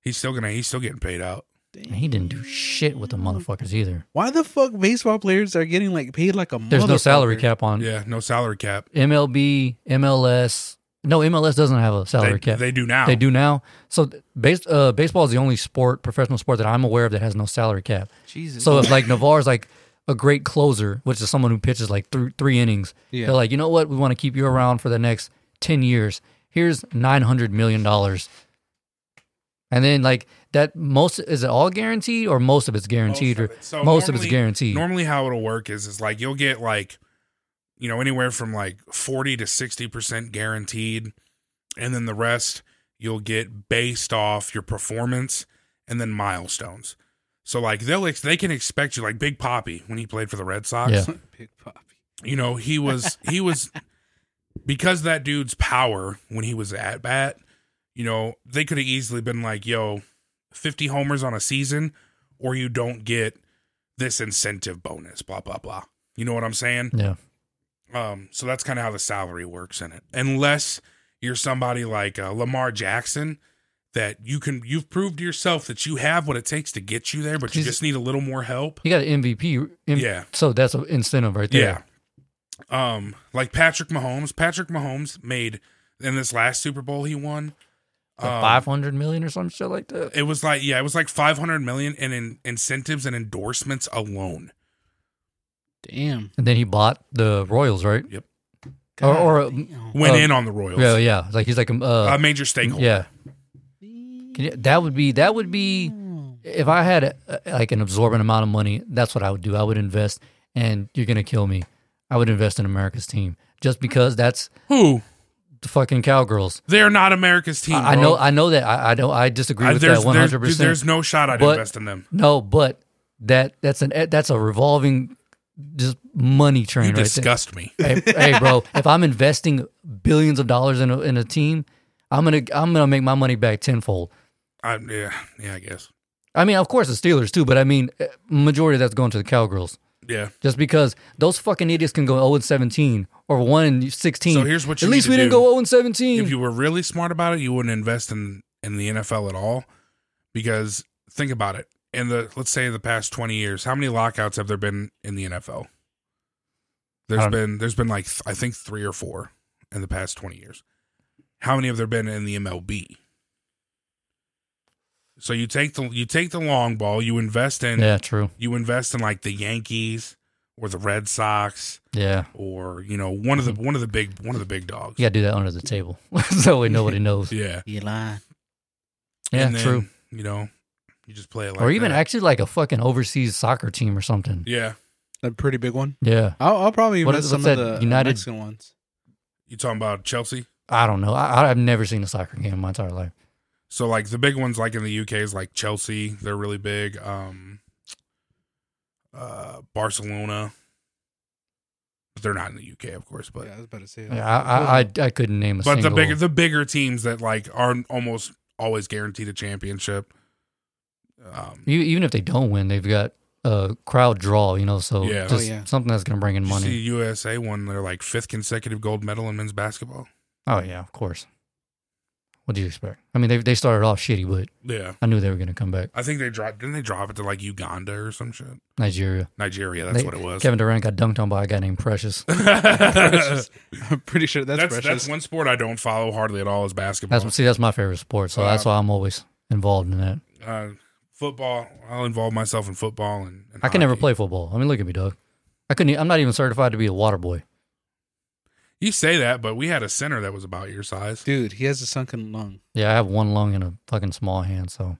he's still gonna he's still getting paid out. And he didn't do shit with the motherfuckers either. Why the fuck baseball players are getting like paid like a There's no salary cap on Yeah, no salary cap. MLB, MLS. No, MLS doesn't have a salary They, cap. they do now. They do now. So base, uh, baseball is the only sport, professional sport that I'm aware of that has no salary cap. Jesus. So if like Navarre's like a great closer, which is someone who pitches like three three innings, Yeah. they're like, you know what, we want to keep you around for the next ten years. Here's nine hundred million dollars, and then like that most is it all guaranteed or most of it's guaranteed Most or of it. So most of it's guaranteed. Normally, how it'll work is is like you'll get like, you know, anywhere from like forty to sixty percent guaranteed, and then the rest you'll get based off your performance and then milestones. So like they'll ex- they can expect you like Big Poppy when he played for the Red Sox. Yeah. [laughs] Big Poppy. You know he was [laughs] he was because that dude's power when he was at bat. You know they could have easily been like, "Yo, fifty homers on a season, or you don't get this incentive bonus." Blah blah blah. You know what I'm saying? yeah, Um, so that's kind of how the salary works in it. Unless you're somebody like uh, Lamar Jackson, that you can you've proved to yourself that you have what it takes to get you there, but you just need a little more help. he got an MVP. M- Yeah. So that's an incentive right there. Yeah. Um, like Patrick Mahomes. Patrick Mahomes made in this last Super Bowl he won. um, Five hundred million or some shit like that. It was like yeah, it was like five hundred million in, in incentives and endorsements alone. Damn. And then he bought the Royals, right? Yep. or, or uh. Went Uh, in on the Royals. yeah, yeah. Like he's like a uh, a major stakeholder. yeah. Can you- that would be that would be if I had a, like an absorbent amount of money. That's what I would do. I would invest, and you're gonna kill me. I would invest in America's team just because that's Who? the fucking cowgirls. They're not America's team. I, I bro. know, I know that. I, I don't. I disagree I- with there's, that there's, hundred dude, there's no shot I'd But- invest in them. No, but that that's an that's a revolving just money train You right there. disgust me. hey, hey, bro, if I'm investing billions of dollars in a, in a team, I'm gonna I'm gonna make my money back tenfold. I, yeah, yeah, I guess. I mean, of course, the Steelers too, but I mean, eh, majority of that's going to the Cowgirls. Yeah. Just because those fucking idiots can go 0 and 17 or 1 and 16. So here's what you At least we didn't do. go 0 and 17. If you were really smart about it, you wouldn't invest in in the NFL at all. Because think about it. In the let's say the past twenty years, how many lockouts have there been in the NFL? there's um, been there's been like th- I think three or four in the past twenty years. How many have there been in the MLB? So you take the you take the long ball, you invest in yeah, true. you invest in like the Yankees or the Red Sox Yeah. or you know one of the mm-hmm. one of the big one of the big dogs. yeah do that under the table [laughs] so way nobody [laughs] knows. Yeah. You lying. Yeah, And then, true. You know, you just play it like or even that. actually like a fucking overseas soccer team or something. Yeah. A pretty big one. Yeah. I'll, I'll probably What invest some what's of that, the United- Mexican ones. You talking about Chelsea? I don't know. I, I've never seen a soccer game in my entire life. So like the big ones like in the UK is like Chelsea, they're really big. Um uh Barcelona. But they're not in the UK, of course, but yeah, I was about to say. that. Yeah, I, I, I, I couldn't name a but the single. bigger the bigger teams that like are almost always guaranteed a championship. Um even if they don't win, they've got a crowd draw, you know. So Yeah. just Oh, yeah. something that's gonna bring in Did you money. see USA won their like fifth consecutive gold medal in men's basketball. Oh yeah, of course. What do you expect? I mean, they they started off shitty, but Yeah, I knew they were gonna come back. I think they dropped. Didn't they drop it to like Uganda or some shit? Nigeria. Nigeria. That's They- what it was. Kevin Durant got dunked on by a guy named Precious. [laughs] that's I'm pretty sure that's, that's, precious. one sport I don't follow hardly at all is basketball. That's see, that's my favorite sport, so that's why I'm always involved in that. uh, football. I'll involve myself in football and. and I can never hockey. play football. I mean, look at me, Doug. I couldn't. I'm not even certified to be a water boy. You say that, but we had a center that was about your size. Dude, he has a sunken lung. Yeah, I have one lung and a fucking small hand, so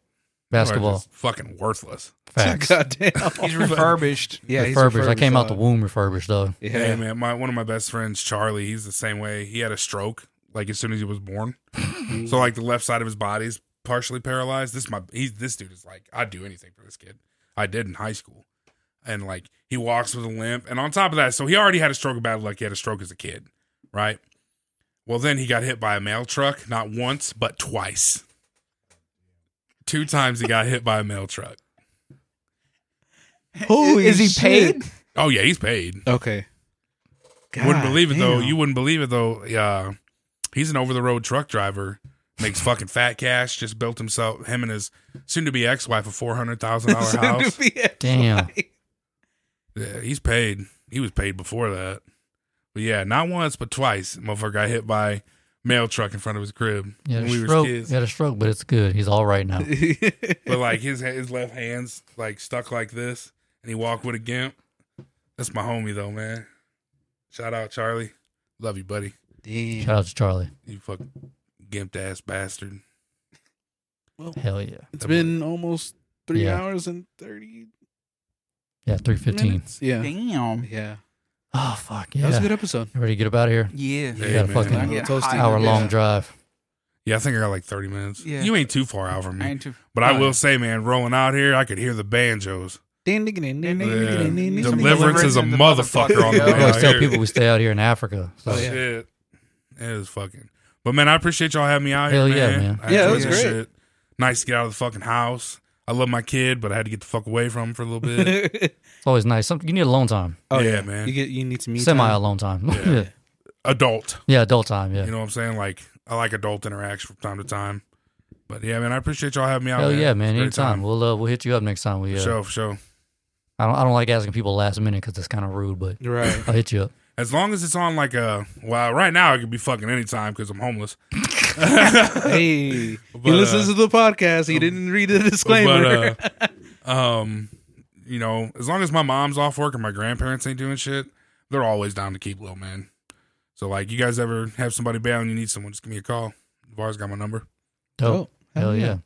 basketball Just fucking worthless. [laughs] facts. God damn. He's refurbished. [laughs] yeah, he's refurbished. I came out the womb refurbished, though. Yeah. Hey man, my one of my best friends, Charlie, he's the same way. He had a stroke like as soon as he was born. [laughs] so like the left side of his body's partially paralyzed. This my he's this dude is like I'd do anything for this kid. I did in high school. And like he walks with a limp. And on top of that, so he already had a stroke of bad like he had a stroke as a kid, right? Well then he got hit by a mail truck, not once, but twice. Two times he got hit by a mail truck. Holy is he shit. paid? Oh yeah, he's paid. Okay. wouldn't believe it though. You wouldn't believe it though. Yeah, he's an over the road truck driver. Makes fucking fat cash. Just built himself, him and his soon to be ex wife, a four hundred thousand dollar [laughs] house. Damn. Yeah, he's paid. He was paid before that. But yeah, not once but twice. Motherfucker got hit by mail truck in front of his crib He had when a we were kids. He had a stroke, but it's good. He's all right now. [laughs] But like his his left hands like stuck like this, and he walked with a gimp. That's my homie though, man. Shout out Charlie. Love you, buddy. Damn. Shout out to Charlie. You fucking gimped ass bastard. Well, hell yeah. It's been almost three Yeah. hours and 30 Yeah, three fifteen. Yeah. Damn. Yeah. Oh fuck yeah! That was a good episode. You ready to get up out of here? Yeah. Hey, got a man. fucking- I get Toasty. hot. Hour long Yeah. drive. Yeah, I think I got like 30 minutes. Yeah. You ain't too far out from me. I ain't too. but I Oh, will say, man, rolling out here, I could hear the banjos. Yeah. Deliverance, is a motherfucker on the way I always out tell people we stay out here in Africa. So Oh, oh yeah. Shit. It is fucking. But man, I appreciate y'all having me out Hell here, yeah, man. man. I Yeah, that enjoyed was great. Shit. Nice to get out of the fucking house. I love my kid, but I had to get the fuck away from him for a little bit. [laughs] it's always nice. Some, you need alone time. oh Yeah, yeah, man. You get you need to meet Semi alone time. Yeah. [laughs] Yeah. Adult. yeah, adult time. Yeah. You know what I'm saying? Like, I like adult interaction from time to time. But yeah, man, I appreciate y'all having me out. Hell man. yeah, man. Anytime. time. We'll uh, we'll hit you up next time. We For uh, sure, for sure. I don't I don't like asking people last minute because it's kind of rude, but Right. I'll hit you up. As long as it's on like a well, right now I could be fucking anytime because I'm homeless. [laughs] [laughs] hey, he listens uh, to the podcast. He didn't read the disclaimer. But, uh, [laughs] um, you know, as long as my mom's off work and my grandparents ain't doing shit, they're always down to keep low, man. So like, you guys ever have somebody bail and you need someone, just give me a call. Var's got my number. Dope. Oh, Hell yeah.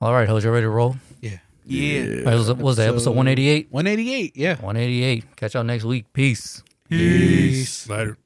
All right, Hoj, you ready to roll? Yeah. All right, what was, what was that episode 188? 188. Yeah. 188. Catch y'all next week. Peace. Peace. Later.